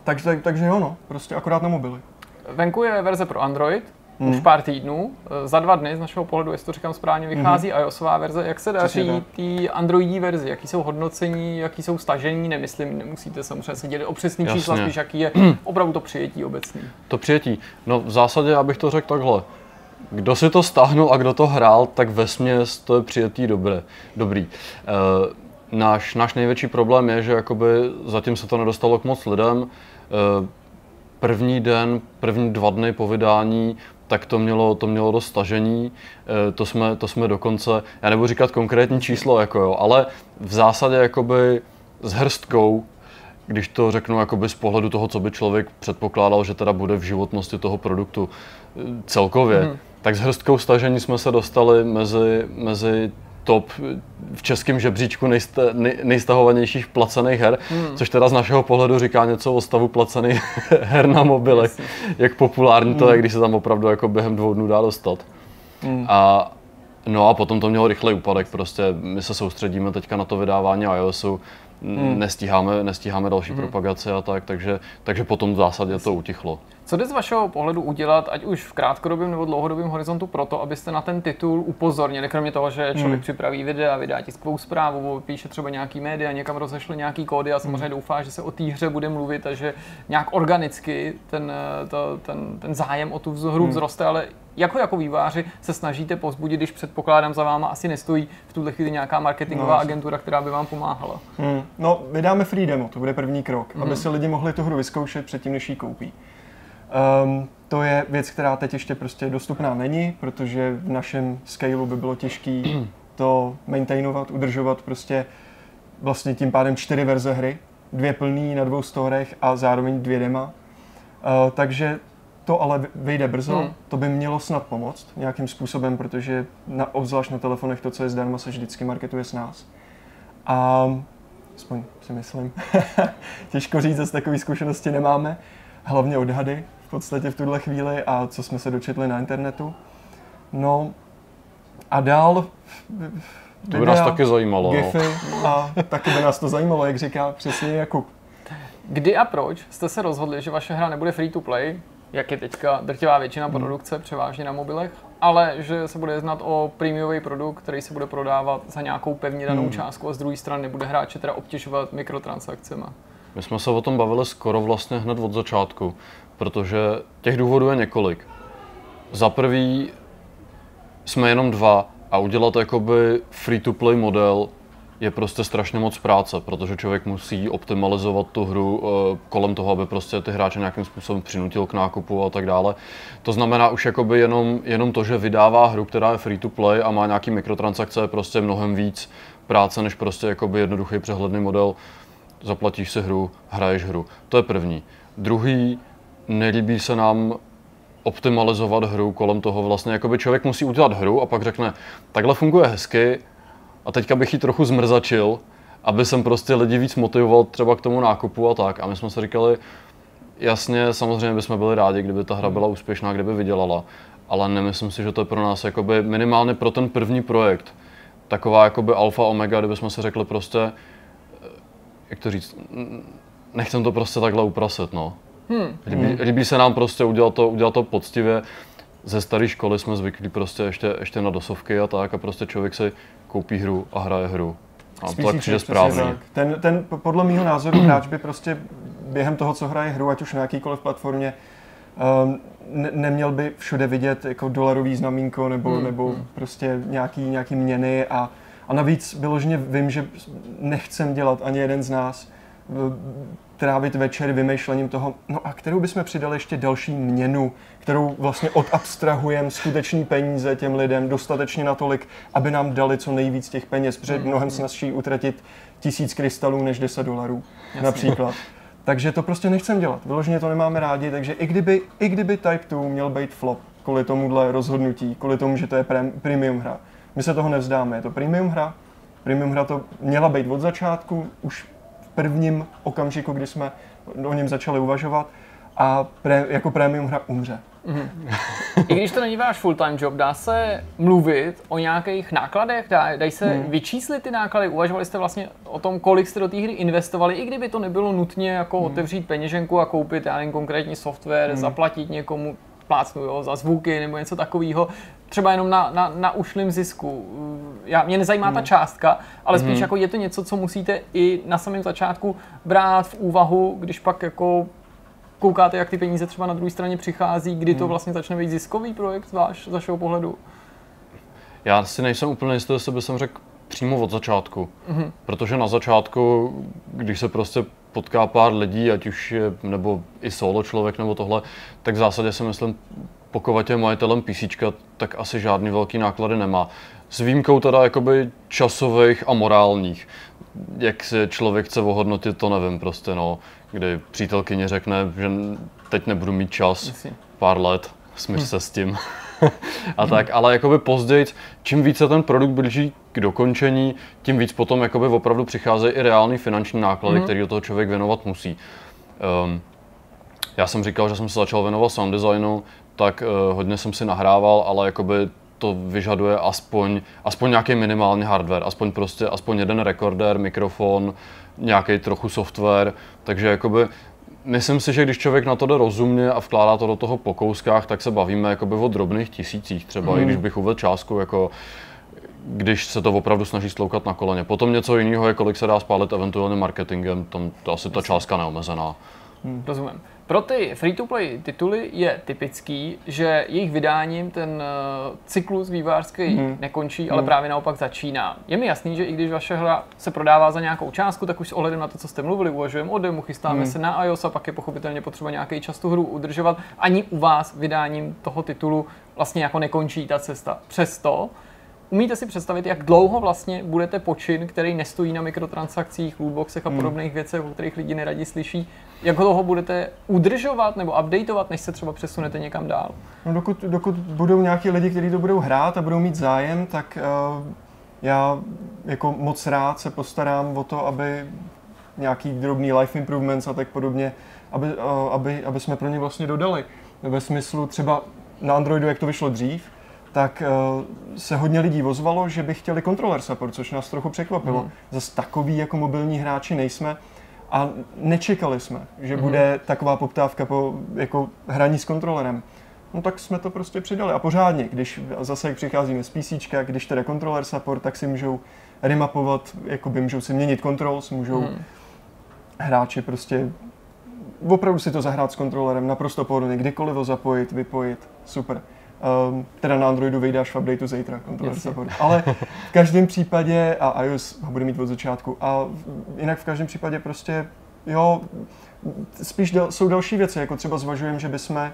[SPEAKER 4] takže, tak, takže jo, no, prostě akorát na mobily.
[SPEAKER 1] Venku je verze pro Android,
[SPEAKER 4] Hmm.
[SPEAKER 1] už pár týdnů. Eh, Za dva dny, z našeho pohledu, jestli to říkám správně, vychází iOSová verze. Jak se daří té Androidí verzi? Jaký jsou hodnocení, jaký jsou stažení? Nemyslím, nemusíte samozřejmě se dělit o přesný
[SPEAKER 5] Jasně.
[SPEAKER 1] čísla, spíš jaký je opravdu to přijetí obecný.
[SPEAKER 5] To přijetí. No v zásadě, abych to řekl takhle. Kdo si to stáhnul a kdo to hrál, tak ve směs to je přijetý dobré, dobrý. E, náš, náš největší problém je, že jakoby zatím se to nedostalo k moc lidem. E, první den, první dva dny po vydání, tak to mělo, to mělo dost stažení. E, to, jsme, to jsme dokonce, já nebudu říkat konkrétní číslo, jako jo, ale v zásadě jakoby s hrstkou když to řeknu jakoby z pohledu toho, co by člověk předpokládal, že teda bude v životnosti toho produktu eh, celkově, hmm. tak s hrstkou stažení jsme se dostali mezi, mezi top v českém žebříčku nejste, nej, nejstahovanějších placených her, hmm. což teda z našeho pohledu říká něco o stavu placených her na mobilech, jak populární to je, když se tam opravdu jako během dvou dnů dá dostat.
[SPEAKER 4] Hmm.
[SPEAKER 5] A No a potom to mělo rychlej úpadek, prostě my se soustředíme teďka na to vydávání iOSu, hmm. nestíháme, nestíháme další hmm. propagaci a tak, takže, takže potom v zásadě to utichlo.
[SPEAKER 1] Co jde z vašeho pohledu udělat, ať už v krátkodobém nebo dlouhodobém horizontu, proto, abyste na ten titul upozornili, kromě toho, že člověk hmm. připraví videa, vydá tiskovou zprávu, píše třeba nějaký média, někam rozešle nějaký kódy a samozřejmě doufá, že se o té hře bude mluvit a že nějak organicky ten, to, ten, ten zájem o tu hru hmm. vzroste, ale jako jako výváři se snažíte pozbudit, když předpokládám za váma asi nestojí v tuhle chvíli nějaká marketingová
[SPEAKER 4] No,
[SPEAKER 1] agentura, která by vám pomáhala.
[SPEAKER 4] Hmm. No, vydáme free demo, to bude první krok, hmm. aby si lidi mohli tu hru vyzkoušet předtím, než ji koupí. Um, to je věc, která teď ještě prostě dostupná není, protože v našem scaleu by bylo těžké to maintainovat, udržovat prostě vlastně tím pádem čtyři verze hry, dvě plný na dvou storech a zároveň dvě dema. Uh, takže to ale vyjde brzo,
[SPEAKER 1] Hmm.
[SPEAKER 4] hmm. to by mělo snad pomoct nějakým způsobem, protože na, obzvlášť na telefonech to, co je zdarma, se vždycky marketuje s nás. A aspoň si myslím, těžko říct, zase takové zkušenosti nemáme, hlavně odhady v podstatě v tuhle chvíli a co jsme se dočetli na internetu. No a dál
[SPEAKER 5] To by nás taky zajímalo. No.
[SPEAKER 4] Gify a taky by nás to zajímalo, jak říká přesně Jakub.
[SPEAKER 1] Kdy a proč jste se rozhodli, že vaše hra nebude free to play, jak je teďka drtivá většina produkce, převážně na mobilech, ale že se bude jednat o prémiový produkt, který se bude prodávat za nějakou pevně danou
[SPEAKER 4] Hmm.
[SPEAKER 1] částku a z druhé strany nebude hráče teda obtěžovat mikrotransakcemi.
[SPEAKER 5] My jsme se o tom bavili skoro vlastně hned od začátku, protože těch důvodů je několik. Za prvý jsme jenom dva a udělat jakoby free-to-play model je prostě strašně moc práce, protože člověk musí optimalizovat tu hru eh, kolem toho, aby prostě ty hráče nějakým způsobem přinutil k nákupu a tak dále. To znamená už jakoby jenom, jenom to, že vydává hru, která je free to play a má nějaký mikrotransakce, je prostě mnohem víc práce, než prostě jakoby jednoduchý přehledný model. Zaplatíš si hru, hraješ hru. To je první. Druhý, nelíbí se nám optimalizovat hru kolem toho vlastně, jakoby člověk musí udělat hru a pak řekne, takhle funguje hezky a teďka bych ji trochu zmrzačil, aby jsem prostě lidi víc motivoval třeba k tomu nákupu a tak. A my jsme si říkali, jasně, samozřejmě bychom byli rádi, kdyby ta hra byla úspěšná, kdyby vydělala, ale nemyslím si, že to je pro nás jakoby minimálně pro ten první projekt taková jakoby alfa omega, kdybychom si řekli prostě, jak to říct, nechcem to prostě takhle uprasit, no.
[SPEAKER 1] Hmm.
[SPEAKER 5] Líbí, líbí se nám prostě udělat to, udělat to poctivě. Ze staré školy jsme zvyklí prostě ještě, ještě na dosovky a tak a prostě člověk si koupí hru a hraje hru. A to tak přijde správně.
[SPEAKER 4] tak. Ten, ten, podle mého názoru hráč by prostě během toho, co hraje hru, ať už na jakýkoliv platformě, Um, ne, neměl by všude vidět jako dolarový znamínko nebo,
[SPEAKER 1] Hmm,
[SPEAKER 4] hmm. nebo
[SPEAKER 1] hmm.
[SPEAKER 4] prostě nějaký, nějaký měny a, a navíc vyloženě vím, že nechcem dělat ani jeden z nás v- trávit večer vymýšlením toho, no a kterou bychom přidali ještě další měnu, kterou vlastně odabstrahujeme skutečný peníze těm lidem dostatečně natolik, aby nám dali co nejvíc těch peněz, protože mnohem snazší utratit tisíc krystalů než 10 dolarů například. Takže to prostě nechcem dělat. Vyloženě to nemáme rádi, takže i kdyby, i kdyby Type 2 měl být flop kvůli tomuhle rozhodnutí, kvůli tomu, že to je prem, premium hra, my se toho nevzdáme. Je to premium hra, premium hra to měla být od začátku, už v prvním okamžiku, kdy jsme o něm začali uvažovat a pre, jako premium hra umře.
[SPEAKER 1] I když to není váš full-time job, dá se mluvit o nějakých nákladech? Dá, dají se
[SPEAKER 4] Hmm.
[SPEAKER 1] vyčíslit ty náklady? Uvažovali jste vlastně o tom, kolik jste do té hry investovali, i kdyby to nebylo nutně jako
[SPEAKER 4] Hmm.
[SPEAKER 1] otevřít peněženku a koupit, já nevím, konkrétní software, zaplatit někomu, plácnu jo, za zvuky nebo něco takového, třeba jenom na, na, na ušlým zisku. Já, mě nezajímá
[SPEAKER 4] Hmm.
[SPEAKER 1] ta částka, ale spíš jako je to něco, co musíte i na samém začátku brát v úvahu, když pak jako koukáte, jak ty peníze třeba na druhé straně přichází, kdy
[SPEAKER 4] Hmm.
[SPEAKER 1] to vlastně začne být ziskový projekt z, váš, z vašeho pohledu?
[SPEAKER 5] Já si nejsem úplně jistý, jestli bych jsem řekl přímo od začátku. Mm-hmm. Protože na začátku, když se prostě potká pár lidí, ať už je, nebo i solo člověk nebo tohle, tak v zásadě si myslím, pokud je majitelem PC, tak asi žádný velký náklady nemá. S výjimkou teda jakoby časových a morálních. Jak se člověk chce ohodnotit, to nevím prostě no. Kdy přítelkyně řekne, že teď nebudu mít čas pár let, smíř se s tím. a tak, ale jakoby později, čím více ten produkt blíží k dokončení, tím víc potom jakoby opravdu přicházejí i reální finanční náklady, mm-hmm. které do toho člověk věnovat musí. Um, já jsem říkal, že jsem se začal věnovat sound designu, tak uh, hodně jsem si nahrával, ale jakoby to vyžaduje aspoň, aspoň nějaký minimální hardware, aspoň prostě, aspoň jeden rekorder, mikrofon, nějaký trochu software, takže jakoby Myslím si, že když člověk na to jde rozumně a vkládá to do toho po kouskách, tak se bavíme jakoby o drobných tisících třeba, mm. i když bych uvedl částku jako když se to opravdu snaží sloukat na koleně. Potom něco jiného je, kolik se dá spálit eventuálně marketingem, tam to asi ta částka neomezená.
[SPEAKER 1] Rozumím. Pro ty free-to-play tituly je typický, že jejich vydáním ten eh, cyklus vývářský
[SPEAKER 4] Mhm.
[SPEAKER 1] nekončí, ale právě naopak začíná. Je mi jasný, že i když vaše hra se prodává za nějakou částku, tak už s ohledem na to, co jste mluvili, uvažujeme o demo, chystáme
[SPEAKER 4] Mhm.
[SPEAKER 1] se na iOS a pak je pochopitelně potřeba nějaký čas tu hru udržovat. Ani u vás vydáním toho titulu vlastně jako nekončí ta cesta. Přesto Umíte si představit, jak dlouho vlastně budete počin, který nestojí na mikrotransakcích, lootboxech a podobných věcech, o kterých lidi neradi slyší, jak dlouho budete udržovat nebo updateovat, než se třeba přesunete někam dál?
[SPEAKER 4] No dokud, dokud budou nějaký lidi, kteří to budou hrát a budou mít zájem, tak uh, já jako moc rád se postarám o to, aby nějaký drobný life improvements a tak podobně, aby, uh, aby, aby jsme pro ně vlastně dodali. Ve smyslu třeba na Androidu, jak to vyšlo dřív, tak uh, se hodně lidí ozvalo, že by chtěli controller support, což nás trochu překvapilo. Mm. Zase takový jako mobilní hráči nejsme a nečekali jsme, že bude taková poptávka po jako hraní s kontrolerem. No tak jsme to prostě přidali a pořádně, když zase jak přicházíme z PC, když teda controller support, tak si můžou remapovat, jakoby můžou si měnit controls, můžou
[SPEAKER 1] Hmm.
[SPEAKER 4] hráči prostě opravdu si to zahrát s kontrolerem naprosto pohodlně, kdykoliv ho zapojit, vypojit, super. Um, teda na Androidu vyjde až v updateu zítra. Ale v každém případě, a iOS ho bude mít od začátku, a jinak v každém případě prostě, jo, spíš dal, jsou další věci, jako třeba zvažujeme, že bychom,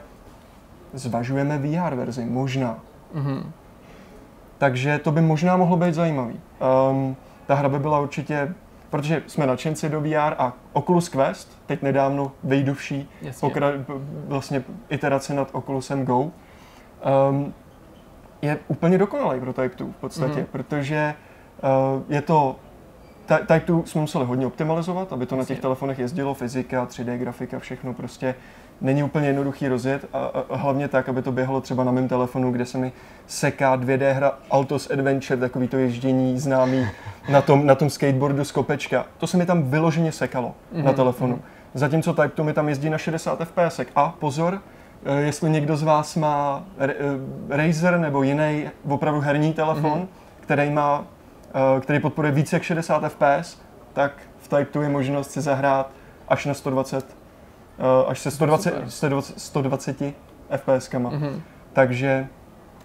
[SPEAKER 4] zvažujeme VR verzi, možná.
[SPEAKER 1] Mhm.
[SPEAKER 4] Takže to by možná mohlo být zajímavý. Um, ta hra by byla určitě, protože jsme nadšenci do VR a Oculus Quest, teď nedávno vejdovší,
[SPEAKER 1] Jasně.
[SPEAKER 4] pokra- vlastně iterace nad Oculusem Go, um, je úplně dokonalý pro Type 2 v podstatě,
[SPEAKER 1] Mhm.
[SPEAKER 4] mm-hmm. protože uh, je to Ty- Type 2 jsme museli hodně optimalizovat, aby to na těch telefonech jezdilo, fyzika, 3D grafika, všechno prostě není úplně jednoduchý rozjet a, a, hlavně tak, aby to běhalo třeba na mém telefonu, kde se mi seká 2D hra Autos Adventure, takový to ježdění známý na tom, na tom skateboardu z kopečka. To se mi tam vyloženě sekalo mm-hmm. na telefonu. Zatímco Type 2 mi tam jezdí na 60 fps. A pozor, jestli někdo z vás má eh, Razer nebo jiný opravdu herní telefon, mm-hmm. který má eh, který podporuje více jak 60 fps, tak v Type 2 je možnost si zahrát až na 120 eh, až se 120, 120, 120 FPSkama.
[SPEAKER 1] Mhm.
[SPEAKER 4] Takže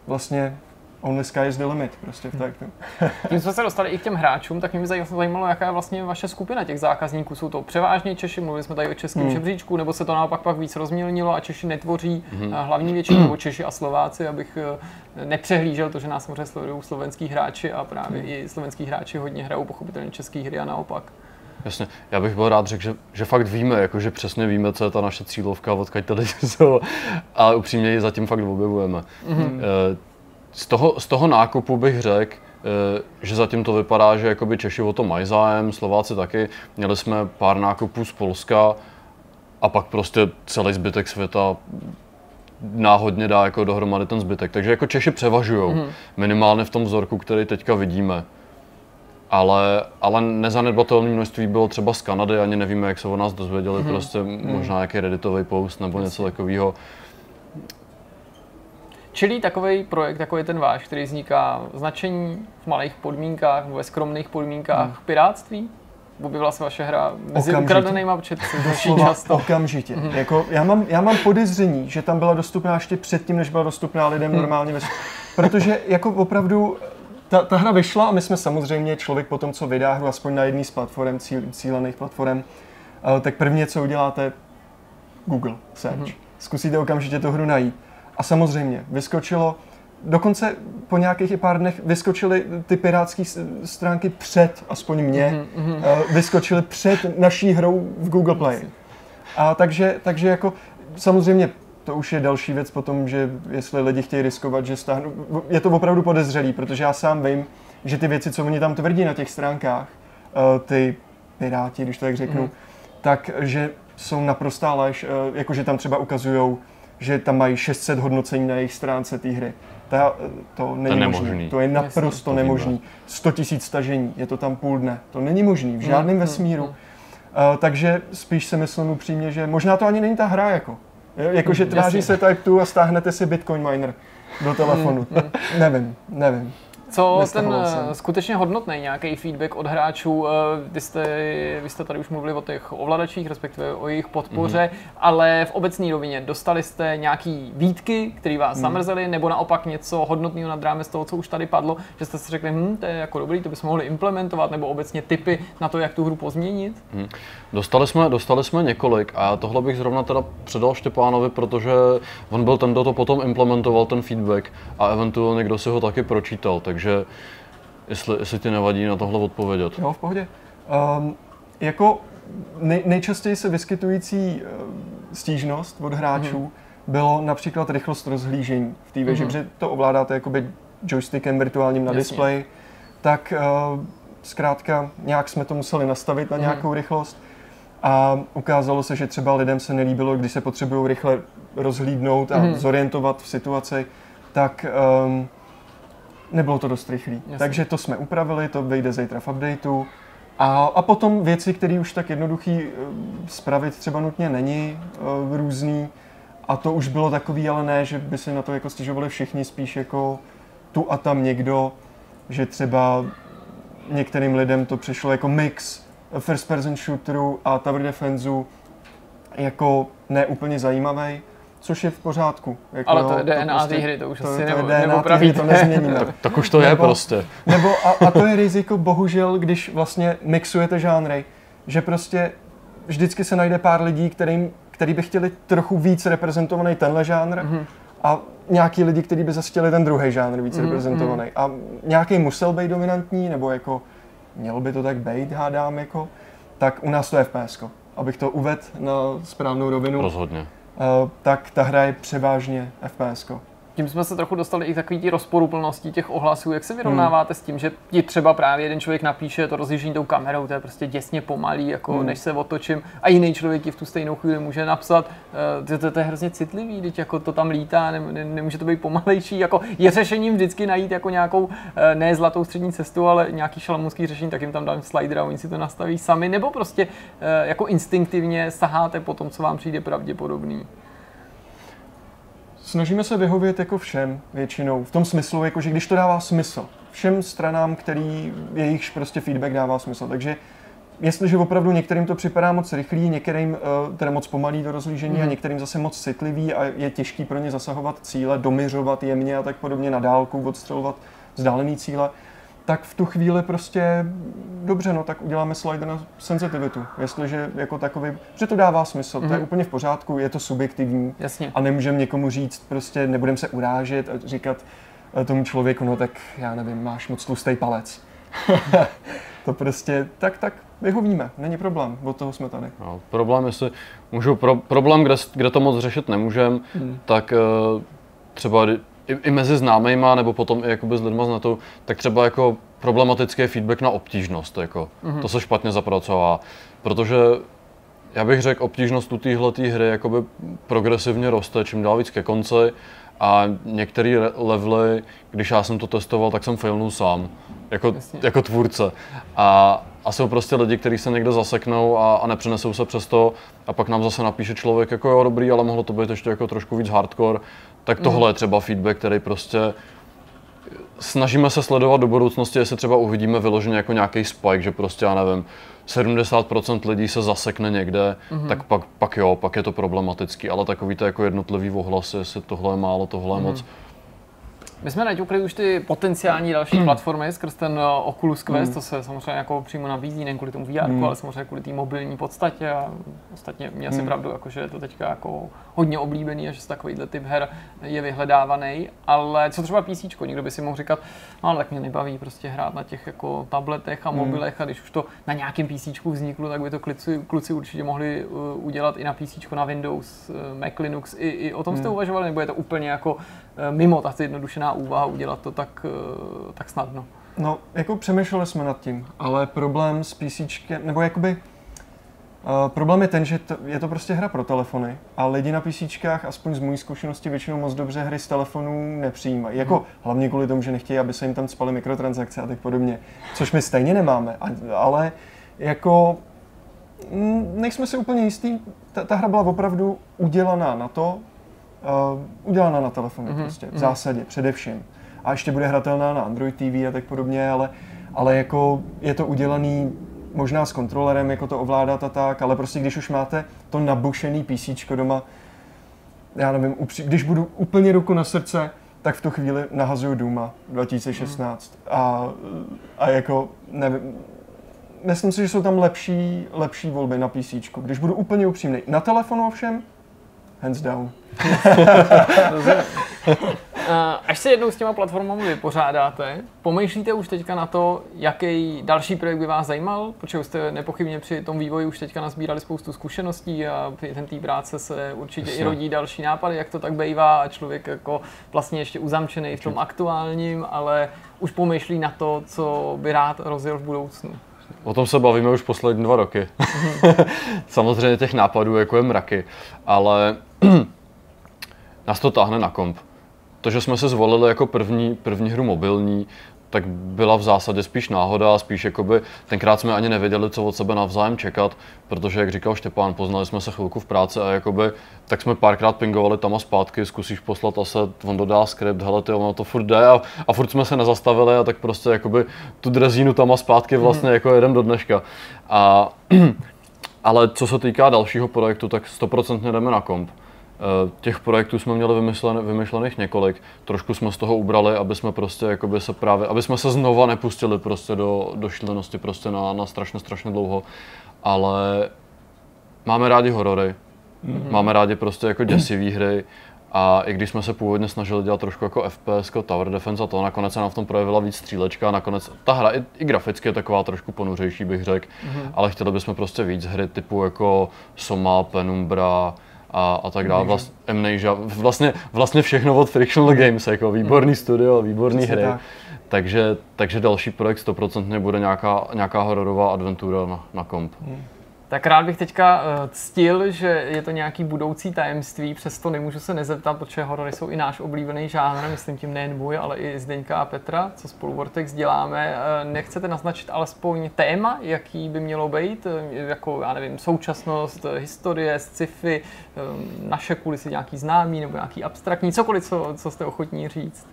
[SPEAKER 4] vlastně only sky is the limit prostě v tak.
[SPEAKER 1] Tím jsme se dostali i k těm hráčům, tak mě by zajímalo- jaká je vlastně vaše skupina těch zákazníků. Jsou to převážně Češi, mluvili jsme tady o českém
[SPEAKER 4] Hmm.
[SPEAKER 1] žebříčku, nebo se to naopak pak víc rozmělnilo a Češi netvoří hmm. hlavní většinu, nebo Češi a Slováci, abych eh, nepřehlížel to, že nás samozřejmě sledují slovenský hráči a právě i slovenský hráči hodně hrajou pochopitelně české hry a naopak.
[SPEAKER 5] Jasně, já bych byl rád řekl, že, že fakt víme, jako že přesně víme, co je ta naše cílovka, odkud tady jsou, ale upřímně ji zatím fakt objevujeme. Mm-hmm. Z, toho, z toho nákupu bych řekl, eh, že zatím to vypadá, že jakoby Češi o to mají zájem, Slováci taky. Měli jsme pár nákupů z Polska a pak prostě celý zbytek světa náhodně dá jako dohromady ten zbytek. Takže jako Češi převažují, mm-hmm. minimálně v tom vzorku, který teďka vidíme. Ale, ale nezanedbatelné množství bylo třeba z Kanady, ani nevíme, jak se o nás dozvěděli, mm-hmm. prostě možná nějaký redditový post nebo něco takového.
[SPEAKER 1] Čili takový projekt, jako je ten váš, který vzniká značení v malých podmínkách, nebo ve skromných podmínkách
[SPEAKER 4] Hmm.
[SPEAKER 1] piráctví? Objevila se vaše hra mezi
[SPEAKER 4] Okamžitě.
[SPEAKER 1] ukradenýma,
[SPEAKER 4] Doslova
[SPEAKER 1] často.
[SPEAKER 4] okamžitě. Jako, já, mám, já mám podezření, že tam byla dostupná ještě předtím, než byla dostupná lidem normálně. Ve... Protože jako opravdu ta, ta hra vyšla a my jsme samozřejmě člověk po tom, co vydá hru, aspoň na jedné z platform, cíl, cílených platform, eh, tak prvně, co uděláte, Google search. Zkusíte okamžitě tu hru najít. A samozřejmě, vyskočilo, dokonce po nějakých i pár dnech vyskočily ty pirátské stránky před, aspoň mě,
[SPEAKER 1] Mhm,
[SPEAKER 4] eh, vyskočily před naší hrou v Google Play. A takže, takže jako samozřejmě to už je další věc potom, že jestli lidi chtějí riskovat, že stáhnou, je to opravdu podezřelý, protože já sám vím, že ty věci, co oni tam tvrdí na těch stránkách, eh, ty piráti, když to tak řeknu,
[SPEAKER 1] Mhm.
[SPEAKER 4] tak že jsou naprostá lež, eh, jakože tam třeba ukazujou, že tam mají 600 hodnocení na jejich stránce té hry. Ta, to není
[SPEAKER 5] nemožný.
[SPEAKER 4] možné. To je naprosto
[SPEAKER 5] to víme.
[SPEAKER 4] nemožný. 100 tisíc stažení, je to tam půl dne. To není možný v žádném
[SPEAKER 1] Mm,
[SPEAKER 4] vesmíru.
[SPEAKER 1] mm,
[SPEAKER 4] Uh, takže spíš si myslím upřímně, že možná to ani není ta hra jako. Jo, Jakože
[SPEAKER 1] Mm,
[SPEAKER 4] tráží
[SPEAKER 1] jasně.
[SPEAKER 4] se Type 2 a stáhnete si Bitcoin miner do telefonu. nevím, nevím.
[SPEAKER 1] Co ten eh,
[SPEAKER 4] jsem.
[SPEAKER 1] skutečně hodnotný nějaký feedback od hráčů? eh, Vy jste, vy jste tady už mluvili o těch ovladačích, respektive o jejich podpoře,
[SPEAKER 4] Mhm.
[SPEAKER 1] ale v obecné rovině dostali jste nějaký výtky, které vás zamrzely, nebo naopak něco hodnotného nad rámec toho, co už tady padlo, že jste si řekli, hm, to je jako dobrý, to bychom mohli implementovat, nebo obecně typy na to, jak tu hru pozměnit?
[SPEAKER 5] Dostali jsme, dostali jsme několik a tohle bych zrovna teda předal Štěpánovi, protože on byl ten, kdo to potom implementoval, ten feedback a eventuálně kdo si ho taky pročítal, takže jestli, jestli ti nevadí na tohle odpovědět.
[SPEAKER 4] Jo, v pohodě. Um, jako nej, nejčastěji se vyskytující uh, stížnost od hráčů
[SPEAKER 1] Mhm.
[SPEAKER 4] bylo například rychlost rozhlížení v té věži,
[SPEAKER 1] Mhm.
[SPEAKER 4] protože to ovládáte jakoby joystickem virtuálním na
[SPEAKER 1] Jasně.
[SPEAKER 4] displeji, tak uh, zkrátka nějak jsme to museli nastavit na
[SPEAKER 1] Mhm.
[SPEAKER 4] nějakou rychlost a ukázalo se, že třeba lidem se nelíbilo, když se potřebují rychle rozhlídnout a
[SPEAKER 1] Mhm.
[SPEAKER 4] zorientovat v situaci, tak um, nebylo to dost rychlý.
[SPEAKER 1] Jasně.
[SPEAKER 4] Takže to jsme upravili, to vyjde zítra v updateu. A, a potom věci, které už tak jednoduchý eh, spravit třeba nutně není, eh, různý. A to už bylo takový, ale ne, že by si na to jako stěžovali všichni, spíš jako tu a tam někdo, že třeba některým lidem to přišlo jako mix first person shooteru a tower defenseu jako neúplně zajímavý, což je v pořádku. Jako,
[SPEAKER 1] Ale to je DNA té hry, to už
[SPEAKER 4] to,
[SPEAKER 1] asi
[SPEAKER 4] to je
[SPEAKER 1] nebo,
[SPEAKER 4] DNA té hry, to nezměníme.
[SPEAKER 5] Tak, tak už to je
[SPEAKER 4] Nebo-
[SPEAKER 5] prostě.
[SPEAKER 4] Nebo a, a to je riziko, bohužel, když vlastně mixujete žánry, že prostě vždycky se najde pár lidí, kterým, který by chtěli trochu víc reprezentovaný tenhle žánr
[SPEAKER 1] Mhm.
[SPEAKER 4] a nějaký lidi, kteří by zase chtěli ten druhý žánr víc
[SPEAKER 1] Mhm,
[SPEAKER 4] reprezentovaný. A nějaký musel být dominantní, nebo jako měl by to tak být, hádám, jako, tak u nás to je FPS. Abych to uvedl na správnou rovinu,
[SPEAKER 5] Rozhodně.
[SPEAKER 4] Eh, tak ta hra je převážně FPS.
[SPEAKER 1] Tím jsme se trochu dostali i k takový tí rozporuplnosti těch ohlasů. Jak se vyrovnáváte s tím, že ti třeba právě jeden člověk napíše to rozjíždění tou kamerou, to je prostě děsně pomalý, jako
[SPEAKER 4] Hmm.
[SPEAKER 1] než se otočím, a jiný člověk ti v tu stejnou chvíli může napsat, uh, to, to, to, je hrozně citlivý, teď jako to tam lítá, ne, ne, nemůže to být pomalejší, jako je řešením vždycky najít jako nějakou, uh, ne zlatou střední cestu, ale nějaký šalamunský řešení, tak jim tam dám slider a oni si to nastaví sami, nebo prostě uh, jako instinktivně saháte po tom, co vám přijde pravděpodobný.
[SPEAKER 4] Snažíme se vyhovět jako všem většinou, v tom smyslu, jako že když to dává smysl, všem stranám, který jejichž prostě feedback dává smysl. Takže jestliže opravdu některým to připadá moc rychlý, některým uh, teda moc pomalý do rozlížení mm. a některým zase moc citlivý a je těžký pro ně zasahovat cíle, domiřovat jemně a tak podobně na dálku, odstřelovat vzdálený cíle, tak v tu chvíli prostě dobře, no tak uděláme slider na senzitivitu, jestliže jako takový, že to dává smysl, mm-hmm. to je
[SPEAKER 1] Mhm.
[SPEAKER 4] úplně v pořádku, je to subjektivní
[SPEAKER 1] Jasně.
[SPEAKER 4] a nemůžeme někomu říct, prostě nebudeme se urážet a říkat eh, tomu člověku, no tak já nevím, máš moc tlustý palec. to prostě, tak, tak vyhovíme, není problém, od toho jsme tady.
[SPEAKER 5] No, problém, jestli můžu, pro, problém, kde, kde to moc řešit nemůžem,
[SPEAKER 4] Hmm.
[SPEAKER 5] tak eh, třeba i, i mezi známejma, nebo potom i jakoby s lidma z netu, tak třeba jako problematický je feedback na obtížnost, jako. To se špatně zapracová, protože já bych řekl, obtížnost u téhle hry jakoby progresivně roste, čím dál víc ke konci a některé levely, když já jsem to testoval, tak jsem failnul sám, jako,
[SPEAKER 1] Jasně.
[SPEAKER 5] jako tvůrce. A, a jsou prostě lidi, kteří se někde zaseknou a, a nepřenesou se přes to a pak nám zase napíše člověk jako jo dobrý, ale mohlo to být ještě jako trošku víc hardcore. Tak tohle je třeba feedback, který prostě snažíme se sledovat do budoucnosti, jestli třeba uvidíme vyloženě jako nějaký spike, že prostě já nevím, 70% lidí se zasekne někde, mm-hmm. tak pak, pak jo, pak je to problematický, ale takový to jako jednotlivý ohlasy, jestli tohle je málo, tohle je moc.
[SPEAKER 1] My jsme naťukli už ty potenciální další platformy skrz ten eh, Oculus Quest, to se samozřejmě jako přímo nabízí, nejen kvůli tomu VR, ale samozřejmě kvůli té mobilní podstatě a ostatně mě asi pravdu, jako, že je to teďka jako hodně oblíbený a že se takovýhle typ her je vyhledávaný, ale co třeba PC, někdo by si mohl říkat, no ale tak mě nebaví prostě hrát na těch jako tabletech a mobilech a když už to na nějakém PC vzniklo, tak by to kluci, kluci určitě mohli uh, udělat i na PC, na Windows, uh, Mac Linux, i, i o tom jste uvažovali, nebo je to úplně jako mimo ta zjednodušená úvaha udělat to tak, uh, tak snadno?
[SPEAKER 4] No, jako přemýšleli jsme nad tím, ale problém s PC, nebo jakoby Uh, problém je ten, že to, je to prostě hra pro telefony a lidi na PC, aspoň z mojí zkušenosti, většinou moc dobře hry z telefonů nepřijímají. Jako hlavně kvůli tomu, že nechtějí, aby se jim tam spaly mikrotransakce a tak podobně, což my stejně nemáme. A, ale jako mm, nejsme si úplně jistý, ta, ta hra byla opravdu udělaná na to, uh, udělaná na telefonu mm-hmm. prostě, v zásadě, především. A ještě bude hratelná na Android TV a tak podobně, ale, ale jako je to udělaný možná s kontrolerem, jako to ovládat a tak, ale prostě když už máte to nabušený PC doma, já nevím, upří, když budu úplně ruku na srdce, tak v tu chvíli nahazuju Duma 2016 a, a jako nevím, myslím si, že jsou tam lepší, lepší volby na PC, když budu úplně upřímný. Na telefonu ovšem, hands down.
[SPEAKER 1] Eh, Až se jednou s těma platformami vypořádáte, pomýšlíte už teďka na to, jaký další projekt by vás zajímal? Protože už jste nepochybně při tom vývoji už teďka nazbírali spoustu zkušeností a během té práce se určitě
[SPEAKER 5] Jasně.
[SPEAKER 1] i rodí další nápady, jak to tak bývá a člověk jako vlastně ještě uzamčený v tom aktuálním, ale už pomýšlí na to, co by rád rozjel v budoucnu.
[SPEAKER 5] O tom se bavíme už poslední dva roky. Samozřejmě těch nápadů jako je mraky, ale nás to táhne na komp. To, že jsme se zvolili jako první, první hru mobilní, tak byla v zásadě spíš náhoda a spíš jakoby, tenkrát jsme ani nevěděli, co od sebe navzájem čekat, protože, jak říkal Štěpán, poznali jsme se chvilku v práci a jakoby, tak jsme párkrát pingovali tam a zpátky, zkusíš poslat asset, on dodá skript, hele ty, ono to furt jde a, a furt jsme se nezastavili a tak prostě jakoby tu drezínu tam a zpátky vlastně jako jedem do dneška. A, ale co se týká dalšího projektu, tak 100% jdeme na komp. Eh, Těch projektů jsme měli vymyslené, vymyšlených několik. Trošku jsme z toho ubrali, aby jsme prostě jakoby se právě, aby jsme se znova nepustili prostě do, do šílenosti prostě na, na strašně, strašně dlouho. Ale máme rádi horory, mm-hmm. máme rádi prostě jako děsivý hry a i když jsme se původně snažili dělat trošku jako FPS, jako Tower Defense a to, nakonec se nám v tom projevila víc střílečka a nakonec ta hra i, i graficky je taková trošku ponuřejší, bych řekl, mm-hmm. ale chtěli bychom prostě víc hry typu jako Soma, Penumbra, a, a tak dále. Vlast, Amnesia, vlastně, vlastně všechno od Frictional Games, jako výborný studio, výborný
[SPEAKER 4] Přesně
[SPEAKER 5] hry.
[SPEAKER 4] tak.
[SPEAKER 5] Takže, takže další projekt 100% bude nějaká, nějaká hororová adventura na, na komp.
[SPEAKER 1] Tak rád bych teďka uh, ctil, že je to nějaký budoucí tajemství, přesto nemůžu se nezeptat, protože horory jsou i náš oblíbený žánr, myslím tím nejen můj, ale i Zdeňka a Petra, co spolu Vortex děláme. Uh, nechcete naznačit alespoň téma, jaký by mělo být, uh, jako, já nevím, současnost, historie, sci-fi, naše kulisy nějaký známý nebo nějaký abstraktní, cokoliv, co, co jste ochotní říct.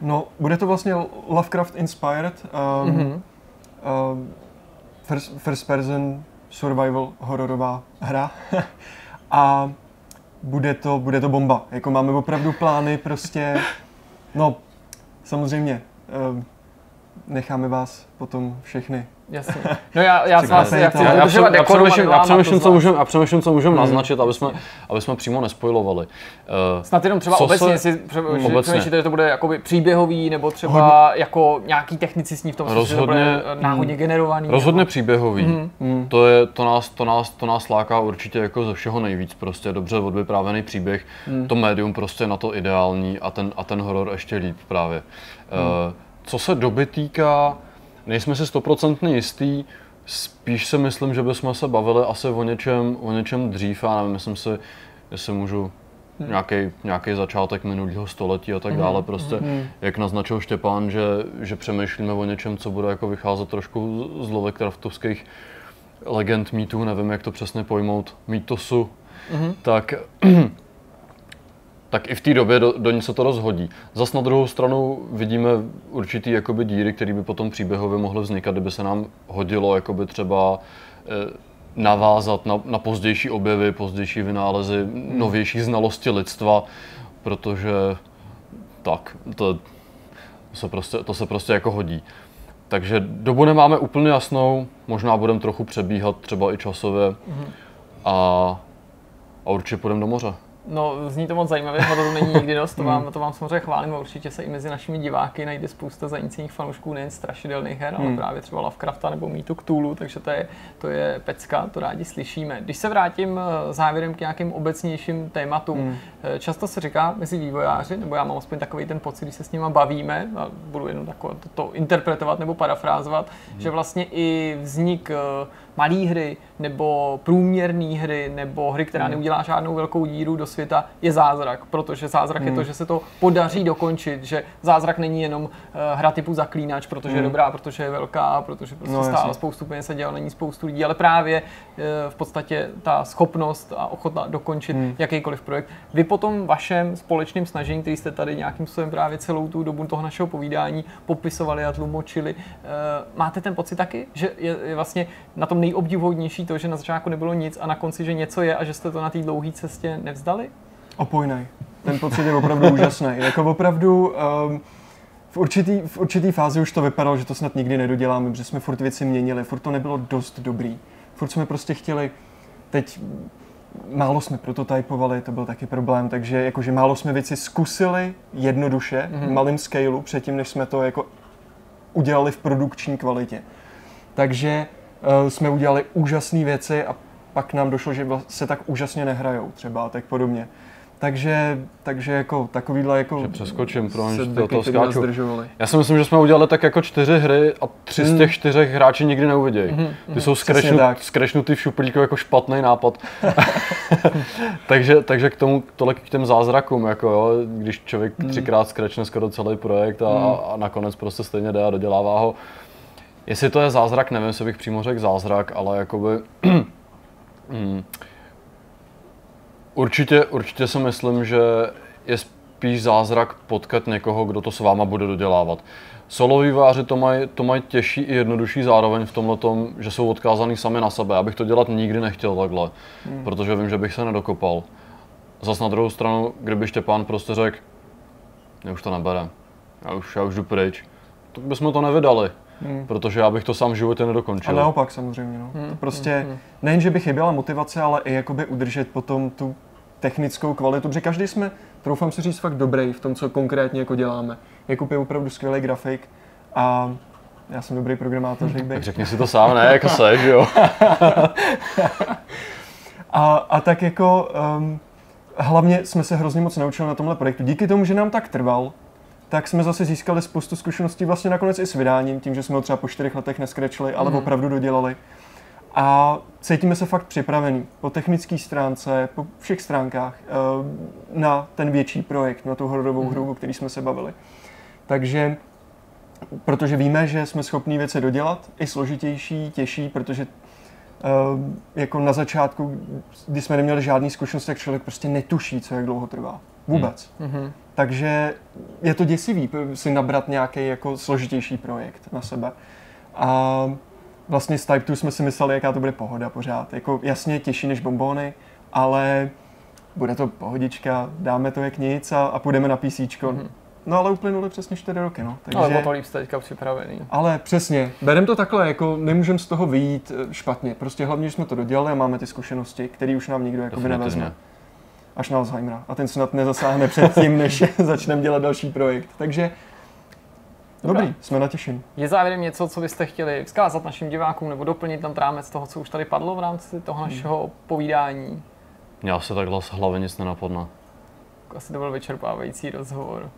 [SPEAKER 4] No, bude to vlastně Lovecraft inspired. Um,
[SPEAKER 1] Mhm.
[SPEAKER 4] mm-hmm. um, first, first person survival hororová hra a bude to, bude to bomba. Jako máme opravdu plány prostě, no samozřejmě, eh, necháme vás potom všechny
[SPEAKER 1] Jasně. No já, já,
[SPEAKER 4] Čekáte
[SPEAKER 1] vás, já chci a
[SPEAKER 5] přemýšlím, co můžeme, já přemýšlím, co můžeme naznačit, aby jsme, aby jsme přímo nespoilovali. Uh,
[SPEAKER 1] Snad jenom třeba obecně,
[SPEAKER 5] se-
[SPEAKER 1] jestli přemýšlíte, že to bude jakoby příběhový, nebo třeba jako nějaký technicistní v tom smyslu, že to
[SPEAKER 5] Rozhodně,
[SPEAKER 1] bude náhodně generovaný.
[SPEAKER 5] Rozhodně
[SPEAKER 1] nebo...
[SPEAKER 5] příběhový.
[SPEAKER 1] Mhm.
[SPEAKER 5] To, je, to, nás, to, nás, to nás láká určitě jako ze všeho nejvíc. Prostě dobře odvyprávěný příběh.
[SPEAKER 1] Mhm.
[SPEAKER 5] To médium prostě na to ideální a ten, a ten horor ještě líp právě. Uh, co se doby týká, nejsme si stoprocentně jistý. Spíš si myslím, že bychom se bavili asi o něčem, o něčem dřív. Já nevím, myslím si, jestli můžu
[SPEAKER 1] Mhm.
[SPEAKER 5] nějaký, nějaký začátek minulého století a tak dále. Prostě, jak naznačil Štěpán, že, že přemýšlíme o něčem, co bude jako vycházet trošku z Lovecraftovských legend, mýtů, nevím, jak to přesně pojmout, mýtosu, tak, tak i v té době do, do ní se to rozhodí. Zas na druhou stranu vidíme určitý jakoby díry, které by potom příběhově mohly vznikat, kdyby se nám hodilo jakoby třeba eh, navázat na, na pozdější objevy, pozdější vynálezy, novější znalosti lidstva, protože tak, to, to, se prostě, to se prostě jako hodí. Takže dobu nemáme úplně jasnou, možná budeme trochu přebíhat třeba i časově a, a určitě půjdeme do moře.
[SPEAKER 1] No, zní to moc zajímavě, ono to není nikdy dost, to vám, to vám samozřejmě chválím a určitě se i mezi našimi diváky najde spousta zajímavých fanoušků nejen strašidelných her, ale právě třeba Lovecrafta nebo Mýtu Cthulhu, takže to je, to je pecka, to rádi slyšíme. Když se vrátím eh, závěrem k nějakým obecnějším tématům, eh, často se říká mezi vývojáři, nebo já mám aspoň takový ten pocit, když se s nima bavíme, a budu jenom takové to, to interpretovat nebo parafrázovat, že vlastně i vznik eh, malé hry, nebo průměrné hry, nebo hry, která neudělá žádnou velkou díru do světa, je zázrak. Protože zázrak je to, že se to podaří dokončit, že zázrak není jenom uh, hra typu zaklínač, protože je dobrá, protože je velká, protože prostě
[SPEAKER 4] No,
[SPEAKER 1] stála spoustu peněz a dělala na ní spoustu lidí, ale právě uh, v podstatě ta schopnost a ochota dokončit jakýkoliv projekt. Vy po tom vašem společném snažení, který jste tady nějakým způsobem právě celou tu dobu toho našeho povídání popisovali a tlumočili, uh, máte ten pocit taky, že je, je vlastně na tom nejobdivuhodnější to, že na začátku nebylo nic a na konci, že něco je a že jste to na té dlouhé cestě nevzdali?
[SPEAKER 4] opojnej. Ten pocit je opravdu úžasný. Jako opravdu um, v určitý, v určitý fázi už to vypadalo, že to snad nikdy nedoděláme, protože jsme furt věci měnili, furt to nebylo dost dobrý. Furt jsme prostě chtěli, teď málo jsme prototypovali, to byl taky problém, takže jakože málo jsme věci zkusili jednoduše, mm-hmm. v malém scaleu, předtím, než jsme to jako udělali v produkční kvalitě. Takže jsme udělali úžasné věci a pak nám došlo, že se tak úžasně nehrajou třeba a tak podobně. Takže, takže jako takovýhle jako
[SPEAKER 5] Že přeskočím, promiň, do toho
[SPEAKER 4] nás
[SPEAKER 5] skáču. Já si myslím, že jsme udělali tak jako čtyři hry a tři z těch čtyřech hráči nikdy neuvidějí. Ty jsou skrečnu,
[SPEAKER 4] tak.
[SPEAKER 5] skrečnutý v šuplíku jako špatný nápad. takže, takže k tomu tolik k těm zázrakům, jako jo, když člověk třikrát skrečne skoro celý projekt a, a nakonec prostě stejně jde a dodělává ho. Jestli to je zázrak, nevím, jestli bych přímo řekl zázrak, ale jakoby... mm, určitě, určitě si myslím, že je spíš zázrak potkat někoho, kdo to s váma bude dodělávat. Solo výváři to mají to maj těžší i jednodušší zároveň v tomhle tom, že jsou odkázaný sami na sebe. Já bych to dělat nikdy nechtěl takhle, hmm. protože vím, že bych se nedokopal. Zas na druhou stranu, kdyby Štěpán prostě řekl, už to neberem, já už, já už jdu pryč, tak bychom to nevydali. Hmm. Protože já bych to sám v životě
[SPEAKER 4] A
[SPEAKER 5] nedokončil.
[SPEAKER 4] naopak samozřejmě. No.
[SPEAKER 1] Hmm,
[SPEAKER 4] To prostě nejen, že by chyběla motivace, ale i jakoby udržet potom tu technickou kvalitu, protože každý jsme, troufám si říct, fakt dobrý v tom, co konkrétně jako děláme. Jakub je opravdu skvělý grafik a já jsem dobrý programátor, řekl
[SPEAKER 5] Tak
[SPEAKER 4] bych.
[SPEAKER 5] řekni si to sám, ne, jako seš, jo.
[SPEAKER 4] A, a tak jako um, hlavně jsme se hrozně moc naučili na tomhle projektu. Díky tomu, že nám tak trval, tak jsme zase získali spoustu zkušeností vlastně nakonec i s vydáním, tím, že jsme ho třeba po čtyřech letech neskrečili, ale
[SPEAKER 1] Mhm.
[SPEAKER 4] opravdu dodělali. A cítíme se fakt připravený po technické stránce, po všech stránkách eh, na ten větší projekt, na tu hororovou hru, o který jsme se bavili. Takže, protože víme, že jsme schopní věci dodělat, i složitější, těžší, protože eh, jako na začátku, kdy jsme neměli žádný zkušenosti, tak člověk prostě netuší, co jak dlouho trvá. Vůbec.
[SPEAKER 1] Mhm.
[SPEAKER 4] Takže je to děsivý si nabrat nějaký jako složitější projekt na sebe. A vlastně z Type 2 jsme si mysleli, jaká to bude pohoda pořád. Jako jasně těžší než bombóny, ale bude to pohodička, dáme to jak nic a, a půjdeme na PC. Mm-hmm. No ale uplynuly přesně 4 roky, no.
[SPEAKER 1] Takže... Ale o to líp jste teďka připravený.
[SPEAKER 4] Ale přesně, berem to takhle, jako nemůžeme z toho vyjít eh, špatně. Prostě hlavně, že jsme to dodělali a máme ty zkušenosti, které už nám nikdo jakoby nevezme. Až na Alzheimera. A ten snad nezasáhne předtím, než začneme dělat další projekt. Takže Dobrý, Dobrý, jsme natěšení.
[SPEAKER 1] Je závěrem něco, co byste chtěli vzkázat našim divákům nebo doplnit tam trámec toho, co už tady padlo v rámci toho našeho povídání?
[SPEAKER 5] Já se takhle z hlavy nic nenapadne.
[SPEAKER 1] Asi to byl vyčerpávající rozhovor.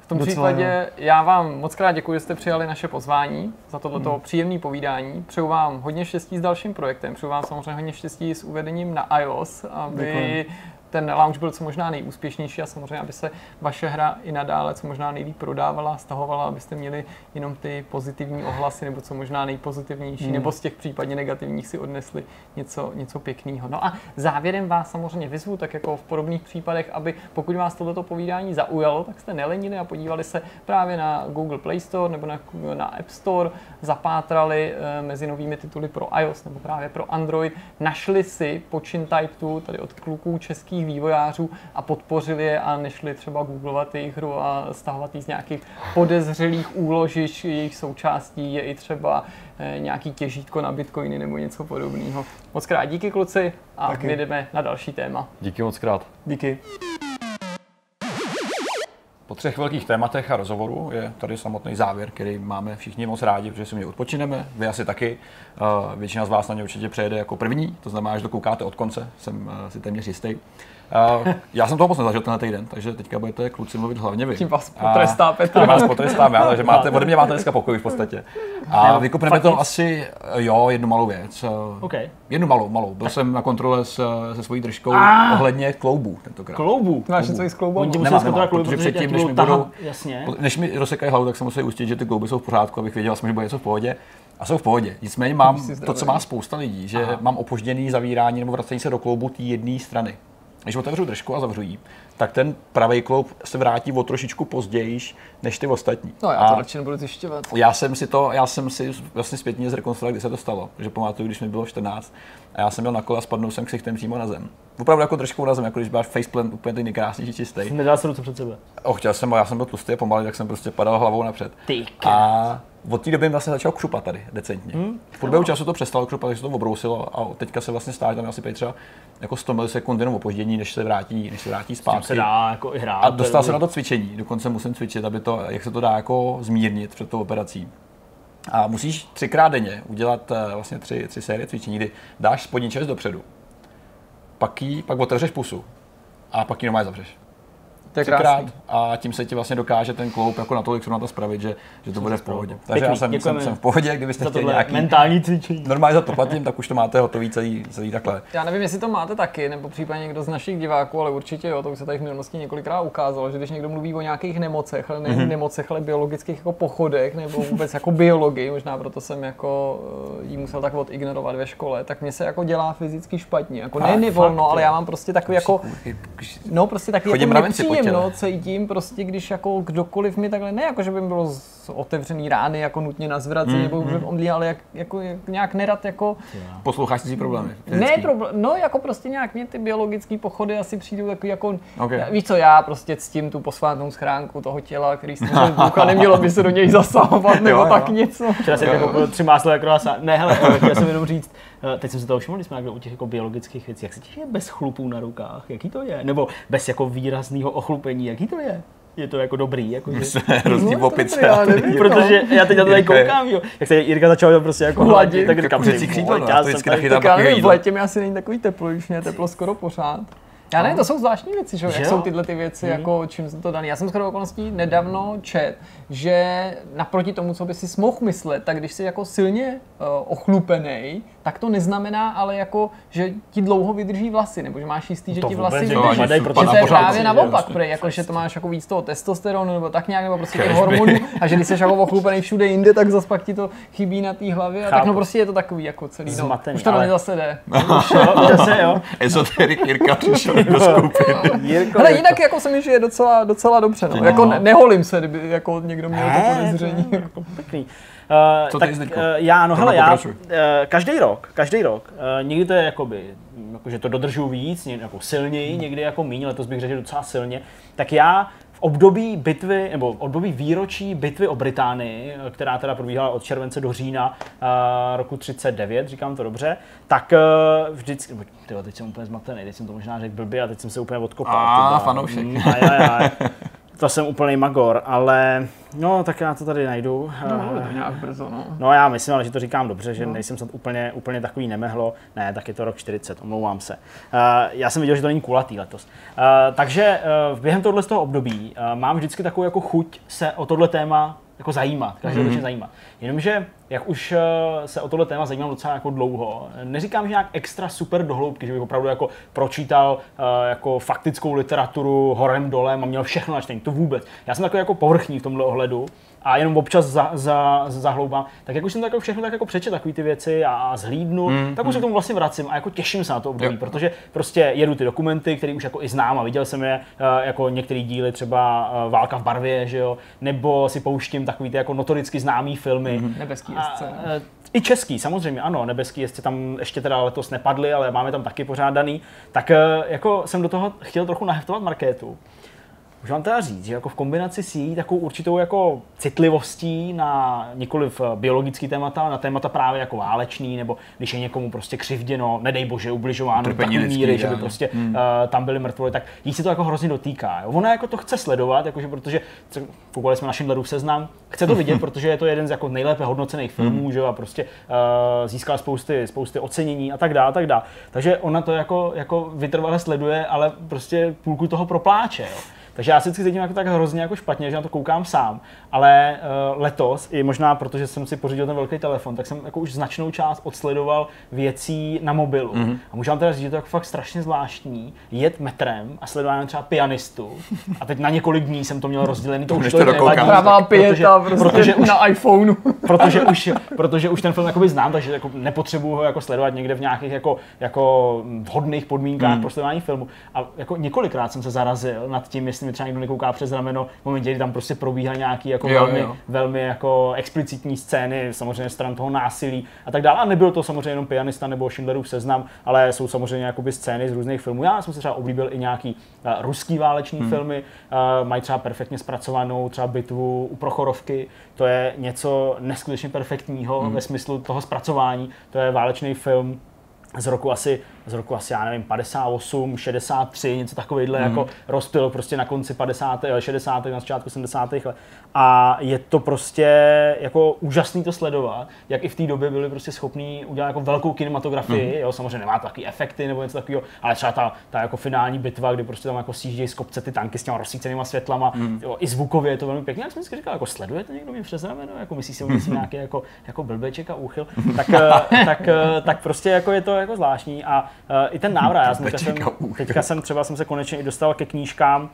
[SPEAKER 1] V tom Docela případě jo. já vám moc krát děkuji, že jste přijali naše pozvání za tohleto hmm. příjemné povídání. Přeju vám hodně štěstí s dalším projektem. Přeju vám samozřejmě hodně štěstí s uvedením na iOS, aby Děkuji ten launch byl co možná nejúspěšnější a samozřejmě, aby se vaše hra i nadále co možná nejlíp prodávala, stahovala, abyste měli jenom ty pozitivní ohlasy nebo co možná nejpozitivnější, hmm. nebo z těch případně negativních si odnesli něco, něco pěkného. No a závěrem vás samozřejmě vyzvu, tak jako v podobných případech, aby pokud vás tohleto povídání zaujalo, tak jste nelenili a podívali se právě na Google Play Store nebo na, na App Store, zapátrali e, mezi novými tituly pro iOS nebo právě pro Android, našli si počin Type 2 tady od kluků českých českých vývojářů a podpořili je a nešli třeba googlovat jejich hru a stahovat ji z nějakých podezřelých úložiš. Jejich součástí je i třeba eh, nějaký těžítko na bitcoiny nebo něco podobného. Moc krát díky kluci a Taky. my jdeme na další téma.
[SPEAKER 5] Díky moc krát.
[SPEAKER 4] Díky.
[SPEAKER 2] Po třech velkých tématech a rozhovoru je tady samotný závěr, který máme všichni moc rádi, protože si mě odpočineme, vy asi taky. Eh, většina z vás na ně určitě přejede jako první, to znamená, že to koukáte od konce, jsem eh, si téměř jistý. Uh, já jsem toho moc nezažil tenhle týden, takže teďka budete kluci mluvit hlavně vy.
[SPEAKER 1] Tím vás potrestá Petr.
[SPEAKER 2] Tím vás potrestám já, takže máte, ode mě máte dneska pokoj v podstatě. A vykupneme to asi, jo, jednu malou věc.
[SPEAKER 3] Okay.
[SPEAKER 2] Jednu malou, malou. Byl jsem na kontrole s, se svojí držkou ah. ohledně kloubů tentokrát.
[SPEAKER 3] Kloubů?
[SPEAKER 1] Máš něco s kloubou?
[SPEAKER 2] Nemám, nemám, protože předtím, než mi, budou, než mi rozsekají hlavu, tak se musí ujistit, že ty klouby jsou v pořádku, abych věděl, že bude něco v pohodě. A jsou v pohodě. Nicméně mám to, co má spousta lidí, že Aha. mám opožděný zavírání nebo vracení se do kloubu té jedné strany když otevřu držku a zavřu ji, tak ten pravý kloub se vrátí o trošičku později než ty ostatní.
[SPEAKER 1] No já to radši nebudu zjišťovat.
[SPEAKER 2] Já jsem si to, já jsem si vlastně zpětně zrekonstruoval, kdy se to stalo. Že pamatuju, když mi bylo 14 a já jsem byl na kole a spadnul jsem ksichtem přímo na zem. Opravdu jako držkou na zem, jako když máš faceplant úplně ten nejkrásnější čistý.
[SPEAKER 3] Nedal se ruce před sebe.
[SPEAKER 2] O, chtěl jsem, já jsem byl tlustý a pomalý, tak jsem prostě padal hlavou napřed. Ty a od té doby vlastně začal křupat tady decentně. Hmm. V průběhu času to přestalo křupat, takže se to obrousilo a teďka se vlastně stále tam asi třeba jako 100 milisekund jenom opoždění, než se vrátí, než se vrátí zpátky.
[SPEAKER 3] se dá jako i hrát.
[SPEAKER 2] A dostal se na to cvičení, dokonce musím cvičit, aby to, jak se to dá jako zmírnit před tou operací. A musíš třikrát denně udělat eh, vlastně tři, tři série cvičení, kdy dáš spodní čest dopředu, pak, jí, pak otevřeš pusu a pak ji normálně zavřeš
[SPEAKER 1] třikrát
[SPEAKER 2] a tím se ti vlastně dokáže ten kloup jako natolik na to spravit, že, že to bude v pohodě. Takže já jsem, jsem, jsem, v pohodě, kdybyste chtěli nějaký
[SPEAKER 3] mentální cvičení.
[SPEAKER 2] Normálně za to platím, tak už to máte hotový celý, celý takhle.
[SPEAKER 1] Já nevím, jestli to máte taky, nebo případně někdo z našich diváků, ale určitě jo, to už se tady v minulosti několikrát ukázalo, že když někdo mluví o nějakých nemocech, ale nejen mm-hmm. nemocech, ale biologických jako pochodech, nebo vůbec jako biologii, možná proto jsem jako eh, jí musel tak odignorovat ve škole, tak mě se jako dělá fyzicky špatně. Jako ne nevolno, ale já mám prostě takový jako, no prostě takový jako nepříjemno, cítím, prostě, když jako kdokoliv mi takhle, ne jako, že by mi bylo otevřený rány jako nutně na zvracení, mm, nebo mm. omdlí, ale jak, jako, jak, nějak nerad jako...
[SPEAKER 2] Posloucháš si problémy?
[SPEAKER 1] Ne, problém, no jako prostě nějak mě ty biologické pochody asi přijdou takový jako, okay. víš co, já prostě ctím tu posvátnou schránku toho těla, který stvořil Bůh a nemělo by se do něj zasahovat nebo jo, tak jo. něco.
[SPEAKER 3] Včera jsem jako tři máslo jako rasa. Ne, hele, chtěl jsem jenom říct, teď jsem si toho všiml, když jsme u těch jako biologických věcí, jak se těší bez chlupů na rukách, jaký to je? Nebo bez jako výrazného ochlupení, jaký to je? je to jako dobrý. Jako,
[SPEAKER 2] že... Rozdíl no, opice.
[SPEAKER 3] Já nevím, protože já teď na to tady koukám, jo. Jak se Jirka začal prostě jako hladit, tak říkám,
[SPEAKER 2] že křídlo, no,
[SPEAKER 3] to
[SPEAKER 2] vždycky
[SPEAKER 1] Tak já nevím, v létě mi asi není takový teplo, už mě je teplo skoro pořád. Já ne, to jsou zvláštní věci, že? jak jsou tyhle ty věci, hmm. jako čím jsou to dané. Já jsem skoro okolností nedávno čet, že naproti tomu, co by si mohl myslet, tak když jsi jako silně uh, ochlupený, tak to neznamená ale jako, že ti dlouho vydrží vlasy, nebo že máš jistý, že ti vlasy vydrží. Že to je právě naopak, prej, jako, že to máš jako víc toho testosteronu, nebo tak nějak, nebo prostě těch hormonů, a že když jsi jako ochlupený všude jinde, tak zase pak ti to chybí na té hlavě, a tak no prostě je to takový jako celý, no,
[SPEAKER 3] Zmatený,
[SPEAKER 1] už to ale... zase jde.
[SPEAKER 3] Už jo, zase jo.
[SPEAKER 2] Ezoterik Jirka přišel. do skupiny.
[SPEAKER 3] Jirko,
[SPEAKER 1] Ale
[SPEAKER 3] Jirko.
[SPEAKER 1] jinak jako se mi žije docela, docela dobře, no. Jako ne, neholím se, kdyby jako někdo měl to
[SPEAKER 3] Ne,
[SPEAKER 1] podezření.
[SPEAKER 3] to je jako pěkný. Uh,
[SPEAKER 2] Co
[SPEAKER 3] tak, uh, já, no hele, já, uh, každý rok, každý rok, uh, někdy to je jakoby, jako, že to dodržuju víc, někdy jako silněji, někdy jako míň, letos bych řekl, docela silně, tak já období bitvy, nebo období výročí bitvy o Británii, která teda probíhala od července do října uh, roku 39, říkám to dobře, tak uh, vždycky, tyjo, teď jsem úplně zmatený, teď jsem to možná řekl blbě a teď jsem se úplně odkopal.
[SPEAKER 2] A, fanoušek.
[SPEAKER 3] Mm, aj, aj, aj. To jsem úplný magor, ale no tak já to tady najdu.
[SPEAKER 1] No, to nějak brzo, no.
[SPEAKER 3] No já myslím, ale že to říkám dobře, že nejsem snad úplně, úplně takový nemehlo. Ne, tak je to rok 40, omlouvám se. Uh, já jsem viděl, že to není kulatý letos. Uh, takže uh, během tohle z toho období uh, mám vždycky takovou jako chuť se o tohle téma jako zajímat, každoročně mm-hmm. zajímat. Jenomže, jak už uh, se o tohle téma zajímám docela jako dlouho, neříkám, že nějak extra super dohloubky, že bych opravdu jako pročítal uh, jako faktickou literaturu horem dolem a měl všechno načtení, to vůbec. Já jsem takový jako povrchní v tomhle ohledu a jenom občas za, za, zahloubám, tak jak už jsem to jako všechno tak jako přečet takové ty věci a, a zhlídnu, mm, tak už se k tomu vlastně vracím a jako těším se na to období,
[SPEAKER 2] Jo.
[SPEAKER 3] protože prostě jedu ty dokumenty, které už jako i znám a viděl jsem je eh, jako některé díly, třeba eh, Válka v barvě, že jo, nebo si pouštím takový ty jako notoricky známý filmy. Mm,
[SPEAKER 1] Nebeský jezdce.
[SPEAKER 3] eh, I český, samozřejmě, ano, nebeský jezdci tam ještě teda letos nepadly, ale máme tam taky pořádaný. Tak jako jsem do toho chtěl trochu naheftovat marketu. Už vám teda říct, že jako v kombinaci s její takovou určitou jako citlivostí na nikoliv eh, biologický témata, ale na témata právě jako válečný, nebo když je někomu prostě křivděno, nedej bože, ubližováno do takové míry, že by prostě hmm. uh, tam byli mrtvoly, tak jí se to jako hrozně dotýká. Jo? Ona jako to chce sledovat, jakože protože fungovali jsme na Schindlerův seznam, chce to vidět, protože je to jeden z jako nejlépe hodnocených filmů, že jo, a prostě uh, získal spousty, spousty ocenění a tak dále, a tak dále. Takže ona to jako, jako vytrvale sleduje, ale prostě půlku toho propláče. Jo? Takže já si vždycky cítím jako tak hrozně jako špatně, že na to koukám sám, ale uh, letos, i možná protože jsem si pořídil ten velký telefon, tak jsem jako už značnou část odsledoval věcí na mobilu. Mm-hmm. A můžu vám teda říct, že to je jako fakt strašně zvláštní, jet metrem a sledovat třeba pianistu. A teď na několik dní jsem to měl rozdělený, to už to
[SPEAKER 2] to dokoukám.
[SPEAKER 3] nevadí,
[SPEAKER 1] Pravá
[SPEAKER 3] protože-
[SPEAKER 1] pěta prostě
[SPEAKER 3] protože už
[SPEAKER 1] na iPhoneu.
[SPEAKER 3] protože už, protože už ten film jakoby znám, takže jako nepotřebuji ho jako sledovat někde v nějakých jako, jako vhodných podmínkách
[SPEAKER 2] Hmm.
[SPEAKER 3] mm. pro sledování filmu. A jako několikrát jsem se zarazil nad tím, jestli mi třeba někdo nekouká přes rameno v momentě, kdy tam prostě probíhá nějaký jako
[SPEAKER 2] Jo,
[SPEAKER 3] velmi,
[SPEAKER 2] jo.
[SPEAKER 3] velmi jako explicitní scény, samozřejmě stran toho násilí a tak dále. A nebyl to samozřejmě jenom pianista nebo Schindlerův seznam, ale jsou samozřejmě jakoby scény z různých filmů. Já jsem se třeba oblíbil i nějaký uh, ruský váleční hmm. filmy, uh, mají třeba perfektně zpracovanou třeba bitvu u Prochorovky, to je něco neskutečně perfektního hmm. ve smyslu toho zpracování. To je válečný film z roku asi, z roku asi, já nevím, 58, 63, něco takovýhle mm. jako rozptyl prostě na konci 50. eh, 60. na začátku 70. let. A je to prostě jako úžasný to sledovat, jak i v té době byli prostě schopní udělat jako velkou kinematografii, mm. jo, samozřejmě nemá to taky efekty nebo něco takového, ale třeba ta, ta jako finální bitva, kdy prostě tam jako sjíždějí z kopce ty tanky s těma rozsvícenýma světlama, mm. jo, i zvukově je to velmi pěkně. Jak jsem vždycky říkal, jako sledujete někdo mě přes rameno, jako myslí si, že nějaký jako, jako blbeček a úchyl, tak, eh, tak, eh, tak prostě jako je to jako zvláštní a uh, i ten návrat, já jsem teďka, jsem, teďka jsem třeba jsem se konečně i dostal ke knížkám, uh,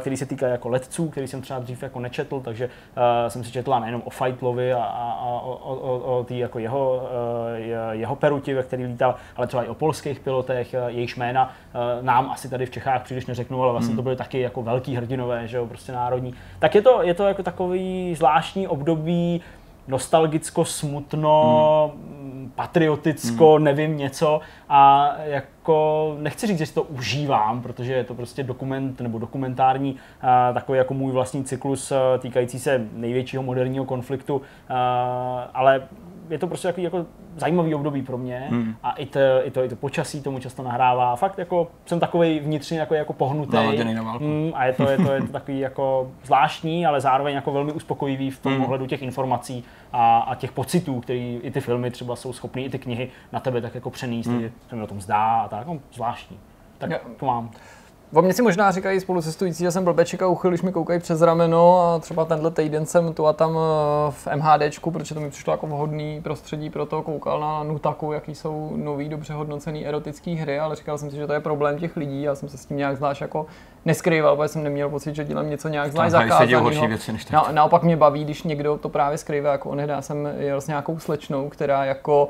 [SPEAKER 3] které se týkají jako letců, který jsem třeba dřív jako nečetl, takže uh, jsem si četla nejenom o Fightlovi a, a, a o, o, o, o tý jako jeho, uh, je- jeho peruti, ve který lítal, ale třeba i o polských pilotech, uh, jejichž jména uh, nám asi tady v Čechách příliš neřeknu, ale vlastně to byly taky jako velký hrdinové, že jo, prostě národní. Tak je to, je to jako takový zvláštní období, nostalgicko, smutno, hmm. patrioticko, hmm. nevím něco a jako nechci říct, že si to užívám, protože je to prostě dokument nebo dokumentární a, takový jako můj vlastní cyklus a, týkající se největšího moderního konfliktu, a, ale je to prostě takový jako zajímavý období pro mě
[SPEAKER 2] Hmm.
[SPEAKER 3] a i to, i, to, i to počasí tomu často nahrává. Fakt jako jsem takový vnitřně jako, jako pohnutý.
[SPEAKER 2] Naladěný na válku.
[SPEAKER 3] Mm, a je to, je, to, je to takový jako zvláštní, ale zároveň jako velmi uspokojivý v tom
[SPEAKER 2] Hmm.
[SPEAKER 3] ohledu těch informací a, a těch pocitů, který i ty filmy třeba jsou schopný, i ty knihy na tebe tak jako přenést,
[SPEAKER 2] Hmm.
[SPEAKER 3] mm. se mi o tom zdá a tak, no, zvláštní. Tak to mám.
[SPEAKER 1] O mě si možná říkají spolucestující, že jsem blbeček a uchyl, když mi koukají přes rameno a třeba tenhle týden jsem tu a tam eh, v MHDčku, protože to mi přišlo jako vhodný prostředí pro to, koukal na Nutaku, jaký jsou nový, dobře hodnocený erotický hry, ale říkal jsem si, že to je problém těch lidí, já jsem se s tím nějak zvlášť jako neskrýval, protože jsem neměl pocit, že dělám něco nějak zvlášť zakázanýho.
[SPEAKER 2] horší věci než teď.
[SPEAKER 1] Na, naopak mě baví, když někdo to právě skrývá, jako já jsem jel s nějakou slečnou, která jako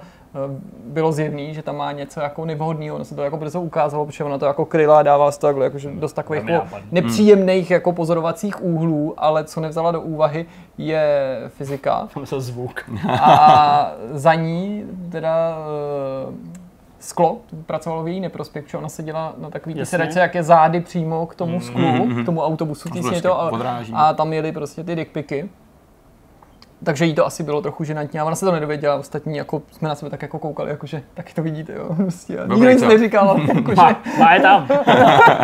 [SPEAKER 1] bylo zjevný, že tam má něco jako nevhodného, ono se to jako brzo ukázalo, protože ona to jako kryla a dávala se to takhle, jakože dost takových jako nepříjemných jako pozorovacích úhlů, ale co nevzala do úvahy je fyzika.
[SPEAKER 3] Tam se zvuk.
[SPEAKER 1] A za ní teda eh, sklo pracovalo v její neprospěch, protože ona seděla na takový ty
[SPEAKER 3] Jasně.
[SPEAKER 1] sedačce, jak je zády přímo k tomu sklu, k tomu autobusu,
[SPEAKER 2] Prostě
[SPEAKER 1] tísně to, a, a tam jeli prostě ty dickpiky. Takže jí to asi bylo trochu ženantní a ona se to nedověděla, ostatní jako jsme na sebe tak jako koukali, jakože taky to vidíte, jo, prostě. A nikdo nic neříkal, jakože,
[SPEAKER 3] Má, má je tam.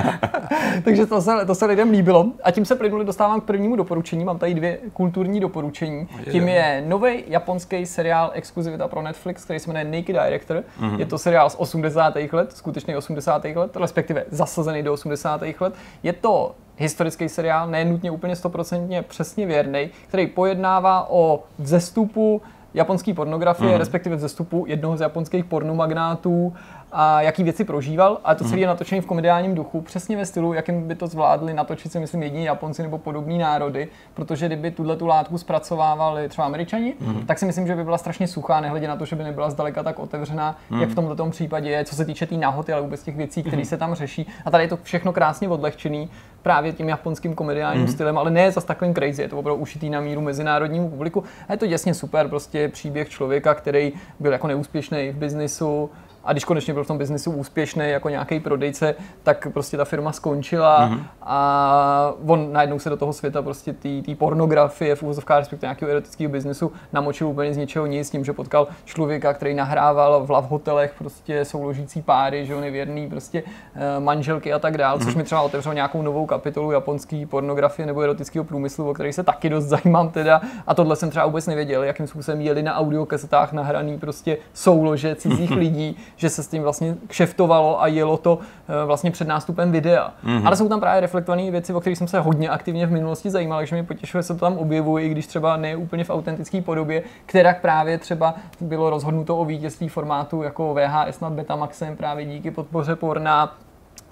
[SPEAKER 1] takže to se, to se lidem líbilo. A tím se plynuli dostávám k prvnímu doporučení. Mám tady dvě kulturní doporučení. Tím je nový japonský seriál exkluzivita pro Netflix, který se jmenuje Naked Director. Mm-hmm. Je to seriál z 80. let, skutečný 80. let, respektive zasazený do 80. let. Je to historický seriál, ne nutně úplně stoprocentně přesně věrný, který pojednává o vzestupu japonské pornografie, mm. respektive vzestupu jednoho z japonských pornomagnátů a jaký věci prožíval. A to celé je natočený v komediálním duchu, přesně ve stylu, jakým by to zvládli natočit si, myslím, jediní Japonci nebo podobní národy, protože kdyby tuhle tu látku zpracovávali třeba Američani, mm. tak si myslím, že by byla strašně suchá, nehledě na to, že by nebyla zdaleka tak otevřená, mm. jak v tomto případě je, co se týče té tý nahoty, ale vůbec těch věcí, které se tam řeší. A tady je to všechno krásně odlehčený právě tím japonským komediálním stylem, ale ne zas takovým crazy, je to opravdu ušitý na míru mezinárodnímu publiku. A je to děsně super, prostě příběh člověka, který byl jako neúspěšný v biznisu, a když konečně byl v tom biznisu úspěšný jako nějaký prodejce, tak prostě ta firma skončila mm-hmm. a on najednou se do toho světa prostě té pornografie v úvozovkách, respektive nějakého erotického biznisu namočil úplně z ničeho nic, s tím, že potkal člověka, který nahrával v love hotelech prostě souložící páry, že jo, nevěrný prostě eh, manželky a tak dál, což mi třeba otevřelo nějakou novou kapitolu japonské pornografie nebo erotického průmyslu, o který se taky dost zajímám teda. A tohle jsem třeba vůbec nevěděl, jakým způsobem jeli na audiokasetách nahraný prostě soulože cizích lidí, že se s tím vlastně kšeftovalo a jelo to eh, vlastně před nástupem videa. Mm-hmm. Ale jsou tam právě reflektované věci, o kterých jsem se hodně aktivně v minulosti zajímal, takže mě potěšuje, že se to tam objevuje, i když třeba ne úplně v autentické podobě, která právě třeba bylo rozhodnuto o vítězství formátu jako VHS nad Betamaxem právě díky podpoře porna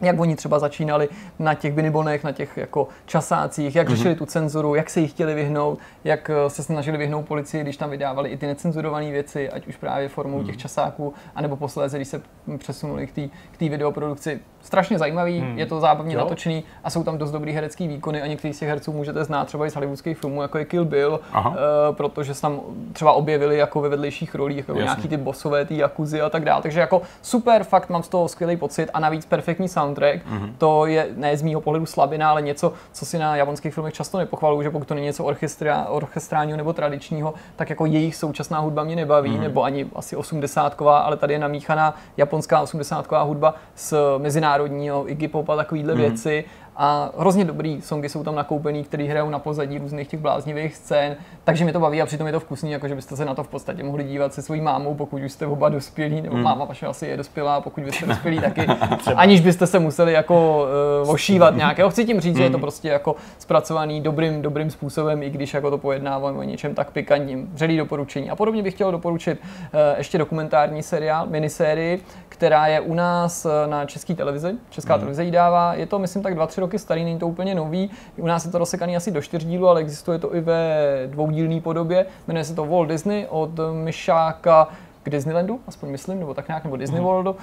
[SPEAKER 1] jak oni třeba začínali na těch binibonech, na těch jako časácích, jak řešili tu cenzuru, jak se jí chtěli vyhnout, jak eh, se snažili vyhnout policii, když tam vydávali i ty necenzurované věci, ať už právě formou těch časáků, anebo posléze, když se přesunuli k té k videoprodukci. Strašně zajímavý,
[SPEAKER 3] Hmm.
[SPEAKER 1] je to zábavně
[SPEAKER 3] Jo.
[SPEAKER 1] natočený a jsou tam dost dobrý herecký výkony a některý z těch herců můžete znát třeba i z hollywoodských filmů, jako je Kill Bill,
[SPEAKER 2] Aha.
[SPEAKER 1] uh, protože se tam třeba objevili jako ve vedlejších rolích, jako
[SPEAKER 2] Jasně.
[SPEAKER 1] nějaký ty bosové, ty jakuzy a tak dále. Takže jako super, fakt mám z toho skvělý pocit a navíc perfektní soundtrack. Mm-hmm. To je ne z mýho pohledu slabina, ale něco, co si na japonských filmech často nepochvaluju, že pokud to není něco orchestra, orchestrálního nebo tradičního, tak jako jejich současná hudba mě nebaví, mm-hmm. nebo ani asi osmdesátková, ale tady je namíchaná japonská osmdesátková hudba s mezinárodního Iggy Pop a takovýhle mm-hmm. věci. A hrozně dobrý songy jsou tam nakoupený, které hrajou na pozadí různých těch bláznivých scén, takže mě to baví a přitom je to vkusný, jakože byste se na to v podstatě mohli dívat se svojí mámou, pokud už jste oba dospělí, nebo
[SPEAKER 2] Hmm.
[SPEAKER 1] máma vaše asi je dospělá, pokud vy jste dospělí taky, aniž byste se museli jako uh, ošívat nějakého. Chci tím říct, že je
[SPEAKER 2] Hmm.
[SPEAKER 1] to prostě jako zpracovaný dobrým, dobrým způsobem, i když jako to pojednáváme o něčem tak pikantním. Vřelý doporučení. A podobně bych chtěl doporučit uh, ještě dokumentární seriál, minisérii, která je u nás eh, na české televizi. Česká televize ji dává. Je to, myslím, tak dva, tři roky starý, není to úplně nový. U nás je to rozsekaný asi do čtyř dílů, ale existuje to i ve dvoudílné podobě. Jmenuje se to Walt Disney od Myšáka k Disneylandu, aspoň myslím, nebo tak nějak, nebo Disney Worldu. Uh,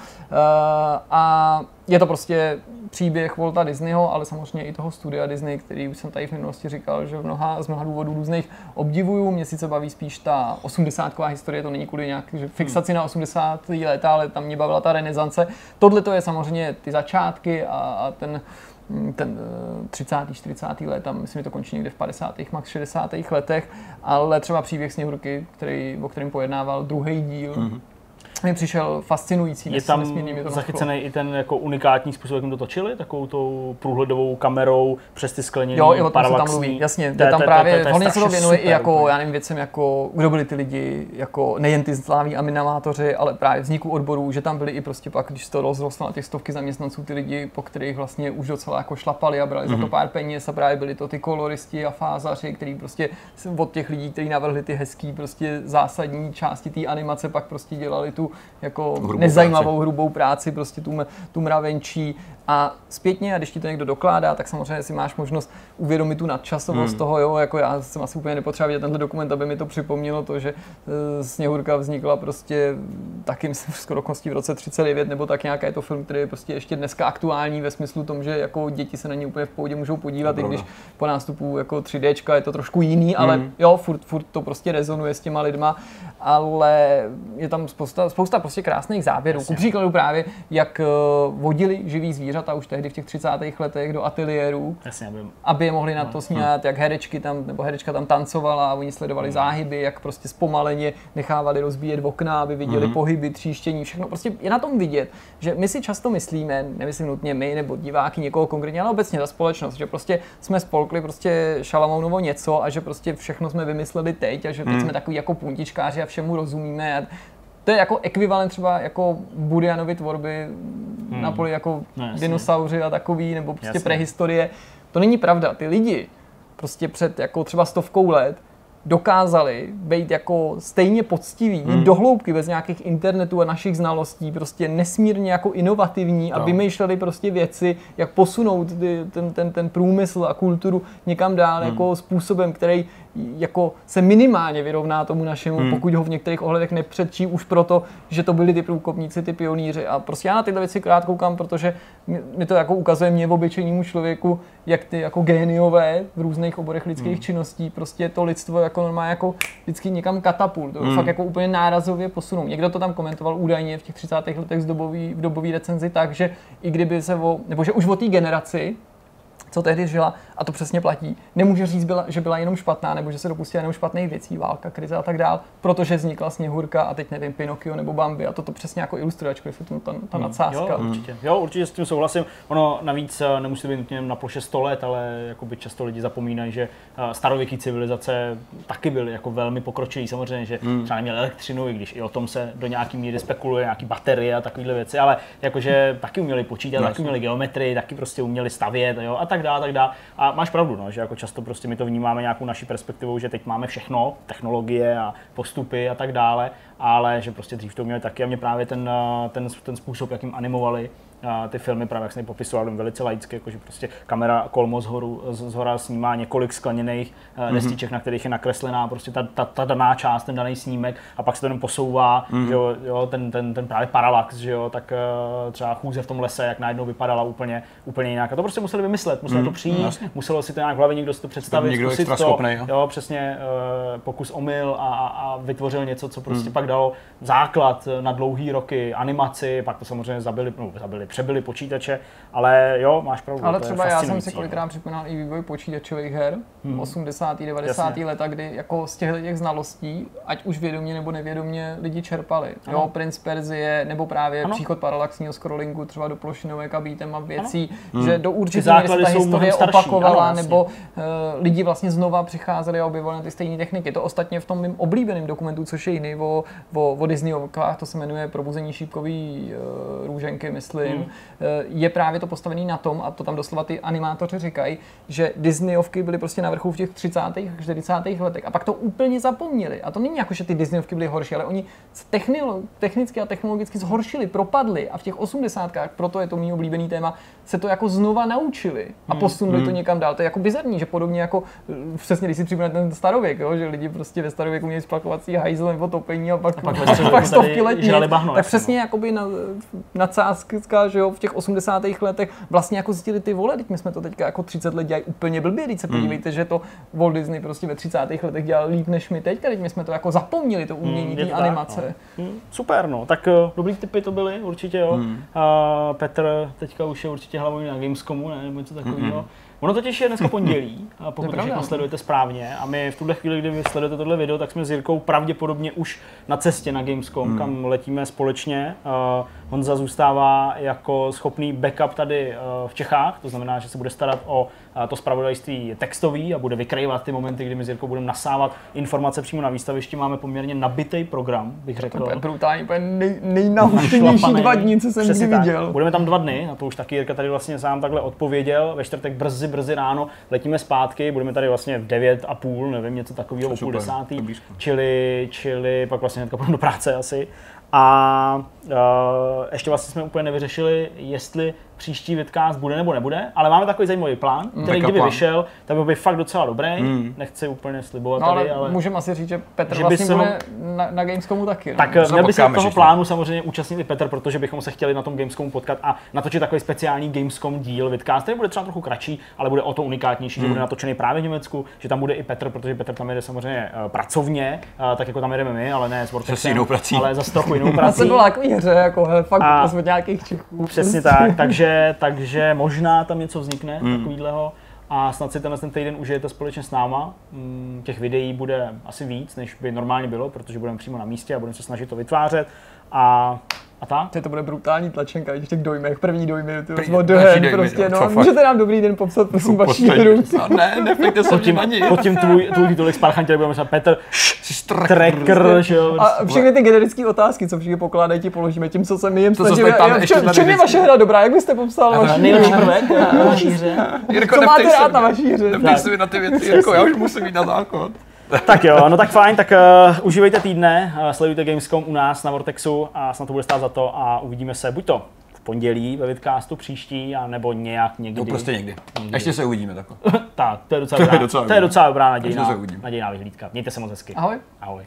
[SPEAKER 1] a je to prostě příběh Walta Disneyho, ale samozřejmě i toho studia Disney, který už jsem tady v minulosti říkal, že v mnoha, z mnoha důvodů různých obdivuju. Mě sice baví spíš ta 80 historie, to není kvůli nějak že fixaci na 80. léta, ale tam mě bavila ta renesance. Tohle to je samozřejmě ty začátky a, a ten mm, ten eh, 30. 40. let, tam myslím, že to končí někde v 50. max 60. letech, ale třeba příběh Sněhurky, který, o kterém pojednával druhý díl, mm-hmm. Mi přišel fascinující.
[SPEAKER 3] Je tam
[SPEAKER 1] to
[SPEAKER 3] zachycený i ten jako unikátní způsob, jak to točili, takovou tou průhledovou kamerou přes ty skleněné
[SPEAKER 1] Jo, i o tom se tam mluví, jasně.
[SPEAKER 3] To je-
[SPEAKER 1] tam právě, hodně se to věnuje i jako, já nevím, věcem jako, kdo byli ty lidi, jako nejen ty zláví animátoři, ale právě vzniku odborů, že tam byli i prostě pak, když to rozrostlo na těch stovky zaměstnanců, ty lidi, po kterých vlastně už docela jako šlapali a brali mm-hmm. za to pár peněz a právě byli to ty koloristi a fázaři, kteří prostě od těch lidí, kteří navrhli ty hezký prostě zásadní části té animace, pak prostě dělali tu jako
[SPEAKER 2] Hrubou
[SPEAKER 1] nezajímavou hrubou práci, prostě tu, tu mravenčí A zpětně, a když ti to někdo dokládá, tak samozřejmě si máš možnost uvědomit tu nadčasovost hmm. toho, jo, jako já jsem asi úplně nepotřeboval vidět tenhle dokument, aby mi to připomnělo to, že e, Sněhurka vznikla prostě taky myslím skoro v roce 39, nebo tak nějaký je to film, který je prostě ještě dneska aktuální ve smyslu tom, že jako děti se na ně úplně v pohodě můžou podívat, i když po nástupu jako 3D je to trošku jiný, ale hmm. jo, furt, furt to prostě rezonuje s těma lidma, ale je tam spousta, spousta prostě krásných záběrů. Ku příkladu právě, jak uh, vodili živý zvířata už tehdy v těch 30. letech do ateliérů,
[SPEAKER 3] Jasně, aby...
[SPEAKER 1] aby je mohli na to no. sníhat, jak herečky tam, nebo herečka tam tancovala a oni sledovali hmm. záhyby, jak prostě zpomaleně nechávali rozbíjet okna, aby viděli hmm. pohyby, tříštění, všechno. Prostě je na tom vidět, že my si často myslíme, nemyslím nutně my nebo diváky někoho konkrétně, ale obecně ta společnost, že prostě jsme spolkli prostě Šalamounovo něco a že prostě všechno jsme vymysleli teď a že teď hmm. jsme takový jako puntičkáři a všemu rozumíme. A to je jako ekvivalent třeba jako Burianovy tvorby hmm. na poli jako no, dinosauři a takový, nebo prostě jasně. prehistorie. To není pravda. Ty lidi prostě před jako třeba stovkou let dokázali být jako stejně poctiví, hmm. do hloubky bez nějakých internetů a našich znalostí, prostě nesmírně jako inovativní a no. vymýšleli prostě věci, jak posunout ten, ten, ten průmysl a kulturu někam dál hmm. jako způsobem, který jako se minimálně vyrovná tomu našemu, hmm. pokud ho v některých ohledech nepředčí už proto, že to byli ty průkopníci, ty pionýři. A prostě já na tyhle věci krát koukám, protože mi to jako ukazuje mě v obyčejnému člověku, jak ty jako géniové v různých oborech lidských hmm. činností, prostě to lidstvo jako normálně jako vždycky někam katapult, to hmm. fakt jako úplně nárazově posunou. Někdo to tam komentoval údajně v těch 30. letech z dobový, v dobové recenzi tak, že i kdyby se o, nebo že už o té generaci, co tehdy žila, a to přesně platí. Nemůže říct, byla, že byla jenom špatná, nebo že se dopustila jenom špatných věcí, válka, krize a tak dál, protože vznikla Sněhurka a teď nevím, Pinokio nebo Bambi a toto přesně jako ilustruje, ačkoliv je to ta, ta hmm. nadsázka.
[SPEAKER 3] Jo, určitě. Jo, určitě s tím souhlasím. Ono navíc eh, nemusí být nutně na ploše 100 let, ale jakoby často lidi zapomínají, že eh, starověké civilizace taky byly jako velmi pokročilý. Samozřejmě, že hmm. třeba neměli elektřinu, i když i o tom se do nějaký míry spekuluje, nějaký baterie a takovéhle věci, ale jakože taky uměli počítat, no, taky uměli geometrii, taky prostě uměli stavět jo, a tak dále, tak dále. A máš pravdu, no, že jako často prostě my to vnímáme nějakou naší perspektivou, že teď máme všechno, technologie a postupy a tak dále, ale že prostě dřív to měli taky a mě právě ten, ten, ten způsob, jakým animovali ty filmy, právě jak jsem popisoval, velice laicky, jakože prostě kamera kolmo z, horu, z hora snímá několik skleněných mm-hmm. destiček, na kterých je nakreslená prostě ta, ta, ta, daná část, ten daný snímek a pak se to jenom posouvá, mm-hmm. že jo, jo, ten, ten, ten právě paralax, že jo, tak uh, třeba chůze v tom lese, jak najednou vypadala úplně, úplně jinak. A to prostě museli vymyslet, museli mm-hmm. to přijít, mm, muselo si to nějak v hlavě někdo si to představit,
[SPEAKER 2] někdo extra to, schopný, jo?
[SPEAKER 3] jo, přesně uh, pokus omyl a, a, a vytvořil něco, co prostě mm. pak dalo základ na dlouhý roky, animaci, pak to samozřejmě zabili, no, zabili přebyli počítače, ale jo, máš pravdu.
[SPEAKER 1] Ale třeba já jsem si kolikrát připomínal i vývoj počítačových her, hmm. 80. 90. Jasně. leta, kdy jako z těch, těch znalostí, ať už vědomě nebo nevědomě, lidi čerpali. Ano. Jo, Prince Perzie, nebo právě ano. příchod parallaxního scrollingu třeba do plošinové kabítem a věcí, ano. že hmm. do určité míry se ta historie starší. opakovala, ano, nebo uh, lidi vlastně znova přicházeli a objevovali na ty stejné techniky. To ostatně v tom mým oblíbeném dokumentu, což je jiný o, o, o Disneyovkách, to se jmenuje Probuzení šípkový uh, růženky, myslím, hmm je právě to postavený na tom, a to tam doslova ty animátoři říkají, že Disneyovky byly prostě na vrchu v těch 30. a 40. letech a pak to úplně zapomněli. A to není jako, že ty Disneyovky byly horší, ale oni technicky a technologicky zhoršili, propadli a v těch 80. proto je to mý oblíbený téma, se to jako znova naučili a hmm. posunuli hmm. to někam dál. To je jako bizarní, že podobně jako přesně, když si připomínáte ten starověk, jo, že lidi prostě ve starověku měli splakovací hajzl nebo topení a pak, a pak, pak, pak stovky let tak přesně no. jakoby na, nadsázka, že jo, v těch 80. letech vlastně jako zjistili ty vole, teď my jsme to teďka jako 30 let dělají úplně blbě, teď se hmm. podívejte, mm. že to Walt Disney prostě ve 30. letech dělal líp než my teď, teď my jsme to jako zapomněli, to umění mm, animace. Tak,
[SPEAKER 3] no. mm, super, no, tak uh, dobrý typy to byly, určitě jo. Mm. Uh, Petr teďka už je určitě hlavou na Gamescomu, ne, nebo něco takového. Mm-hmm. Ono totiž je dneska pondělí, pokud to všechno sledujete správně. A my v tuhle chvíli, kdy vy sledujete tohle video, tak jsme s Jirkou pravděpodobně už na cestě na Gamescom, hmm. kam letíme společně. Uh, Honza zůstává jako schopný backup tady uh, v Čechách, to znamená, že se bude starat o to spravodajství textový a bude vykrývat ty momenty, kdy my s Jirkou budeme nasávat informace přímo na výstavišti. Máme poměrně nabitý program, bych řekl.
[SPEAKER 1] To je brutální, úplně nej, nejnahuštěnější dva dny, co jsem kdy viděl.
[SPEAKER 3] Budeme tam dva dny, na to už taky Jirka tady vlastně sám takhle odpověděl. Ve čtvrtek brzy brzy ráno letíme zpátky, budeme tady vlastně v 9 a půl, nevím, něco takového, o půl desátý, čili, čili pak vlastně hnedka půjdeme do práce asi. A uh, ještě vlastně jsme úplně nevyřešili, jestli příští vidcast bude nebo nebude, ale máme takový zajímavý plán, který
[SPEAKER 2] Backup
[SPEAKER 3] kdyby
[SPEAKER 2] plán.
[SPEAKER 3] vyšel, tak by byl fakt docela dobrý.
[SPEAKER 2] Mm.
[SPEAKER 3] Nechci úplně slibovat
[SPEAKER 1] No,
[SPEAKER 3] tady,
[SPEAKER 1] ale,
[SPEAKER 3] ale...
[SPEAKER 1] můžeme asi říct, že Petr
[SPEAKER 3] Že by
[SPEAKER 1] vlastně
[SPEAKER 3] se ho-
[SPEAKER 1] bude na, na Gamescomu taky. No.
[SPEAKER 3] Tak
[SPEAKER 2] se
[SPEAKER 3] eh, měl by se toho
[SPEAKER 2] všichni.
[SPEAKER 3] plánu samozřejmě účastnit i Petr, protože bychom se chtěli na tom Gamescomu potkat a natočit takový speciální Gamescom díl vidcast, který bude třeba trochu kratší, ale bude o to unikátnější, že
[SPEAKER 2] Hmm.
[SPEAKER 3] bude natočený právě v Německu, že tam bude i Petr, protože Petr tam jede samozřejmě eh, pracovně, eh, tak jako tam jedeme my, ale ne s Vortexem,
[SPEAKER 2] jinou prací.
[SPEAKER 3] ale za trochu jinou
[SPEAKER 1] Já
[SPEAKER 3] prací.
[SPEAKER 1] jsem byla takový hře, jako fakt
[SPEAKER 3] A-
[SPEAKER 1] nějakých Čechů.
[SPEAKER 3] Přesně tak, takže, takže možná tam něco vznikne
[SPEAKER 2] Hmm.
[SPEAKER 3] takovýhleho a snad si tenhle ten týden užijete společně s náma. Mm, Těch videí bude asi víc, než by normálně bylo, protože budeme přímo na místě a budeme se snažit to vytvářet. A, a tak.
[SPEAKER 1] Že to bude brutální tlačenka, i v těch dojmech, první dojmy, ty
[SPEAKER 2] První-
[SPEAKER 1] od
[SPEAKER 2] dojmy,
[SPEAKER 1] prostě, no,
[SPEAKER 2] fakt?
[SPEAKER 1] můžete nám dobrý den popsat, prosím, vaší hru.
[SPEAKER 2] No, ne, nepojďte se
[SPEAKER 3] tím,
[SPEAKER 2] ani.
[SPEAKER 3] pod tím tvůj, tvůj titulek spárchan, který budeme říkat Petr
[SPEAKER 2] tracker.
[SPEAKER 3] Tracker, že jo.
[SPEAKER 1] A všechny ty generické otázky, co všichni pokládají, ti položíme tím, co se my jim snažíme.
[SPEAKER 2] tam
[SPEAKER 1] čem- je vaše hra dobrá? Jak byste popsal vaši
[SPEAKER 3] Nejlepší
[SPEAKER 1] hru?
[SPEAKER 3] prvek na naší hře.
[SPEAKER 2] Jirko,
[SPEAKER 1] Co máte
[SPEAKER 2] neptej se
[SPEAKER 1] rád na
[SPEAKER 2] mě.
[SPEAKER 1] vaší hře?
[SPEAKER 2] Neptej se mi na ty věci, Jirko, já už musím jít na záchod.
[SPEAKER 3] Tak jo, no tak fajn, tak uh, užívejte týdne, uh, sledujte Gamescom u nás na Vortexu a snad to bude stát za to a uvidíme se buď to v pondělí ve vidcastu příští, a nebo nějak někdy.
[SPEAKER 2] No prostě někdy. Ještě se uvidíme takhle.
[SPEAKER 3] Tak, to je docela,
[SPEAKER 2] To je
[SPEAKER 3] dobrá,
[SPEAKER 2] docela
[SPEAKER 3] to je docela dobrá nadějná, nadějná vyhlídka. Mějte se moc hezky.
[SPEAKER 1] Ahoj.
[SPEAKER 3] Ahoj.